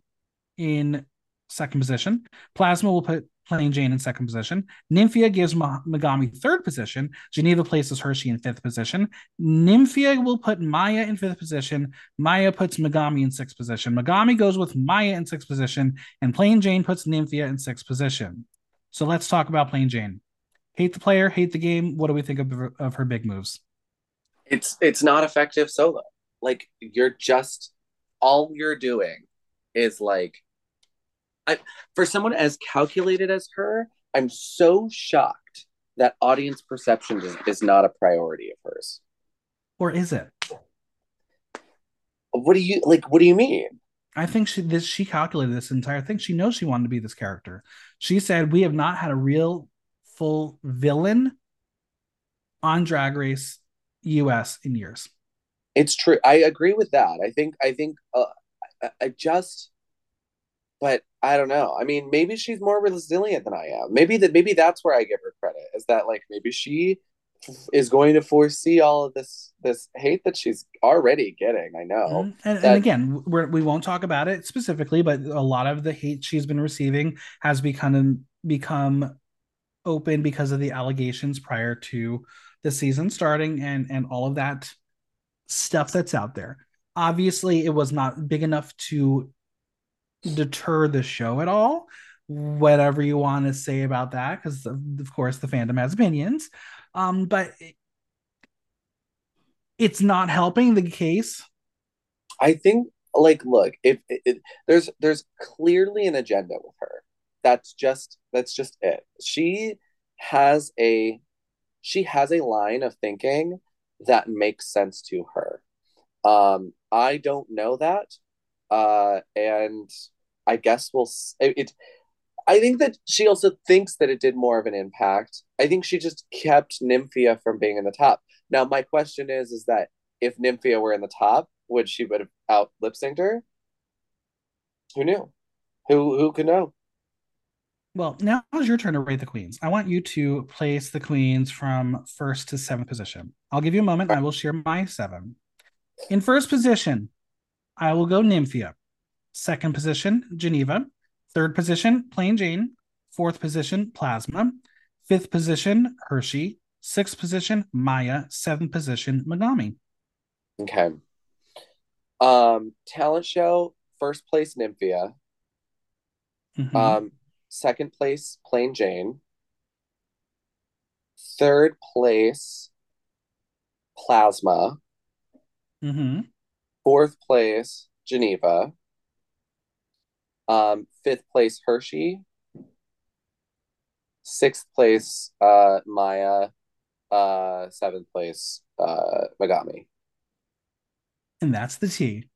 in second position. Plasma will put Plane Jane in second position. Nymphia gives Megami third position. Geneva places Hershii in fifth position. Nymphia will put Mhi'ya in fifth position. Mhi'ya puts Megami in sixth position. Megami goes with Mhi'ya in sixth position. And Plane Jane puts Nymphia in sixth position. So let's talk about Plane Jane. Hate the player, hate the game. What do we think of, of her big moves? It's it's not effective solo. Like you're just all you're doing is like I, for someone as calculated as her, I'm so shocked that audience perception is, is not a priority of hers. Or is it? What do you like? What do you mean? I think she this she calculated this entire thing. She knows she wanted to be this character. She said, "We have not had a real full villain on Drag Race US in years." It's true. I agree with that. I think. I think. Uh, I, I just but I don't know. I mean, maybe she's more resilient than I am. Maybe that maybe that's where I give her credit is that like maybe she is going to foresee all of this this hate that she's already getting. I know. Mm-hmm. And, that... and, again, we're, we won't talk about it specifically, but a lot of the hate she's been receiving has become become open because of the allegations prior to the season starting and and all of that stuff that's out there. Obviously, it was not big enough to deter the show at all. Whatever you want to say about that, because of, of, course the fandom has opinions. Um, but it's not helping the case. I think, like, look, if it, it, there's there's clearly an agenda with her. That's just that's just it. She has a she has a line of thinking that makes sense to her. Um, I don't know that uh, and I guess we'll it, it I think that she also thinks that it did more of an impact. I think she just kept Nymphia from being in the top. Now, my question is, is that if Nymphia were in the top, would she would have out lip synced her? Who knew? Who who could know? Well, now it's your turn to rate the queens. I want you to place the queens from first to seventh position. I'll give you a moment. I will share my seven. In first position, I will go Nymphia. Second position, Geneva. Third position, Plane Jane. Fourth position, Plasma. Fifth position, Hershii. Sixth position, Mhi'ya. Seventh position, Megami. Okay. Um, talent show, first place Nymphia. Mm-hmm. Um, second place Plane Jane. Third place Plasma. Mm-hmm. Fourth place Geneva. Um, fifth place Hershii. Sixth place uh, Mhi'ya. Uh, seventh place uh, Megami. And that's the T.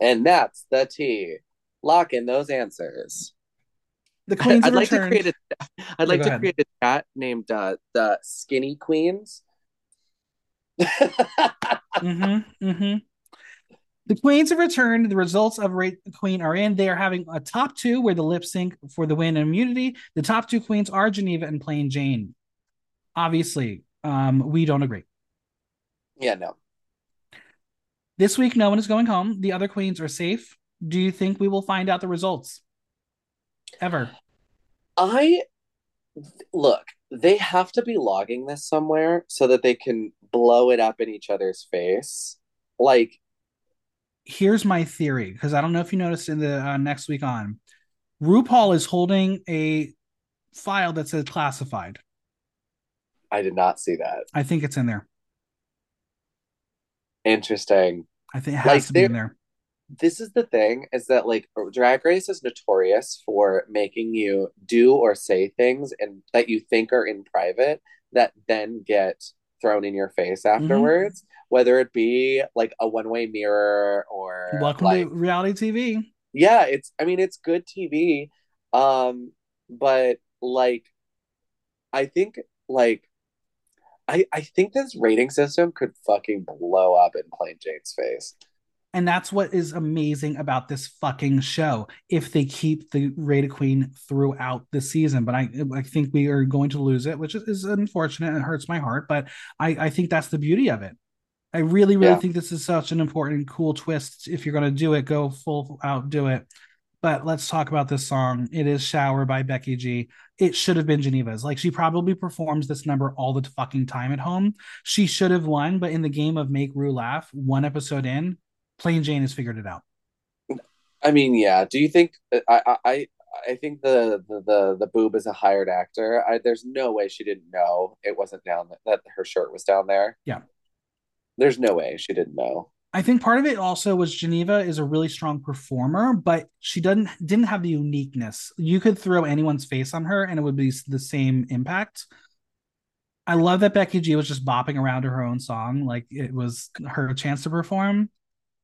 And that's the T. Lock in those answers. The queens I'd like returned. to create a. I'd like to ahead. create a chat named uh, the Skinny Queens. mm-hmm. Mm-hmm. The queens have returned. The results of Rate the Queen are in. They are having a top two where the lip sync for the win and immunity. The top two queens are Geneva and Plane Jane. Obviously, um, we don't agree. Yeah, no. This week, no one is going home. The other queens are safe. Do you think we will find out the results? Ever? I look, they have to be logging this somewhere so that they can blow it up in each other's face. Like, here's my theory because I don't know if you noticed in the uh, next week on, RuPaul is holding a file that says classified. I did not see that. I think it's in there. Interesting. I think it has like, to be in there. This is the thing is that like Drag Race is notorious for making you do or say things and that you think are in private that then get thrown in your face mm-hmm. afterwards, mm-hmm. whether it be like a one way mirror or welcome like, to reality TV. Yeah, it's I mean it's good TV. Um, but like I think like I, I think this rating system could fucking blow up in Plane Jane's face. And that's what is amazing about this fucking show. If they keep the rated queen throughout the season, but I I think we are going to lose it, which is, is unfortunate. It hurts my heart, but I I think that's the beauty of it. I really really yeah. think this is such an important cool twist. If you're going to do it, go full out, do it. But let's talk about this song. It is Shower by Becky G. It should have been Geneva's. Like she probably performs this number all the fucking time at home. She should have won, but in the game of Make Ru Laugh, one episode in, Plane Jane has figured it out. I mean, yeah. Do you think I I I think the the the, the boob is a hired actor. I, there's no way she didn't know it wasn't down that her shirt was down there. Yeah. There's no way she didn't know. I think part of it also was Geneva is a really strong performer, but she doesn't didn't have the uniqueness. You could throw anyone's face on her and it would be the same impact. I love that Becky G was just bopping around to her own song, like it was her chance to perform.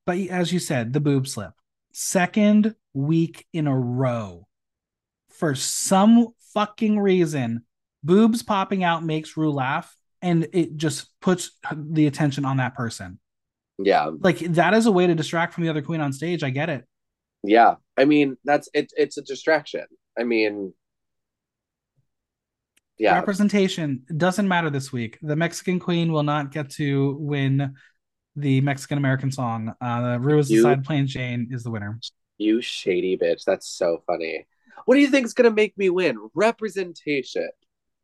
But as you said, the boob slip. Second week in a row. For some fucking reason, boobs popping out makes Ru laugh and it just puts the attention on that person. Yeah. Like that is a way to distract from the other queen on stage. I get it. Yeah. I mean, that's it it's a distraction. I mean, yeah. Representation doesn't matter this week. The Mexican queen will not get to win the Mexican American song. Uh Ru is the Side Plane Jane is the winner. You shady bitch. That's so funny. What do you think is gonna make me win? Representation.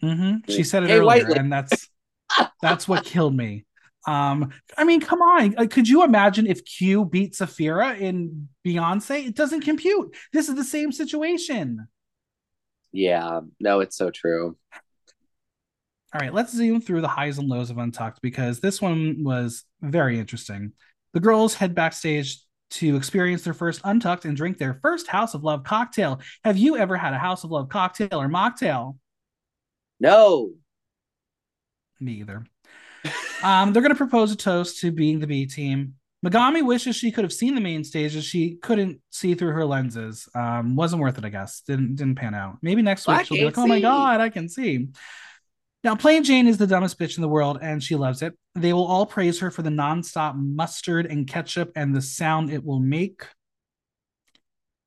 Mm-hmm. She said it hey, earlier, and that's that's what killed me. Um, I mean, come on. Uh, could you imagine if Q beat Sapphira in Beyonce? It doesn't compute. This is the same situation. Yeah, no, it's so true. All right, let's zoom through the highs and lows of Untucked because this one was very interesting. The girls head backstage to experience their first Untucked and drink their first House of Love cocktail. Have you ever had a House of Love cocktail or mocktail? No. Me either. Um, they're going to propose a toast to being the B team. Megami wishes she could have seen the main stage as she couldn't see through her lenses. Um, wasn't worth it, I guess. Didn't didn't pan out. Maybe next week she'll be like, "Oh my god, I can see." Now, Plane Jane is the dumbest bitch in the world, and she loves it. They will all praise her for the nonstop mustard and ketchup and the sound it will make.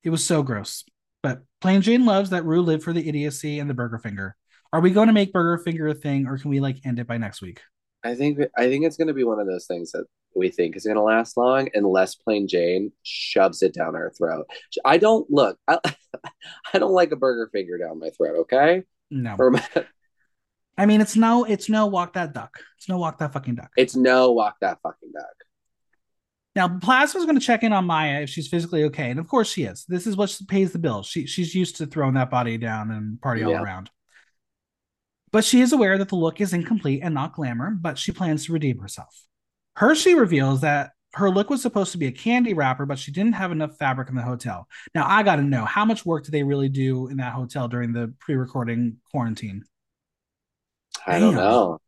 It was so gross. But Plane Jane loves that Ru lived for the idiocy and the burger finger. Are we going to make burger finger a thing, or can we like end it by next week? I think I think it's going to be one of those things that we think is going to last long unless Plane Jane shoves it down our throat. I don't look. I, I don't like a burger finger down my throat. Okay. No. I mean, it's no, it's no walk that duck. It's no walk that fucking duck. It's no walk that fucking duck. Now, Plasma's going to check in on Mhi'ya if she's physically okay, and of course she is. This is what pays the bill. She she's used to throwing that body down and party all around. But she is aware that the look is incomplete and not glamour, but she plans to redeem herself. Hershii reveals that her look was supposed to be a candy wrapper, but she didn't have enough fabric in the hotel. Now, I got to know how much work do they really do in that hotel during the pre recording quarantine? I don't know.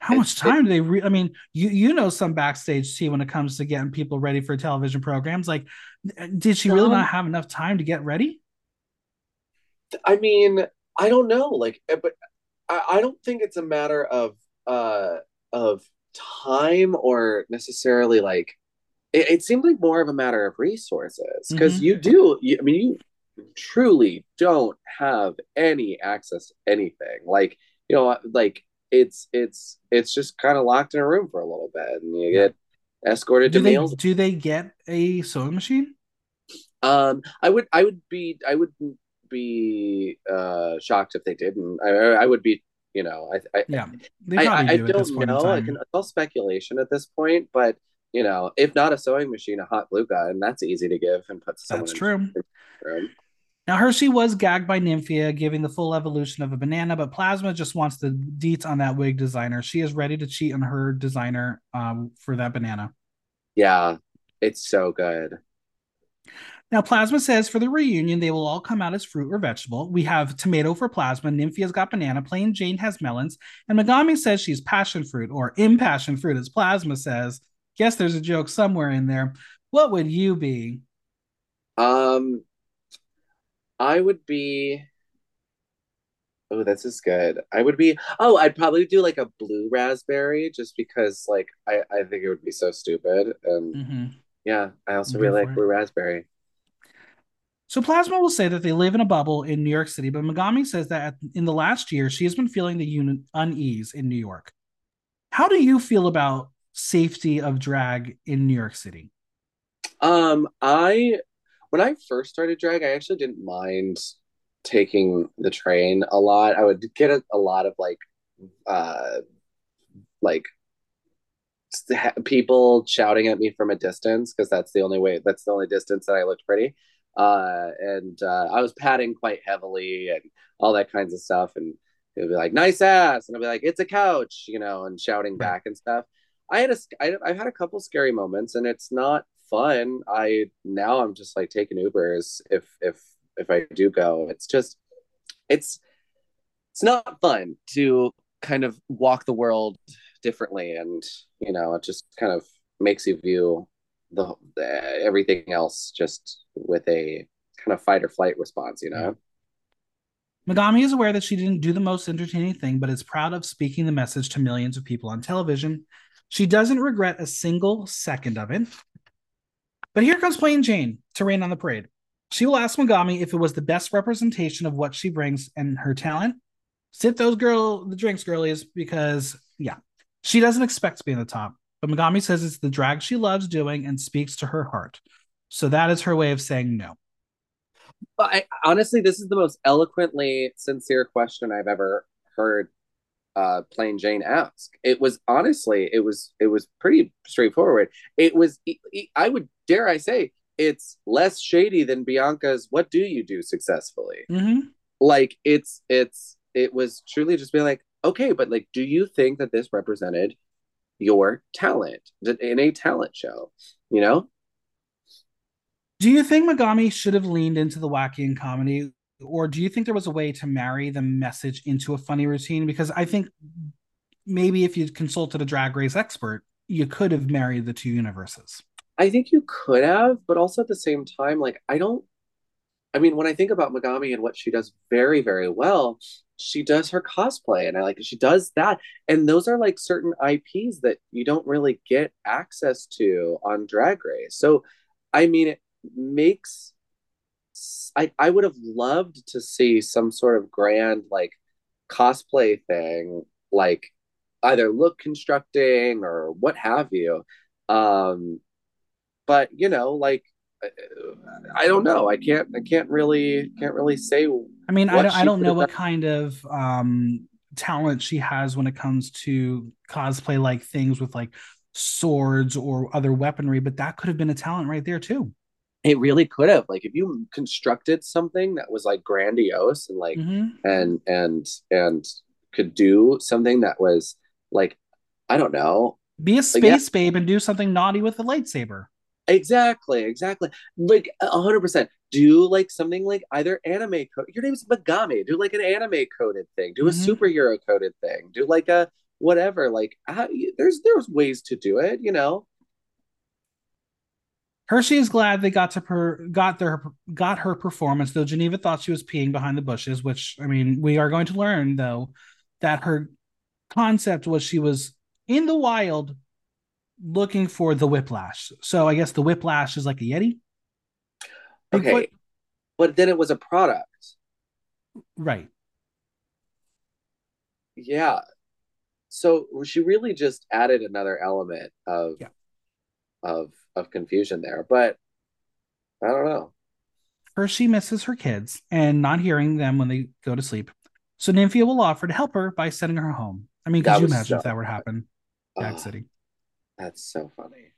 How much time do they? Re- I mean, you you know some backstage tea when it comes to getting people ready for television programs. Like, did she really not have enough time to get ready? I mean, I don't know. Like, eh, but I, I don't think it's a matter of uh of time or necessarily like. It, it seemed like more of a matter of resources because mm-hmm. you do. You, I mean, you truly don't have any access to anything. Like, you know, like it's it's it's just kind of locked in a room for a little bit, and you get escorted do to they, meals. Do they get a sewing machine? Um, I would I would be I would be uh shocked if they didn't. I I would be you know I I yeah I, I, I don't know. I can, it's all speculation at this point, but you know, if not a sewing machine, a hot glue gun, that's easy to give and put. That's true. Now, Hershii was gagged by Nymphia, giving the full evolution of a banana, but Plasma just wants the deets on that wig designer. She is ready to cheat on her designer um, for that banana. Yeah, it's so good. Now, Plasma says for the reunion, they will all come out as fruit or vegetable. We have tomato for Plasma, Nymphia's got banana, Plane Jane has melons, and Megami says she's passion fruit or impassion fruit, as Plasma says. Guess there's a joke somewhere in there. What would you be? Um, I would be. Oh, this is good. I would be. Oh, I'd probably do like a blue raspberry, just because like I I think it would be so stupid. And mm-hmm. yeah, I also really like blue raspberry. So Plasma will say that they live in a bubble in New York City, but Megami says that in the last year she has been feeling the un- unease in New York. How do you feel about safety of drag in New York City? Um, I when I first started drag, I actually didn't mind taking the train a lot. I would get a, a lot of like, uh, like people shouting at me from a distance because that's the only way. That's the only distance that I looked pretty. Uh, and uh, I was padding quite heavily and all that kinds of stuff. And it would be like, "Nice ass," and I'd be like, "It's a couch," you know, and shouting back and stuff. I had a, I, I've had a couple scary moments, and it's not fun. I now I'm just like taking Ubers if if if I do go. It's just it's it's not fun to kind of walk the world differently and you know it just kind of makes you view the, the everything else just with a kind of fight or flight response you know Megami is aware that she didn't do the most entertaining thing, but is proud of speaking the message to millions of people on television. She doesn't regret a single second of it. But here comes Plane Jane to rain on the parade. She will ask Megami if it was the best representation of what she brings and her talent. Sit those girl the drinks, girlies, because yeah, she doesn't expect to be in the top. But Megami says it's the drag she loves doing and speaks to her heart. So that is her way of saying no. But I, honestly, this is the most eloquently sincere question I've ever heard uh, Plane Jane ask. It was honestly, it was it was pretty straightforward. It was I would dare I say it's less shady than Bianca's "What do you do successfully?" Mm-hmm. Like it's it's it was truly just being like, okay, but like, do you think that this represented your talent in a talent show? You know. Do you think Megami should have leaned into the wacky and comedy or do you think there was a way to marry the message into a funny routine? Because I think maybe if you consulted a drag race expert, you could have married the two universes. I think you could have, but also at the same time, like I don't. I mean, when I think about Megami and what she does very, very well, she does her cosplay, and I like she does that, and those are like certain IPs that you don't really get access to on Drag Race. So, I mean, it makes. I I would have loved to see some sort of grand like cosplay thing, like either look constructing or what have you. Um, but you know, like I don't know. I can't. I can't really. Can't really say. I mean, I don't. I don't know what kind of um talent she has when it comes to cosplay, like things with like swords or other weaponry. But that could have been a talent right there too. It really could have. Like if you constructed something that was like grandiose and like mm-hmm. and and and could do something that was like I don't know. Be a space like, yeah. babe and do something naughty with the lightsaber. Exactly, exactly. Like hundred percent. Do like something like either anime code. Your name's Megami. Do like an anime coded thing. Do a mm-hmm. superhero coded thing. Do like a whatever. Like how, there's there's ways to do it. You know. Hershii is glad they got to per, got their got her performance, though Geneva thought she was peeing behind the bushes. Which I mean, we are going to learn though that her concept was she was in the wild looking for the whiplash. So I guess the whiplash is like a Yeti. Okay. Bigfoot? But then it was a product. Right. Yeah. So she really just added another element of yeah. of of confusion there. But I don't know. First, she misses her kids and not hearing them when they go to sleep. So Nymphia will offer to help her by sending her home. I mean, could you imagine so if that would happen? Back City. That's so funny.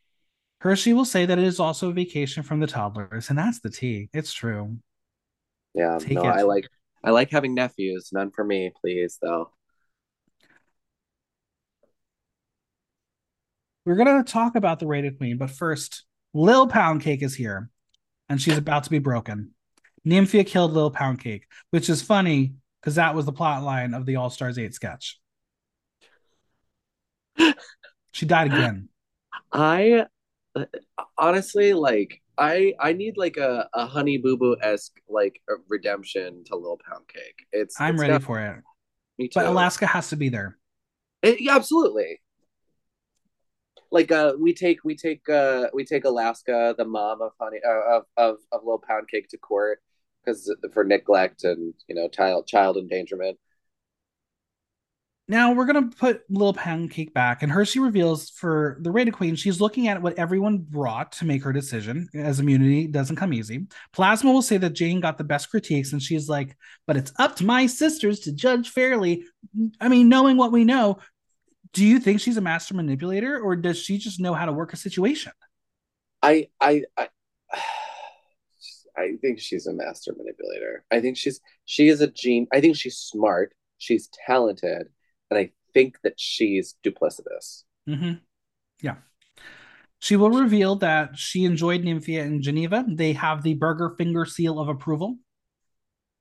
Hershii will say that it is also a vacation from the toddlers, and that's the tea. It's true. Yeah, Take no, it. I like I like having nephews. None for me, please, though. We're gonna talk about the Rate a Queen, but first, Lil Pound Cake is here, and she's about to be broken. Nymphia killed Lil Pound Cake, which is funny because that was the plot line of the All Stars 8 sketch. She died again. I uh, honestly like I I need like a, a honey boo boo esque like redemption to Lil Pound Cake. It's I'm it's ready for it. Me too. But Alaska has to be there. It, yeah, absolutely. Like uh, we take we take uh we take Alaska, the mom of honey uh, of of of Little Pound Cake to court because for neglect and you know child child endangerment. Now we're gonna put Little Pancake back, and Hershii reveals for the Rate a Queen, she's looking at what everyone brought to make her decision. As immunity doesn't come easy. Plasma will say that Jane got the best critiques, and she's like, "But it's up to my sisters to judge fairly." I mean, knowing what we know, do you think she's a master manipulator, or does she just know how to work a situation? I I I, I think she's a master manipulator. I think she's she is a gene. I think she's smart. She's talented and I think that she's duplicitous. Mm-hmm. Yeah. She will reveal that she enjoyed Nymphia in Geneva. They have the burger finger seal of approval.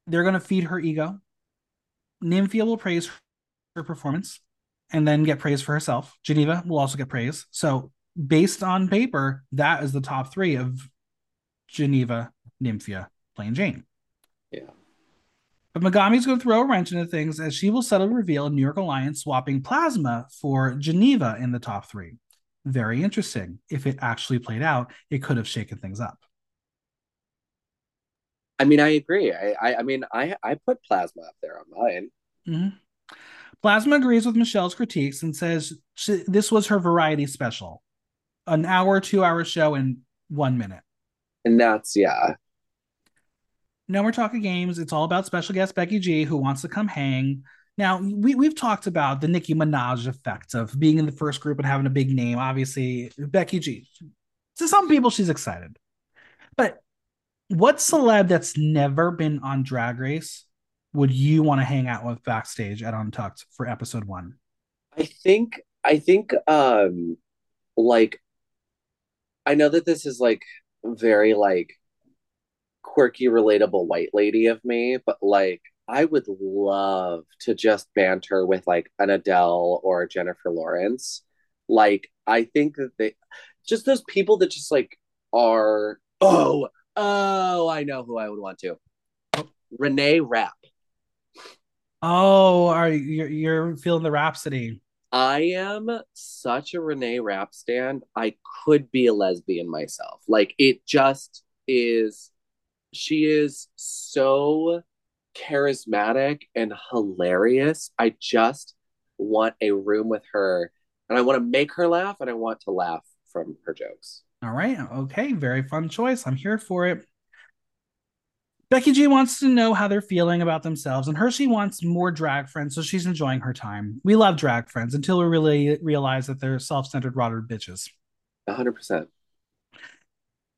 They're going to feed her ego. Nymphia will praise her performance and then get praise for herself. Geneva will also get praise. So, based on paper, that is the top three of Geneva, Nymphia, Plane Jane. Yeah. But Megami's going to throw a wrench into things as she will settle reveal New York Alliance swapping Plasma for Geneva in the top three. Very interesting. If it actually played out, it could have shaken things up. I mean, I agree. I, I, I mean, I, I put Plasma up there on mine. Mm-hmm. Plasma agrees with Michelle's critiques and says she, this was her variety special, an hour, two hour show in one minute. And that's yeah, no more talking games. It's all about special guest Becky G, who wants to come hang. Now, we, we've talked about the Nicki Minaj effect of being in the first group and having a big name. Obviously, Becky G. To some people, she's excited. But what celeb that's never been on Drag Race would you want to hang out with backstage at Untucked for episode one? I think, I think, um, like, I know that this is like very like quirky, relatable white lady of me, but like I would love to just banter with like an Adele or Jennifer Lawrence. Like, I think that they just those people that just like are oh, oh, I know who I would want to. Renee Rapp. Oh, are you you're feeling the Rhapsody? I am such a Renee Rapp stand. I could be a lesbian myself. Like it just is she is so charismatic and hilarious. I just want a room with her and I want to make her laugh and I want to laugh from her jokes. All right. Okay. Very fun choice. I'm here for it. Becky G wants to know how they're feeling about themselves, and Hershii wants more drag friends, so she's enjoying her time. We love drag friends until we really realize that they're self centered rotted bitches. 100%.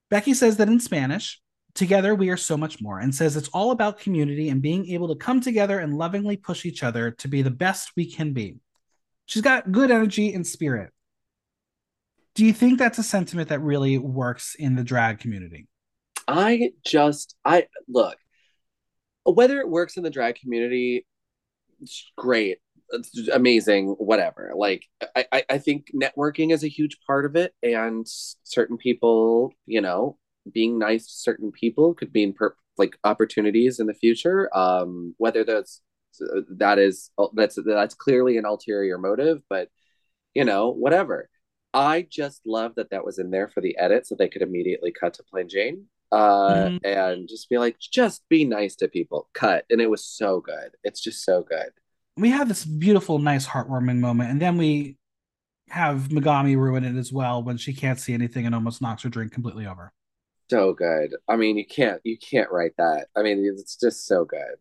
Becky says that in Spanish, together we are so much more, and says it's all about community and being able to come together and lovingly push each other to be the best we can be. She's got good energy and spirit. Do you think that's a sentiment that really works in the drag community? I just I look whether it works in the drag community, it's great, it's amazing, whatever. Like I I think networking is a huge part of it, and certain people, you know, being nice to certain people could mean per- like opportunities in the future. Um, whether that's that is that's that's clearly an ulterior motive, but you know, whatever. I just love that that was in there for the edit, so they could immediately cut to Plane Jane uh mm-hmm. and just be like just be nice to people. Cut. And it was so good. It's just so good. We have this beautiful nice heartwarming moment and then we have megami ruin it as well when she can't see anything and almost knocks her drink completely over. So good. I mean you can't you can't write that. I mean it's just so good.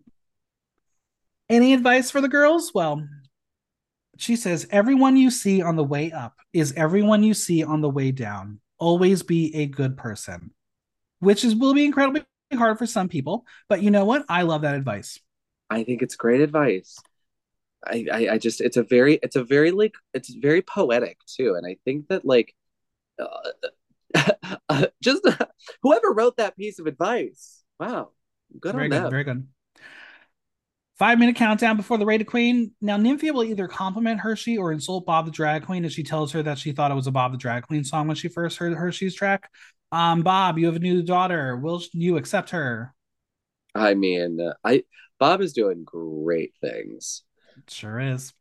Any advice for the girls? Well she says everyone you see on the way up is everyone you see on the way down. Always be a good person which is will be incredibly hard for some people. But you know what? I love that advice. I think it's great advice. I, I, I just it's a very it's a very like it's very poetic too, and I think that like uh, uh, just uh, whoever wrote that piece of advice, wow, good very on good, them. Very good. Five minute countdown before the Rate a Queen. Now, Nymphia will either compliment Hershii or insult Bob the drag queen as she tells her that she thought it was a Bob the drag queen song when she first heard Hershii's track. Um, Bob, you have a new daughter. Will you accept her? I mean, I Bob is doing great things. It sure is.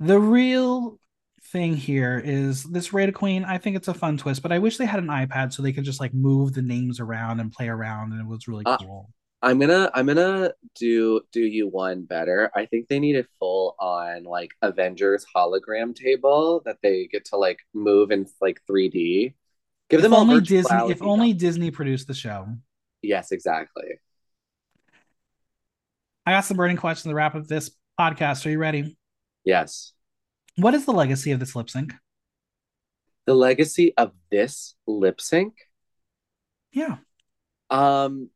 The real thing here is this Rate a Queen. I think it's a fun twist, but I wish they had an iPad so they could just like move the names around and play around, and it was really uh, cool. I'm gonna I'm gonna do do you one better. I think they need a full on like Avengers hologram table that they get to like move in like 3D. Give if them only Disney. If only Disney produced the show. Yes, exactly. I got some burning questions to wrap up this podcast. Are you ready? Yes. What is the legacy of this lip sync? The legacy of this lip sync? Yeah. Um.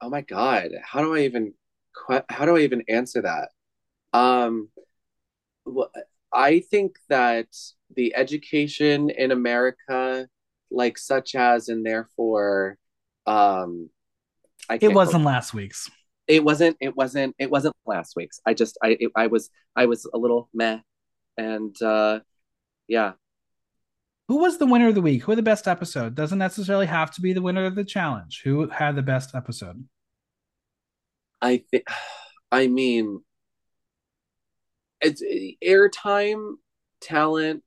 Oh my god! How do I even? How do I even answer that? Um. Well, I think that the education in America like such as and therefore um I it wasn't last week's it wasn't it wasn't it wasn't last week's i just i it, i was i was a little meh and uh yeah who was the winner of the week who had the best episode doesn't necessarily have to be the winner of the challenge who had the best episode i think i mean it's airtime talent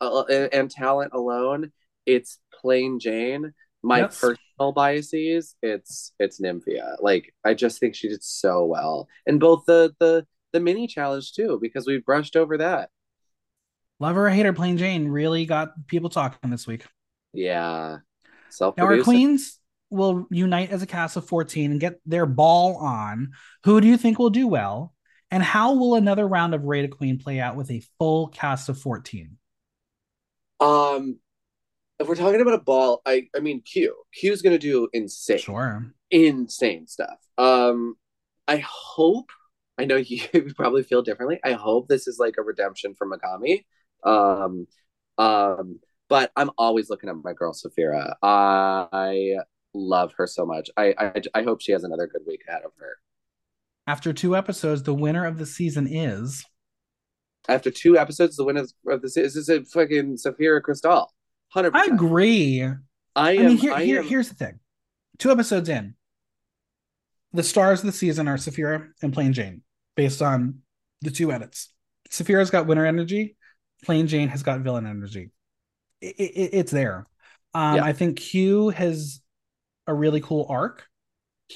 uh, and, talent alone it's Plane Jane. My yes. personal biases, it's it's Nymphia. Like I just think she did so well, and both the the the mini challenge too, because we brushed over that. Lover or hater, Plane Jane really got people talking this week. Yeah. Now our queens will unite as a cast of fourteen and get their ball on. Who do you think will do well? And how will another round of Rate a Queen play out with a full cast of 14? Um, if we're talking about a ball, I I mean Q. Q's gonna do insane, sure, insane stuff. Um, I hope. I know you probably feel differently. I hope this is like a redemption for Megami. Um, um, but I'm always looking at my girl Sapphira. I love her so much. I, I I hope she has another good week ahead of her. After two episodes, the winner of the season is. After two episodes, the winner of the season is a fucking Sapphira Cristál. Hundred. I agree. I, I. Mean, here, I here, am, here's the thing. Two episodes in, the stars of the season are Sapphira and Plane Jane, based on the two edits. Sapphira's got winner energy. Plane Jane has got villain energy. It, it, it's there. Um, yeah. I think Q has a really cool arc.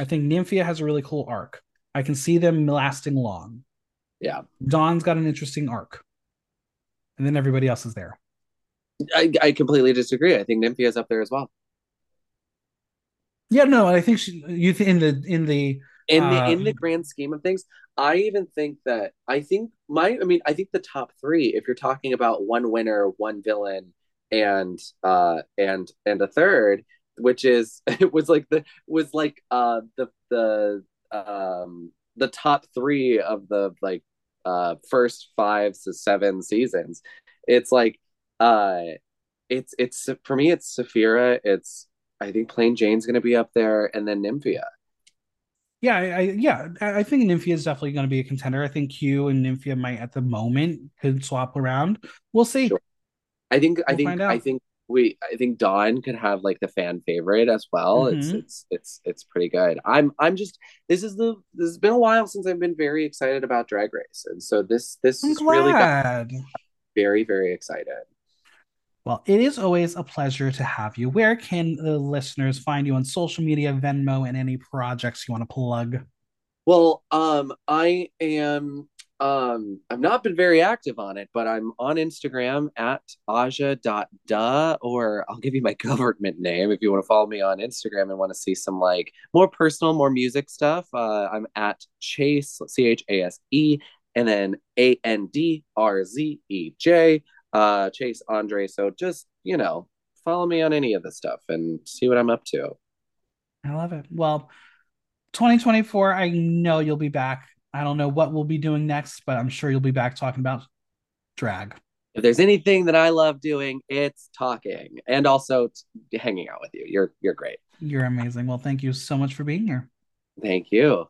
I think Nymphia has a really cool arc. I can see them lasting long. Yeah. Dawn's got an interesting arc. And then everybody else is there. I, I completely disagree. I think Nymphia's up there as well. Yeah, no, I think she, you th- in the in the in the uh, in the grand scheme of things, I even think that I think my I mean I think the top three, if you're talking about one winner, one villain, and uh and and a third, which is it was like the was like uh the the um the top three of the like uh first five to seven seasons. It's like uh it's it's for me it's Sapphira, it's I think Plane Jane's gonna be up there and then Nymphia. Yeah, I, I yeah, I think Nymphia is definitely going to be a contender. I think Q and Nymphia might at the moment could swap around. We'll see. Sure. I think we'll I think I think we I think Dawn could have like the fan favorite as well. Mm-hmm. It's it's it's it's pretty good. I'm I'm just this is the this has been a while since I've been very excited about Drag Race, and so this this I'm is glad. really got very very excited. Well, it is always a pleasure to have you. Where can the listeners find you on social media, Venmo, and any projects you want to plug? Well, um, I am um I've not been very active on it, but I'm on Instagram at aja.duh, or I'll give you my government name if you want to follow me on Instagram and want to see some like more personal, more music stuff. Uh, I'm at Chase, C H A S E, and then A N D R Z E J uh, Chase Andrzej. So just, you know, follow me on any of this stuff and see what I'm up to. I love it. Well, 2024, I know you'll be back. I don't know what we'll be doing next, but I'm sure you'll be back talking about drag. If there's anything that I love doing, it's talking and also t- hanging out with you. You're you're great. You're amazing. Well, thank you so much for being here. Thank you.